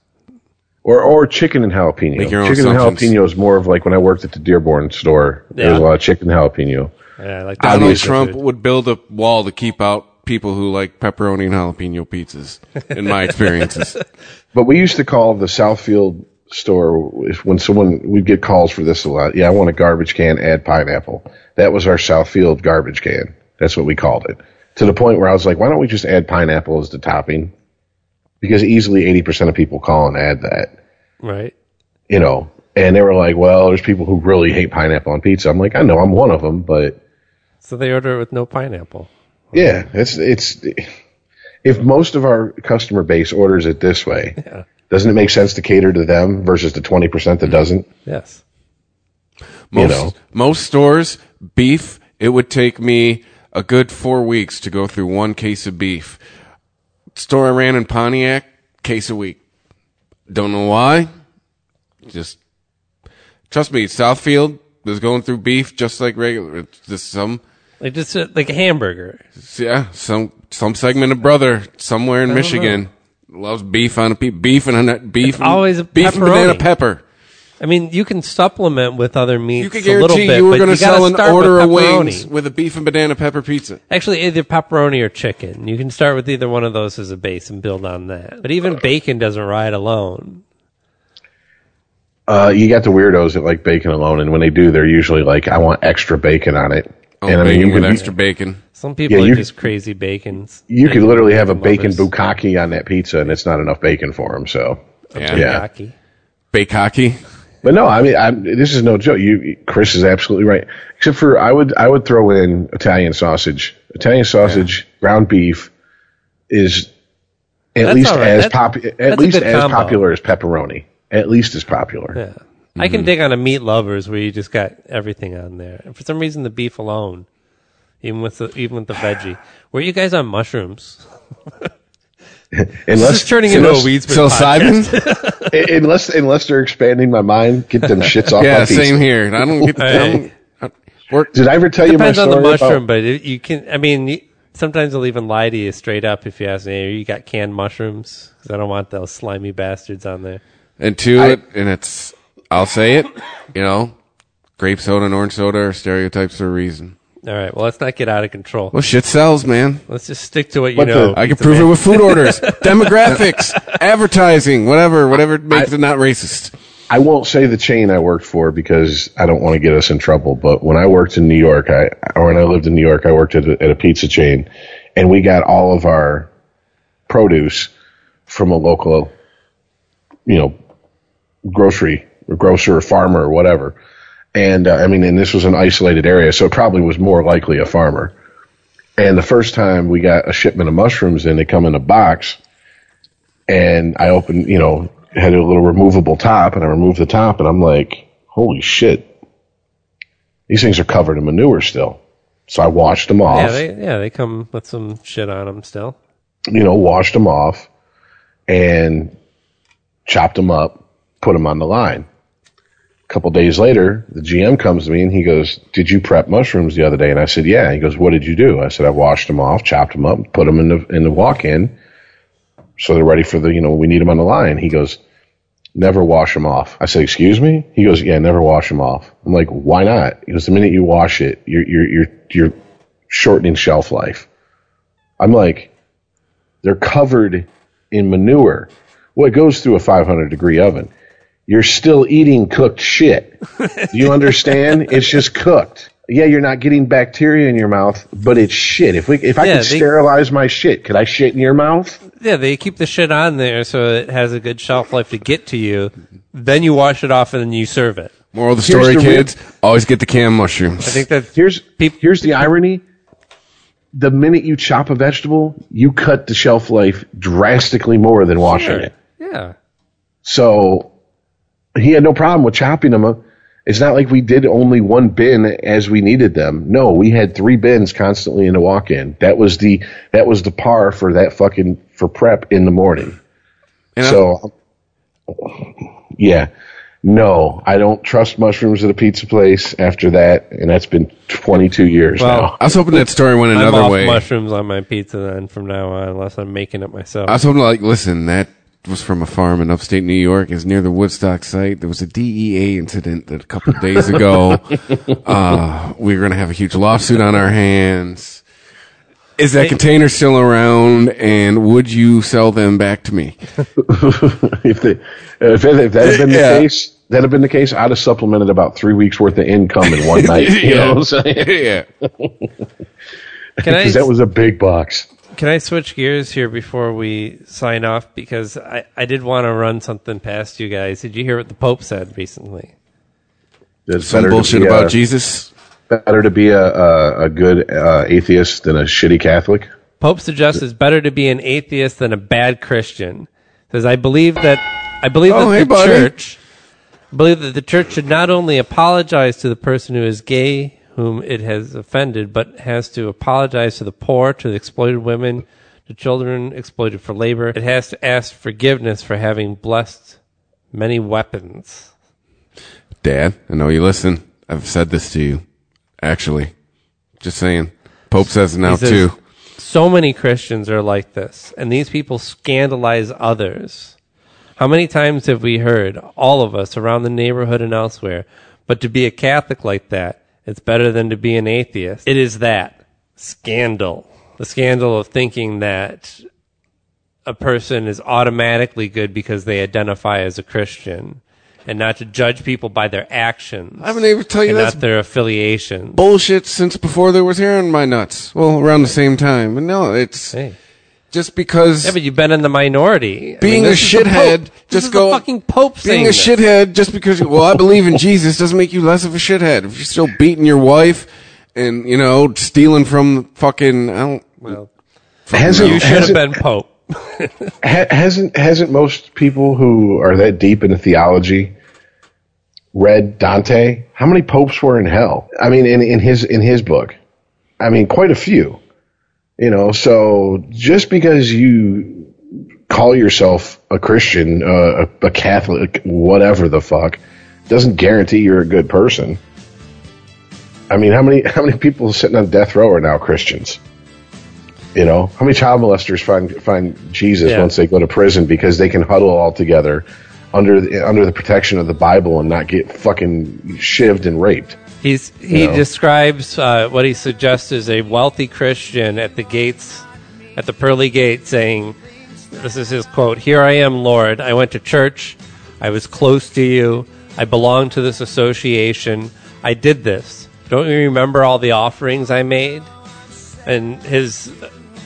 or or chicken and jalapeno. Make your own chicken and jalapeno is more of like when I worked at the Dearborn store. There was a Yeah. lot of chicken and jalapeno. Yeah, like Donald Trump food. would build a wall to keep out people who like pepperoni and jalapeno pizzas. In my experiences, But we used to call the Southfield store when someone we'd get calls for this a lot. Yeah, I want a garbage can, add pineapple. That was our Southfield garbage can. That's what we called it. To the point where I was like, why don't we just add pineapple as the topping? Because easily eighty percent of people call and add that. right? You know, and they were like, well, there's people who really hate pineapple on pizza. I'm like, I know, I'm one of them, but So they order it with no pineapple. yeah, it's it's if most of our customer base orders it this way, doesn't it make sense to cater to them versus the twenty percent that doesn't? Yes. most know. most stores beef. It would take me a good four weeks to go through one case of beef. Store I ran in Pontiac, case a week. Don't know why. Just trust me. Southfield was going through beef just like regular. It's just some Like just uh, like a hamburger. Yeah, some some segment of brother somewhere in Michigan loves beef on a pe- beef and a beef. and- always a beef and banana pepper. I mean, you can supplement with other meats You could a little guarantee bit, you were going to sell an order of wings with a beef and banana pepper pizza. Actually, either pepperoni or chicken. You can start with either one of those as a base and build on that. But even bacon doesn't ride alone. Uh, you got the weirdos that like bacon alone, and when they do, they're usually like, "I want extra bacon on it." Oh, and I mean, bacon you with could, extra bacon. Some people Yeah, are you- just crazy bacons. you could literally have a bacon lovers. bukkake on that pizza, and it's not enough bacon for them. So, Yeah. yeah. Bukkake. Bake hockey. But no, I mean, I'm, this is no joke. You, Chris is absolutely right. Except for I would, I would throw in Italian sausage. Italian sausage, ground beef, is at That's least all right. as That- pop, at least as combo. popular as pepperoni. At least as popular. Yeah. I can mm. dig on a meat lovers where you just got everything on there. And for some reason, the beef alone, even with the even with the veggie. Were you guys on mushrooms? Unless This is turning into unless, a weeds Psilocybin? unless unless they're expanding my mind, get them shits off. yeah, my pizza. same here. I don't get. I don't, I, work. Did I ever tell you my Depends on the mushroom, about- but it, you can. I mean, you, sometimes they'll even lie to you straight up if you ask me, "You got canned mushrooms?" Because I don't want those slimy bastards on there. And to it, and it's. I'll say it. You know, grape soda and orange soda are stereotypes for a reason. All right, well, let's not get out of control. Well, shit sells, man. Let's just stick to what you But the- know. I can Pizza prove it with food orders, demographics, advertising, whatever, whatever makes it not racist. I won't say the chain I worked for because I don't want to get us in trouble. But when I worked in New York, I or when I lived in New York, I worked at a, at a pizza chain, and we got all of our produce from a local, you know, grocery or grocer or farmer or whatever. And uh, I mean, and this was an isolated area, so it probably was more likely a farmer. And the first time we got a shipment of mushrooms in, they come in a box, and I opened, you know, had a little removable top, and I removed the top, and I'm like, holy shit, these things are covered in manure still. So I washed them off. Yeah, they yeah they come with some shit on them still. you know, washed them off and chopped them up, put them on the line. Couple days later, the GM comes to me and he goes, "Did you prep mushrooms the other day?" And I said, "Yeah." He goes, "What did you do?" I said, "I washed them off, chopped them up, put them in the in the walk-in, so they're ready for the you know we need them on the line." He goes, "Never wash them off." I said, "Excuse me?" He goes, "Yeah, never wash them off." I'm like, "Why not?" He goes, "The minute you wash it, you're you're you're you're shortening shelf life." I'm like, they're covered in manure. Well, it goes through a 500 degree oven. You're still eating cooked shit. Do you understand? it's just cooked. Yeah, you're not getting bacteria in your mouth, but it's shit. If we, if I Yeah, could they- sterilize my shit, could I shit in your mouth? Yeah, they keep the shit on there so it has a good shelf life to get to you. Then you wash it off and then you serve it. Moral of the story, the real- kids: always get the canned mushrooms. I think that Here's Peop- here's the irony. The minute you chop a vegetable, you cut the shelf life drastically more than washing it. yeah. So he had no problem with chopping them. up. It's not like we did only one bin as we needed them. No, we had three bins constantly in the walk-in. That was the that was the par for that fucking for prep in the morning. And I- so um, yeah. No, I don't trust mushrooms at a pizza place after that, and that's been 22 years Well, now. I was hoping that story went I'm another off way. mushrooms on my pizza then from now on, unless I'm making it myself. I was hoping, like, listen, that was from a farm in upstate New York. Is near the Woodstock site. There was a DEA incident that a couple of days ago. uh, we were going to have a huge lawsuit on our hands. Is that container still around? And would you sell them back to me? if, they, if, it- if that had been the Yeah. case, that had been the case, I'd have supplemented about three weeks worth of income in one night. You know what I'm saying? yeah. Because that was a big box. Can I switch gears here before we sign off? Because I, I did want to run something past you guys. Did you hear what the Pope said recently? It's Some bullshit be about a- Jesus. Better to be a, a, a good uh, atheist than a shitty Catholic. Pope suggests it's better to be an atheist than a bad Christian. Says I believe that I believe Oh, that hey, the buddy. church I believe that the church should not only apologize to the person who is gay whom it has offended, but has to apologize to the poor, to the exploited women, to children exploited for labor. It has to ask forgiveness for having blessed many weapons. Dad, I know you listen. I've said this to you. Actually, just saying. Pope says it now says, too. So many Christians are like this, and these people scandalize others. How many times have we heard, all of us around the neighborhood and elsewhere, but to be a Catholic like that, it's better than to be an atheist? It is that scandal. The scandal of thinking that a person is automatically good because they identify as a Christian, and not to judge people by their actions. I haven't even tell you and that's not their affiliation. bullshit since before there was hair in my nuts. Well, around the same time. But no, it's Hey. Just because Yeah, but you've been in the minority. I being mean, a this is the shithead, This just is go the fucking Pope being a this. shithead just because well I believe in Jesus doesn't make you less of a shithead. If you're still beating your wife and you know stealing from fucking I don't Well, Hasn't, you should have been Pope. hasn't hasn't most people who are that deep into theology read Dante? How many popes were in hell? I mean, in, in his in his book, I mean, quite a few. You know, so just because you call yourself a Christian, uh, a, a Catholic, whatever the fuck, doesn't guarantee you're a good person. I mean, how many how many people sitting on death row are now Christians? You know, how many child molesters find find Jesus Yeah. once they go to prison because they can huddle all together under the, under the protection of the Bible and not get fucking shivved and raped? He's he know. describes uh, what he suggests is a wealthy Christian at the gates, at the pearly gate, saying, "This is his quote: Here I am, Lord. I went to church. I was close to you. I belong to this association. I did this. Don't you remember all the offerings I made?" And his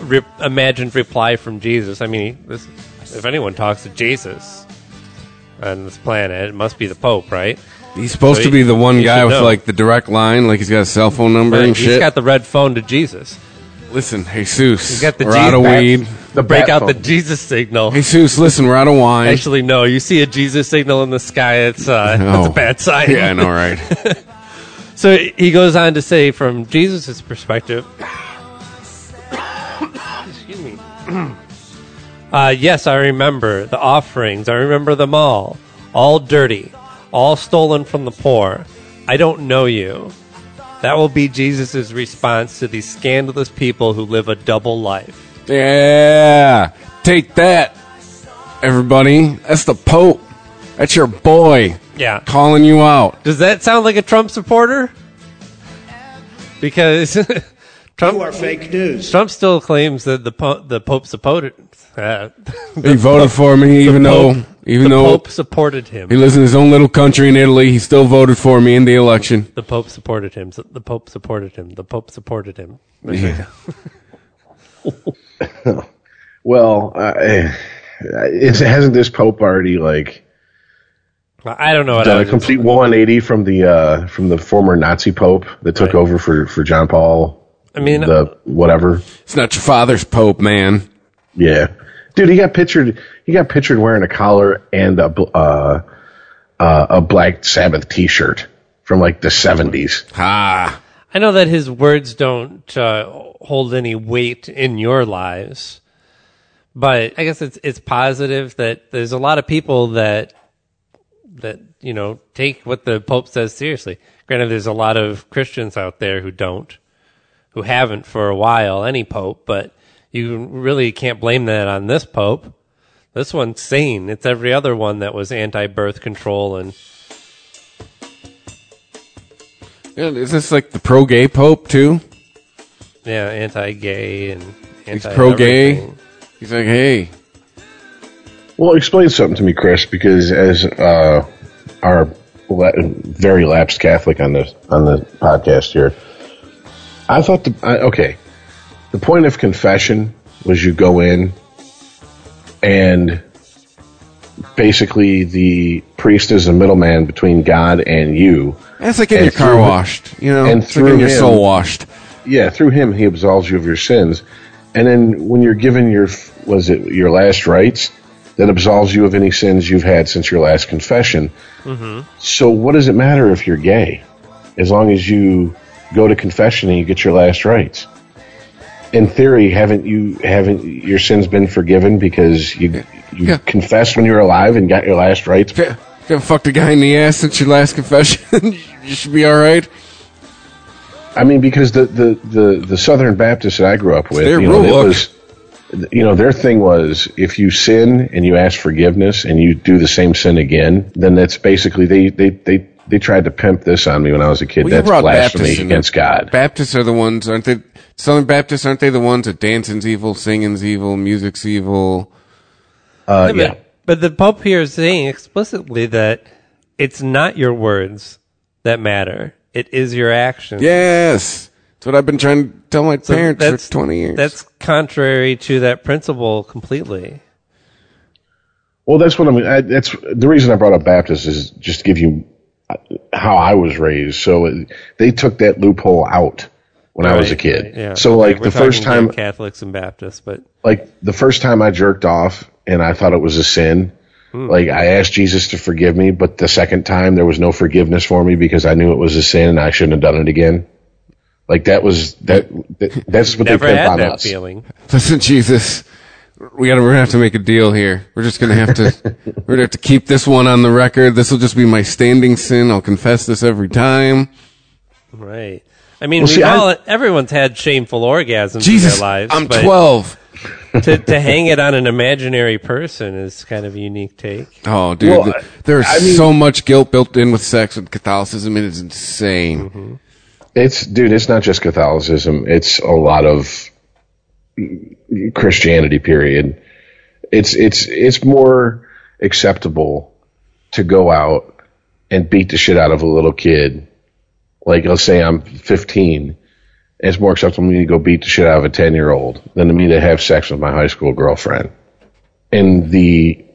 re- imagined reply from Jesus. I mean, this, if anyone talks to Jesus on this planet, it must be the Pope, right? He's supposed So to be the one guy with know. like the direct line, like he's got a cell phone number and He's shit. got the red phone to Jesus. listen, Jesus, He's got the we're out of weed. The Break out the phone. Jesus signal. Jesus, listen, we're out of wine. Actually, no. You see a Jesus signal in the sky, it's uh, Oh. it's a bad sign. yeah, I know, right? So he goes on to say, from Jesus' perspective, excuse me. Uh, yes, I remember the offerings. I remember them all. All dirty. All stolen from the poor. I don't know you. That will be Jesus' response to these scandalous people who live a double life. yeah, take that, everybody. That's the Pope. That's your boy Yeah. calling you out. Does that sound like a Trump supporter? Because Trump, You are fake news. Trump still claims that the po- the Pope supported uh, He voted for me, even though, Pope- even the though Pope supported him. he lives in his own little country in Italy. He still voted for me in the election. The Pope supported him. The Pope supported him. The Pope supported him. Yeah. Well, uh, it hasn't this Pope already like I don't know what done a complete 180 from the uh, from the former Nazi Pope that took over for for John Paul. I mean, the whatever. It's not your father's Pope, man. Yeah, dude, he got pictured. He got pictured wearing a collar and a uh, uh, a Black Sabbath T-shirt from like the 70s. Ah, I know that his words don't uh, hold any weight in your lives, but I guess it's it's positive that there's a lot of people that that you know take what the Pope says seriously. Granted, there's a lot of Christians out there who don't, who haven't for a while any Pope, but you really can't blame that on this Pope. This one's sane. It's every other one that was anti-birth control and yeah, is this like the pro-gay Pope too? yeah, anti-gay and He's pro-gay. He's like, hey, Well, explain something to me, Chris, because as uh, our la- very lapsed Catholic on the on the podcast here, I thought the I, okay, the point of confession was you go in and basically the priest is a middleman between God and you. that's like getting And your car through- washed. You know, and it's like through getting your him- soul washed. Yeah, through him he absolves you of your sins, and then when you're given your was it your last rites, that absolves you of any sins you've had since your last confession. Mm-hmm. So what does it matter if you're gay, as long as you go to confession and you get your last rites? In theory, haven't you haven't your sins been forgiven because you you Yeah. confessed when you were alive and got your last rites? You haven't fucked a guy in the ass since your last confession, you should be all right. I mean, because the, the, the, the Southern Baptists that I grew up with, you know, it was, you know, their thing was if you sin and you ask forgiveness and you do the same sin again, then that's basically they they they, they tried to pimp this on me when I was a kid. Well, that's blasphemy Baptists against. God. Baptists are the ones, aren't they? Southern Baptists aren't they the ones that dancing's evil, singing's evil, music's evil? Uh, But- yeah, But the Pope here is saying explicitly that it's not your words that matter. It is your actions. Yes, that's what I've been trying to tell my So parents that's- for twenty years. That's contrary to that principle completely. well, that's what I mean. I, that's the reason I brought up Baptist is just to give you uh, how I was raised. So it, they took that loophole out when I was a kid. right, yeah. So Okay, like we're the first time, Catholics and Baptists, but like the first time I jerked off and I thought it was a sin. Hmm. Like I asked Jesus to forgive me, but the second time there was no forgiveness for me because I knew it was a sin and I shouldn't have done it again. Like that was that. that that's what never they pimp had on that us. feeling. Listen, Jesus, we got. to We're gonna have to make a deal here. We're just gonna have to. we're gonna have to keep this one on the record. This will just be my standing sin. I'll confess this every time. Right. I mean, Well, we see, I- all, everyone's had shameful orgasms Jesus, in their lives. I'm but twelve. To, to hang it on an imaginary person is kind of a unique take. Oh, dude, Well, th- there's I mean- so much guilt built in with sex with Catholicism. It is insane. Mm-hmm. It's dude. It's not just Catholicism. It's a lot of Christianity. Period. It's it's it's more acceptable to go out and beat the shit out of a little kid. Like let's say I'm 15 it's more acceptable to me to go beat the shit out of a 10 year old than to me to have sex with my high school girlfriend. In the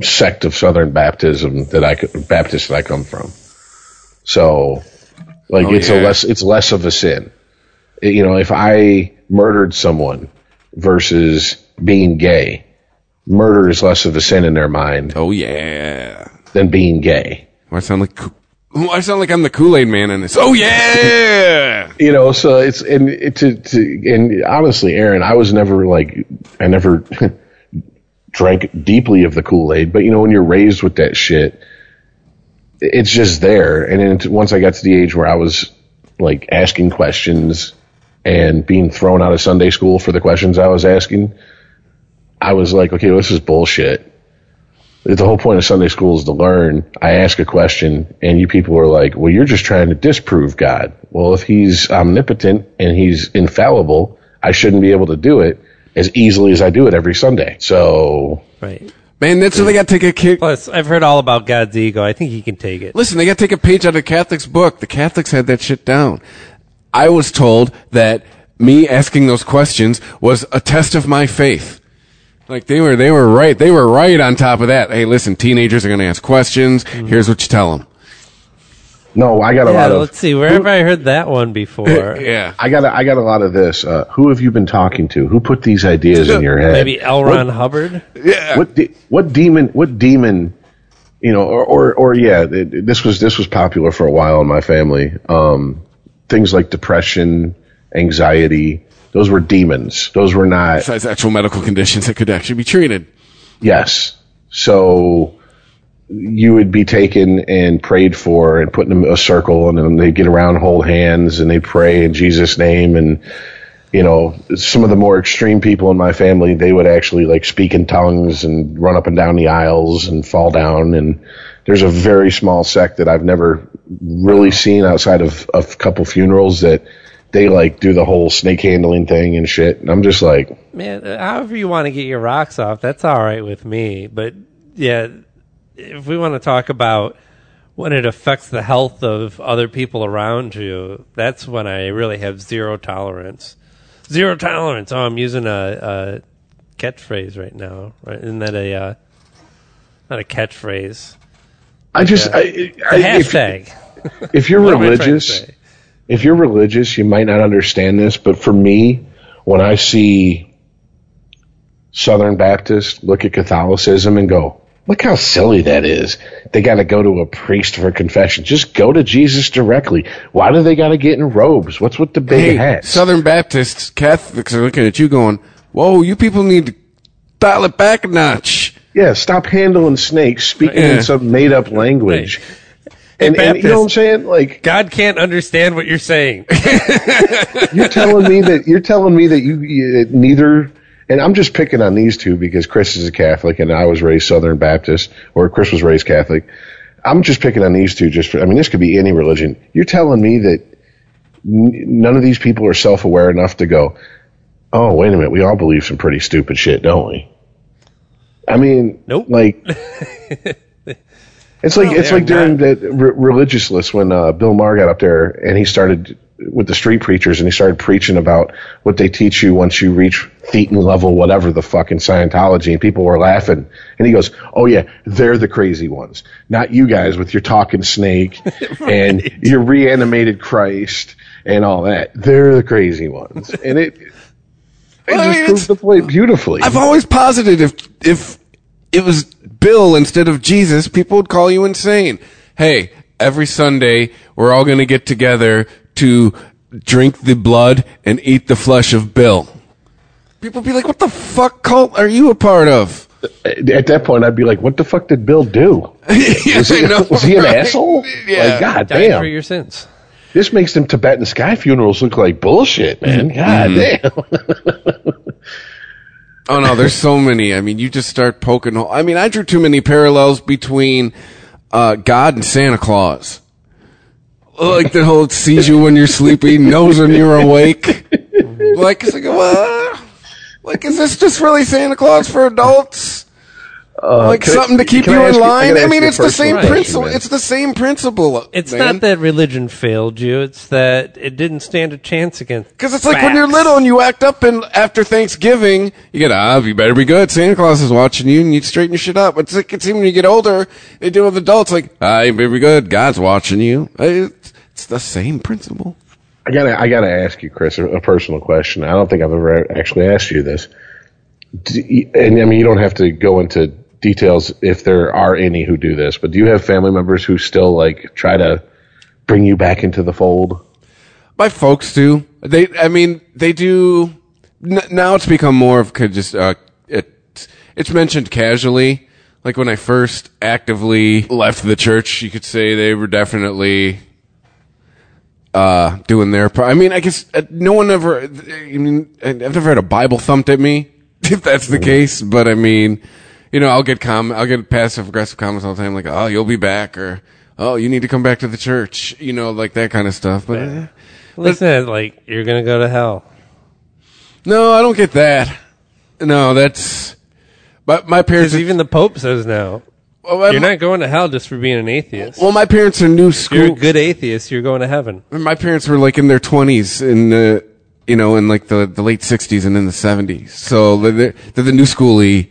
sect of Southern Baptism that I Baptist that I come from. So, like, Oh, it's a less it's less of a sin. It- you know, if I murdered someone versus being gay, murder is less of a sin in their mind Oh yeah. than being gay. I sound like I sound like I'm the Kool Aid Man in this. Oh yeah. You know, so it's and it, to to and honestly, Aaron, I was never like I never drank deeply of the Kool Aid, but you know, when you're raised with that shit, it's just there. And then once I got to the age where I was like asking questions and being thrown out of Sunday school for the questions I was asking, I was like, okay, well, this is bullshit. The whole point of Sunday school is to learn. I ask a question, and you people are like, well, you're just trying to disprove God. Well, if he's omnipotent and he's infallible, I shouldn't be able to do it as easily as I do it every Sunday. So, Right. Man, that's what they got to take a kick. Plus, I've heard all about God's ego. I think he can take it. Listen, they got to take a page out of Catholic's book. The Catholics had that shit down. I was told that me asking those questions was a test of my faith. Like they were, they were right. They were right on top of that. Hey, listen, teenagers are going to ask questions. Here's what you tell them. no, I got a Yeah, lot of. let's see. Where have I heard that one before? Yeah. I got a, I got a lot of this. Uh, who have you been talking to? Who put these ideas in your head? Maybe L. Ron Hubbard. Yeah. what de- what demon what demon you know or or, or yeah it, this was this was popular for a while in my family um things like depression anxiety those were demons. Those were not Besides actual medical conditions that could actually be treated. yes. So you would be taken and prayed for and put in a circle and then they get around hold hands and they pray in Jesus name. And you know some of the more extreme people in my family they would actually like speak in tongues and run up and down the aisles and fall down. And there's a very small sect that I've never really seen outside of a couple funerals that they like do the whole snake handling thing and shit and I'm just like Man, uh, however you want to get your rocks off, that's all right with me. But yeah, if we want to talk about when it affects the health of other people around you, that's when I really have zero tolerance. Zero tolerance. Oh, I'm using a, a catchphrase right now. Right? Isn't that a uh, not a catchphrase? I just I, A I, if, hashtag. if you're What I religious? If you're religious, you might not understand this, but for me, when I see Southern Baptists look at Catholicism and go, look how silly that is. They got to go to a priest for confession. Just go to Jesus directly. Why do they got to get in robes? What's with the big Hey, hats? Southern Baptists, Catholics are looking at you going, whoa, you people need to dial it back a notch. yeah, stop handling snakes, speaking Yeah. in some made up language. And, and you know what I'm saying? Like God can't understand what you're saying. you're telling me that you're telling me that you, you neither and I'm just picking on these two because Chris is a Catholic and I was raised Southern Baptist or Chris was raised Catholic. I'm just picking on these two just for I mean this could be any religion. You're telling me that n- none of these people are self-aware enough to go, "Oh, wait a minute, we all believe some pretty stupid shit, don't we?" I mean, Nope. like It's like it's like during not. the re- religious list when uh, Bill Maher got up there and he started with the street preachers and he started preaching about what they teach you once you reach Thetan level, whatever the fucking Scientology, and people were laughing. And he goes, "Oh yeah, they're the crazy ones, not you guys with your talking snake and your reanimated Christ and all that. They're the crazy ones." And it. It Well, I just mean, proves the point beautifully. I've always posited if if it was Bill instead of Jesus, people would call you insane. Hey, every Sunday we're all going to get together to drink the blood and eat the flesh of Bill. People would be like, "What the fuck cult are you a part of?" At that point, I'd be like, "What the fuck did Bill do? Was he, know, was he an right? asshole? Yeah. Like, God Dying damn. for your sins. This makes them Tibetan sky funerals look like bullshit, man. Mm-hmm. God damn. Oh no, there's so many. I mean, you just start poking. I mean, I drew too many parallels between uh, God and Santa Claus. Like the whole sees you when you're sleeping, knows when you're awake. Like, it's like, what? Like, is this just really Santa Claus for adults? Like can I- something to keep you I in ask you- I line. gotta I, mean, it's the same question, principle. man. It's the same principle. It's man. not that religion failed you. It's that it didn't stand a chance against. Because it's like when you're little and you act up, and after Thanksgiving, you get, ah, you better be good. Santa Claus is watching you, and you straighten your shit up. It's like, it's even when you get older, they deal with adults, like, ah, you better be good. God's watching you. It's, it's the same principle. I gotta, I gotta ask you, Chris, a, a personal question. I don't think I've ever actually asked you this. Do you- and I mean, you don't have to go into details if there are any who do this, but do you have family members who still like try to bring you back into the fold? My folks do. They, I mean, they do. N- now it's become more of could just uh, it. It's mentioned casually. Like when I first actively left the church, you could say they were definitely uh, doing their part. I mean, I guess uh, no one ever. I mean, I've never had a Bible thumped at me, if that's the case. But I mean, you know, I'll get com, I'll get passive aggressive comments all the time, like, "Oh, you'll be back," or "Oh, you need to come back to the church," you know, like that kind of stuff. But. eh. Listen, it, like you're gonna go to hell. No, I don't get that. No, that's. But my parents. Because even the Pope says now well, you're not going to hell just for being an atheist. well, my parents are new If you're a school. good atheist. You're going to heaven. My parents were like in their twenties in the, you know, in like the, the late sixties and in the seventies. So they're, they're the new schooly,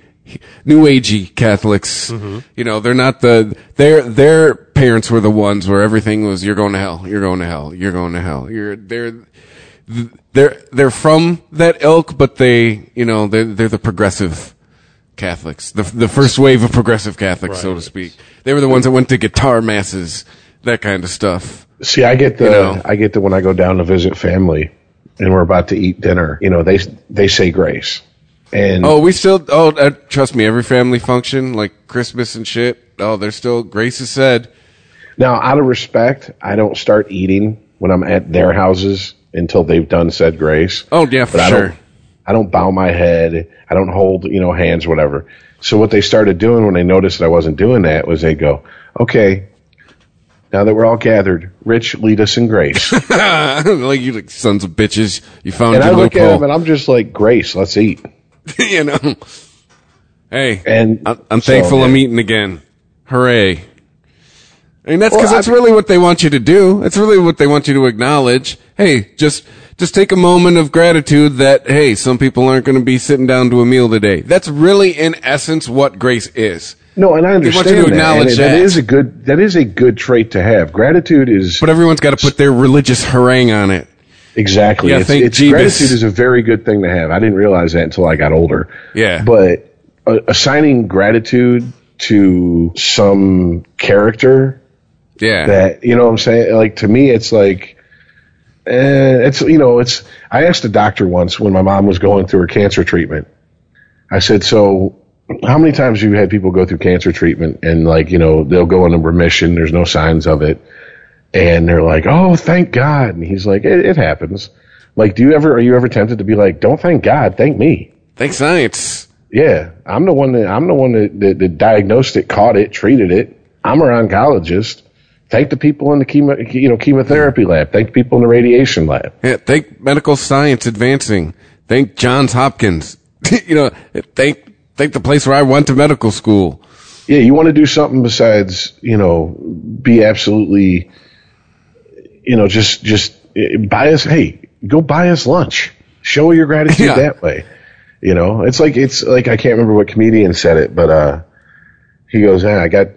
new agey Catholics. Mm-hmm. You know, they're not the their their parents were the ones where everything was you're going to hell, you're going to hell, you're going to hell. You're they're they're they're from that ilk, but they you know they're they're the progressive Catholics, the the first wave of progressive Catholics, so to speak. They were the ones that went to guitar masses, that kind of stuff. See, I get the, You know. I get the when I go down to visit family, and we're about to eat dinner. You know, they they say grace, and Oh, we still. Oh, uh, trust me. Every family function, like Christmas and shit. Oh, there's still grace is said. Now, out of respect, I don't start eating when I'm at their houses until they've done said grace. Oh yeah, for But I sure. don't, I don't bow my head. I don't hold, you know, hands, whatever. So what they started doing when they noticed that I wasn't doing that was they go, okay, now that we're all gathered, Rich, lead us in grace. like you, like sons of bitches. You found and I look at them and I'm just like, grace, let's eat. you know. Hey, And I'm, I'm so, thankful I'm eating again. Hooray! I mean, that's because Well, that's really what they want you to do. That's really what they want you to acknowledge. Hey, just just take a moment of gratitude that hey, some people aren't going to be sitting down to a meal today. That's really, in essence, what grace is. No, and I want you to understand that. acknowledge that. that is a good that is a good trait to have. Gratitude is But everyone's got to put their religious harangue on it. Exactly. Yeah, it's, it's gratitude is a very good thing to have. I didn't realize that until I got older. Yeah. But uh, assigning gratitude to some character Yeah. that you know what I'm saying like to me it's like eh, it's you know it's I asked a doctor once when my mom was going through her cancer treatment I said so how many times have you had people go through cancer treatment and like you know they'll go into remission there's no signs of it and they're like oh thank God and he's like it, it happens like do you ever are you ever tempted to be like don't thank God thank me Thanks, science. yeah, I'm the one that I'm the one that, that, that diagnosed it, caught it, treated it. I'm an oncologist. Thank the people in the chemo, you know, chemotherapy lab. Thank the people in the radiation lab. Yeah, thank medical science advancing. Thank Johns Hopkins. you know, thank thank the place where I went to medical school. Yeah, you want to do something besides, you know, be absolutely, you know, just just eh, buy us. Hey, go buy us lunch. Show your gratitude Yeah. that way. You know, it's like it's like I can't remember what comedian said it, but uh, he goes, "Yeah, I got."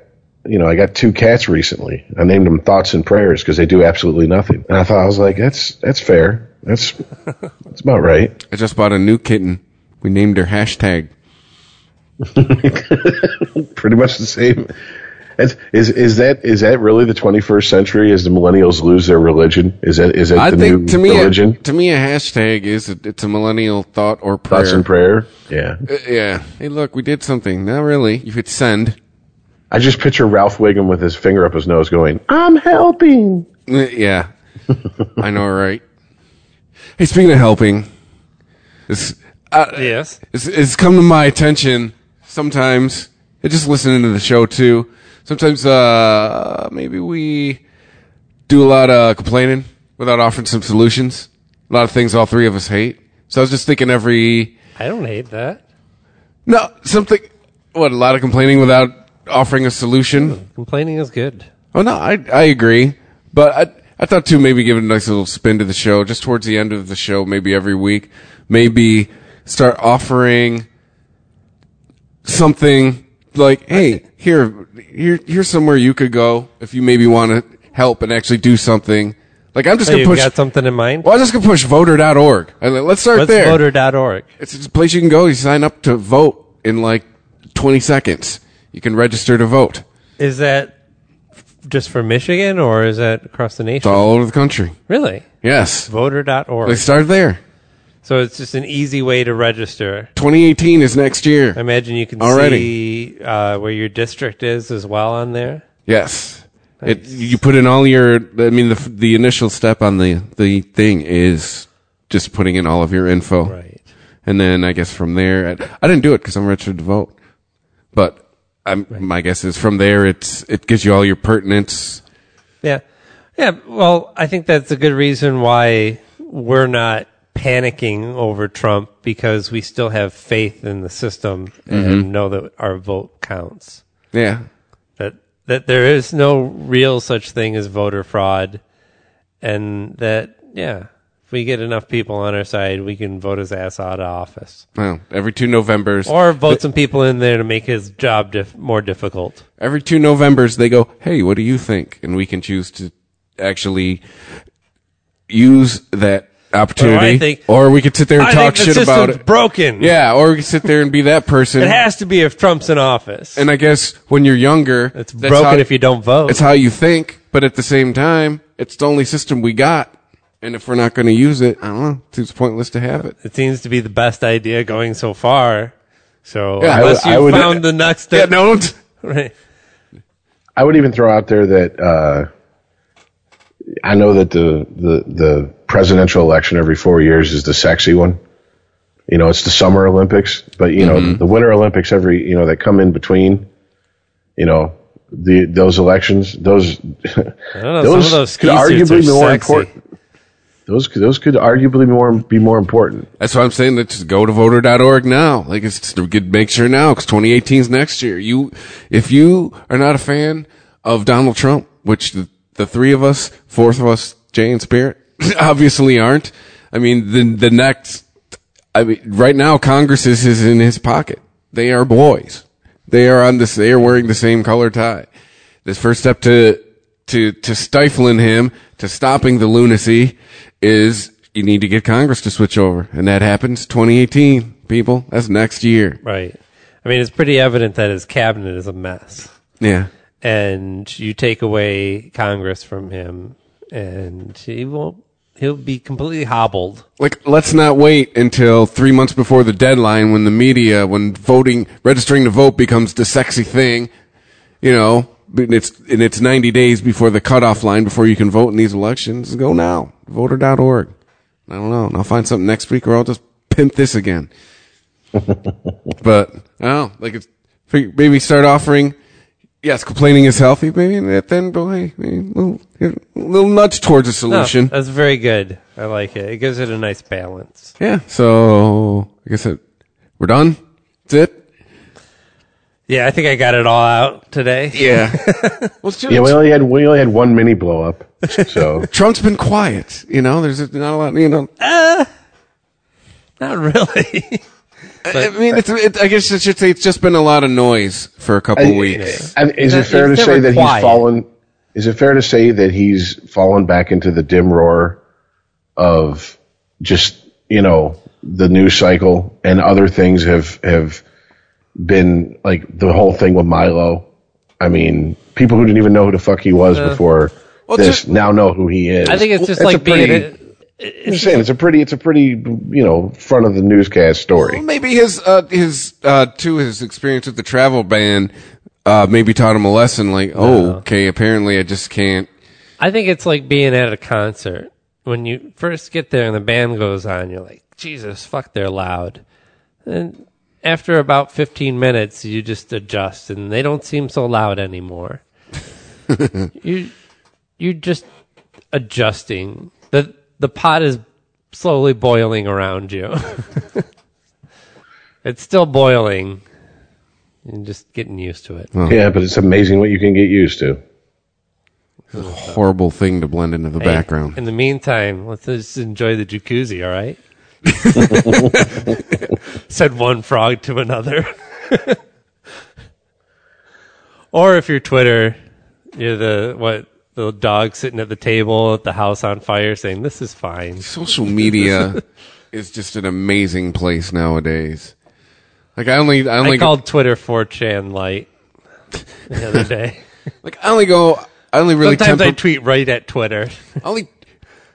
You know, I got two cats recently. I named them Thoughts and Prayers because they do absolutely nothing. And I thought I was like, that's that's fair. That's that's about right. I just bought a new kitten. We named her hashtag. Pretty much the same. Is, is is that is that really the 21st century? As the millennials lose their religion, is that is that I the think new to me, a, religion? to me, a hashtag is a, it's a millennial thought or prayer. Thoughts and prayer. Yeah, Uh, yeah. Hey, look, we did something. Not really. You could send. I just picture Ralph Wiggum with his finger up his nose, going, "I'm helping." Uh, Yeah, I know, right? Hey, speaking of helping, it's, uh, Yes. it's, it's come to my attention sometimes. and Just listening to the show too. Sometimes, uh, maybe we do a lot of complaining without offering some solutions. A lot of things all three of us hate. So I was just thinking every I don't hate that. no something. what a lot of complaining without offering a solution. Complaining is good. Oh no, I I agree, but I I thought too maybe give it a nice little spin to the show just towards the end of the show, maybe every week, maybe start offering something like, hey, here here here's somewhere you could go if you maybe want to help and actually do something. Like I'm just So gonna push got something in mind? well, I'm just gonna push voter.org. And let's start What's there. voter.org? It's a place you can go. You sign up to vote in like 20 seconds. You can register to vote. Is that just for Michigan or is that across the nation? It's nation? all over the country. Really? Yes. Voter.org. They start there. So it's just an easy way to register. 2018 is next year. I imagine you can Already. see uh, where your district is as well on there. Yes. It, you put in all your, I mean, the, the initial step on the, the thing is just putting in all of your info. Right. And then I guess from there, I, I didn't do it because I'm registered to vote. But I'm, my guess is from there, it's, it gives you all your pertinence. Yeah. Yeah. Well, I think that's a good reason why we're not panicking over Trump because we still have faith in the system and mm-hmm. know that our vote counts. Yeah. That that there is no real such thing as voter fraud and that yeah, if we get enough people on our side, we can vote his ass out of office. Well, every two Novembers. Or vote some people in there to make his job dif- more difficult. every two Novembers they go, "Hey, what do you think?" And we can choose to actually use that opportunity, think- or we could sit there and I talk think the shit about it. broken. Yeah, or we could sit there and be that person. It has to be if Trump's in office. and I guess when you're younger, it's that's broken how- if you don't vote. It's how you think, but at the same time, it's the only system we got. And if we're not going to use it, I don't know. It's pointless to have it. it seems to be the best idea going so far. So Yeah, unless would- you I would- found the next Yeah, don't. right. I would even throw out there that uh, I know that the, the the presidential election every four years is the sexy one. You know, it's the Summer Olympics, but you know mm-hmm. the Winter Olympics every you know that come in between. You know, the those elections, those know. those, those could arguably be more sexy. important. Those those could arguably more be more important. That's why I'm saying that just go to voter.org now. Like it's get, make sure now because 2018 is next year. You, if you are not a fan of Donald Trump, which the, the three of us, fourth of us, Jay and Spirit, obviously aren't. I mean, the, the next, I mean, right now Congress is, is in his pocket. They are boys. They are on this, they are wearing the same color tie. This first step to, to, to stifling him, to stopping the lunacy is you need to get Congress to switch over. And that happens 2018, people. That's next year. Right. I mean, it's pretty evident that his cabinet is a mess. Yeah. And you take away Congress from him, and he won't. He'll be completely hobbled. Like, let's not wait until three months before the deadline when the media, when voting, registering to vote becomes the sexy thing. You know, and it's, and it's 90 days before the cutoff line before you can vote in these elections. Go now. Voter.org. I don't know. And I'll find something next week or I'll just pimp this again. but, know. Like, it's, maybe start offering, yes, complaining is healthy, maybe, and then go, hey, maybe a little, a little nudge towards a No, solution. that's very good. I like it. It gives it a nice balance. Yeah. So I guess it, we're done. That's it. Yeah, I think I got it all out today. Yeah. well, Yeah, we only had we only had one mini blow up, so Trump's been quiet. You know, there's not a lot. You know, uh, Not really. I mean, it's, it, I guess I should say it's just been a lot of noise for a couple weeks. I- is it He's fair to say that quiet. he's fallen? Is it fair to say that he's fallen back into the dim roar of just you know the news cycle and other things have have been like the whole thing with Milo. I mean, people who didn't even know who the fuck he was before this just- now know who he is. I think it's just a like being. pretty, I'm just saying it's a pretty it's a pretty you know front of the newscast story. Well, maybe his uh, his uh, to his experience with the travel ban uh, maybe taught him a lesson. Like, oh, okay, apparently I just can't. I think it's like being at a concert. When you first get there and the band goes on, you're like, Jesus, fuck, they're loud. And after about 15 minutes, you just adjust and they don't seem so loud anymore. you, you're just adjusting. The, the pot is slowly boiling around you. it's still boiling. and just getting used to it. Yeah, but it's amazing what you can get used to. Horrible thing to blend into the Hey, background. In the meantime, let's just enjoy the jacuzzi, all right? Said one frog to another. or if you're Twitter, you're the what the dog sitting at the table at the house on fire saying, This is fine. Social media is just an amazing place nowadays. Like I only, I only, I called Twitter 4chan light the other day. like I only go, I only really Sometimes I tweet right at Twitter. I only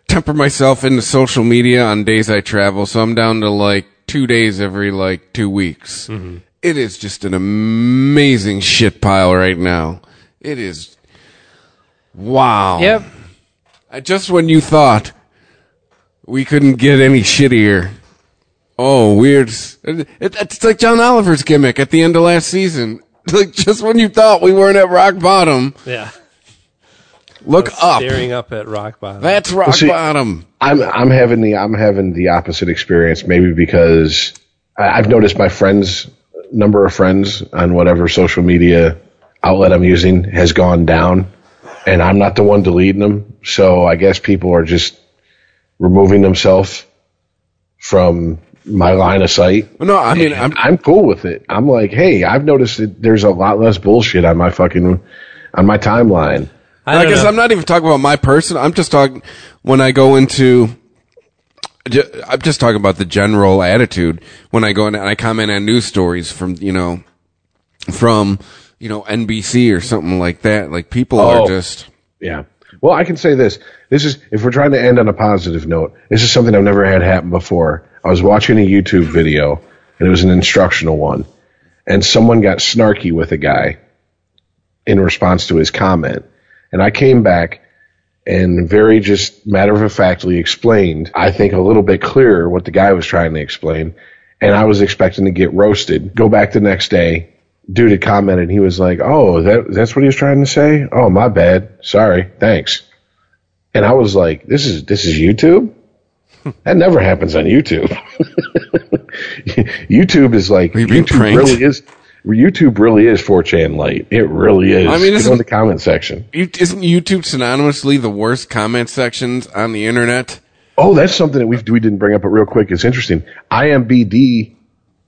temper myself into social media on days I travel, so I'm down to like two days every like two weeks. Mm-hmm. It is just an amazing shit pile right now. It is. Wow. Yep. Just when you thought we couldn't get any shittier. Oh, weird. It, it, it's like John Oliver's gimmick at the end of last season. Like just when you thought we weren't at rock bottom, Yeah. look up. Staring up at rock bottom. That's rock see- bottom. I'm I'm having the I'm having the opposite experience. Maybe because I, I've noticed my friends number of friends on whatever social media outlet I'm using has gone down, and I'm not the one deleting them. So I guess people are just removing themselves from my line of sight. No, I mean, I'm, I'm cool with it. I'm like, hey, I've noticed that there's a lot less bullshit on my fucking on my timeline. I, I guess know. I'm not even talking about my person. I'm just talking when I go into. I'm just talking about the general attitude when I go in and I comment on news stories from you know, from you know NBC or something like that. Like people are Oh. just Yeah. Well, I can say this. This is if we're trying to end on a positive note. This is something I've never had happen before. I was watching a YouTube video, and it was an instructional one, and someone got snarky with a guy in response to his comment, and I came back and very just matter of factly explained. I think a little bit clearer what the guy was trying to explain, and I was expecting to get roasted. Go back the next day. Dude had commented. He was like, "Oh, that that's what he was trying to say. Oh, my bad. Sorry. Thanks." And I was like, "This is this is YouTube. That never happens on YouTube. YouTube is like YouTube pranked? really is. YouTube really is 4chan light. It really is. I mean, isn't- on the comment section. isn't YouTube synonymously the worst comment sections on the internet? Oh, that's something that we we didn't bring up, but real quick, it's interesting. IMBD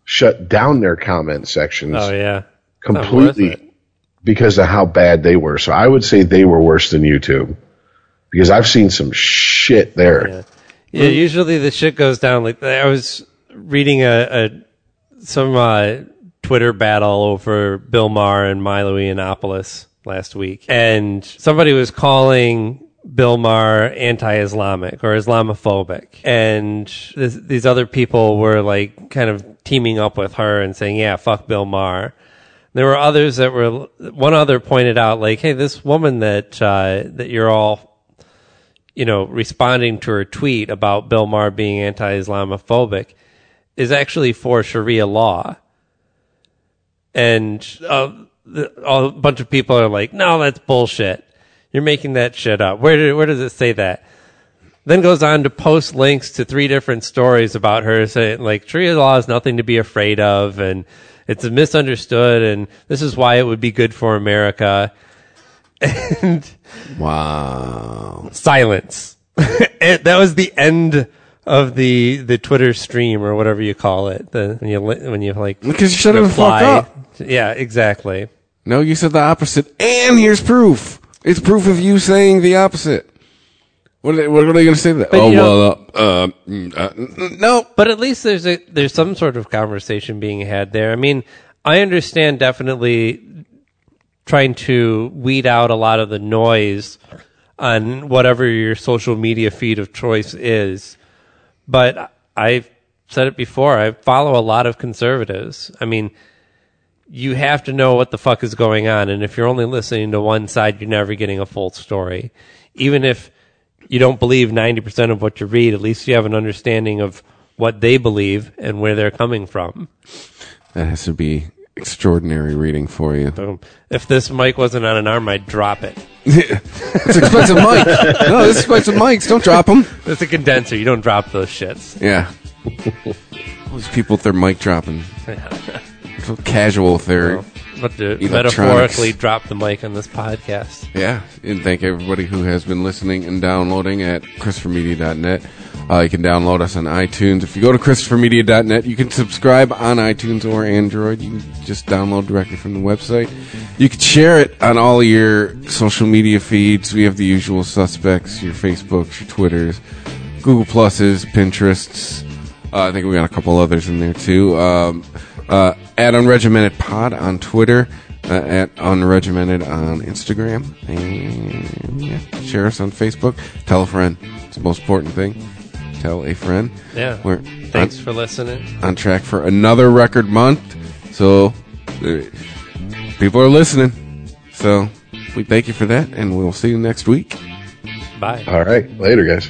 shut down their comment sections Oh, yeah. Completely because of how bad they were. So I would say they were worse than YouTube because I've seen some shit there. Yeah, usually the shit goes down. Like I was reading a, a some uh, Twitter battle over Bill Maher and Milo Yiannopoulos last week, and somebody was calling Bill Maher anti-Islamic or Islamophobic, and this, these other people were like kind of teaming up with her and saying, "Yeah, fuck Bill Maher." There were others that were. One other pointed out, like, "Hey, this woman that uh, that you're all you know, responding to her tweet about Bill Maher being anti-Islamophobic is actually for Sharia law. And uh, the, a bunch of people are like, no, that's bullshit. You're making that shit up. Where, did, where does it say that? Then goes on to post links to three different stories about her saying, like, Sharia law is nothing to be afraid of, and it's misunderstood, and this is why it would be good for America. And Wow. silence. and that was the end of the the Twitter stream or whatever you call it. The when you when you like Because you shut the fuck up. Yeah, exactly. No, you said the opposite. And here's proof. It's proof of you saying the opposite. What are they, what are they going to say to that? But, oh, you know- well, uh, uh, mm, uh, mm, no. But at least there's a there's some sort of conversation being had there. I mean, I understand definitely trying to weed out a lot of the noise on whatever your social media feed of choice is. But I've said it before, I follow a lot of conservatives. I mean, you have to know what the fuck is going on. And if you're only listening to one side, you're never getting a full story. Even if you don't believe 90% of what you read, at least you have an understanding of what they believe and where they're coming from. That has to be extraordinary reading for you. Boom. If this mic wasn't on an arm, I'd drop it. It's expensive mic. No, this is expensive mics. Don't drop them. It's a condenser. You don't drop those shits. Yeah. Those people with their mic dropping. Casual theory. their But to metaphorically drop the mic on this podcast. Yeah, and thank everybody who has been listening and downloading at ChristopherMedia.net. Uh, you can download us on iTunes. If you go to ChristopherMedia.net, you can subscribe on iTunes or Android. You can just download directly from the website. You can share it on all your social media feeds. We have the usual suspects: your Facebooks, your Twitters, Google Pluses, Pinterests. Uh, I think we got a couple others in there too. Um, uh, at Unregimented Pod on Twitter, uh, at Unregimented on Instagram, and yeah, share us on Facebook. Tell a friend. It's the most important thing. Tell a friend. Yeah. We're Thanks on, for listening. on track for another record month. So uh, people are listening. So we thank you for that, and we'll see you next week. Bye. All right. Later, guys.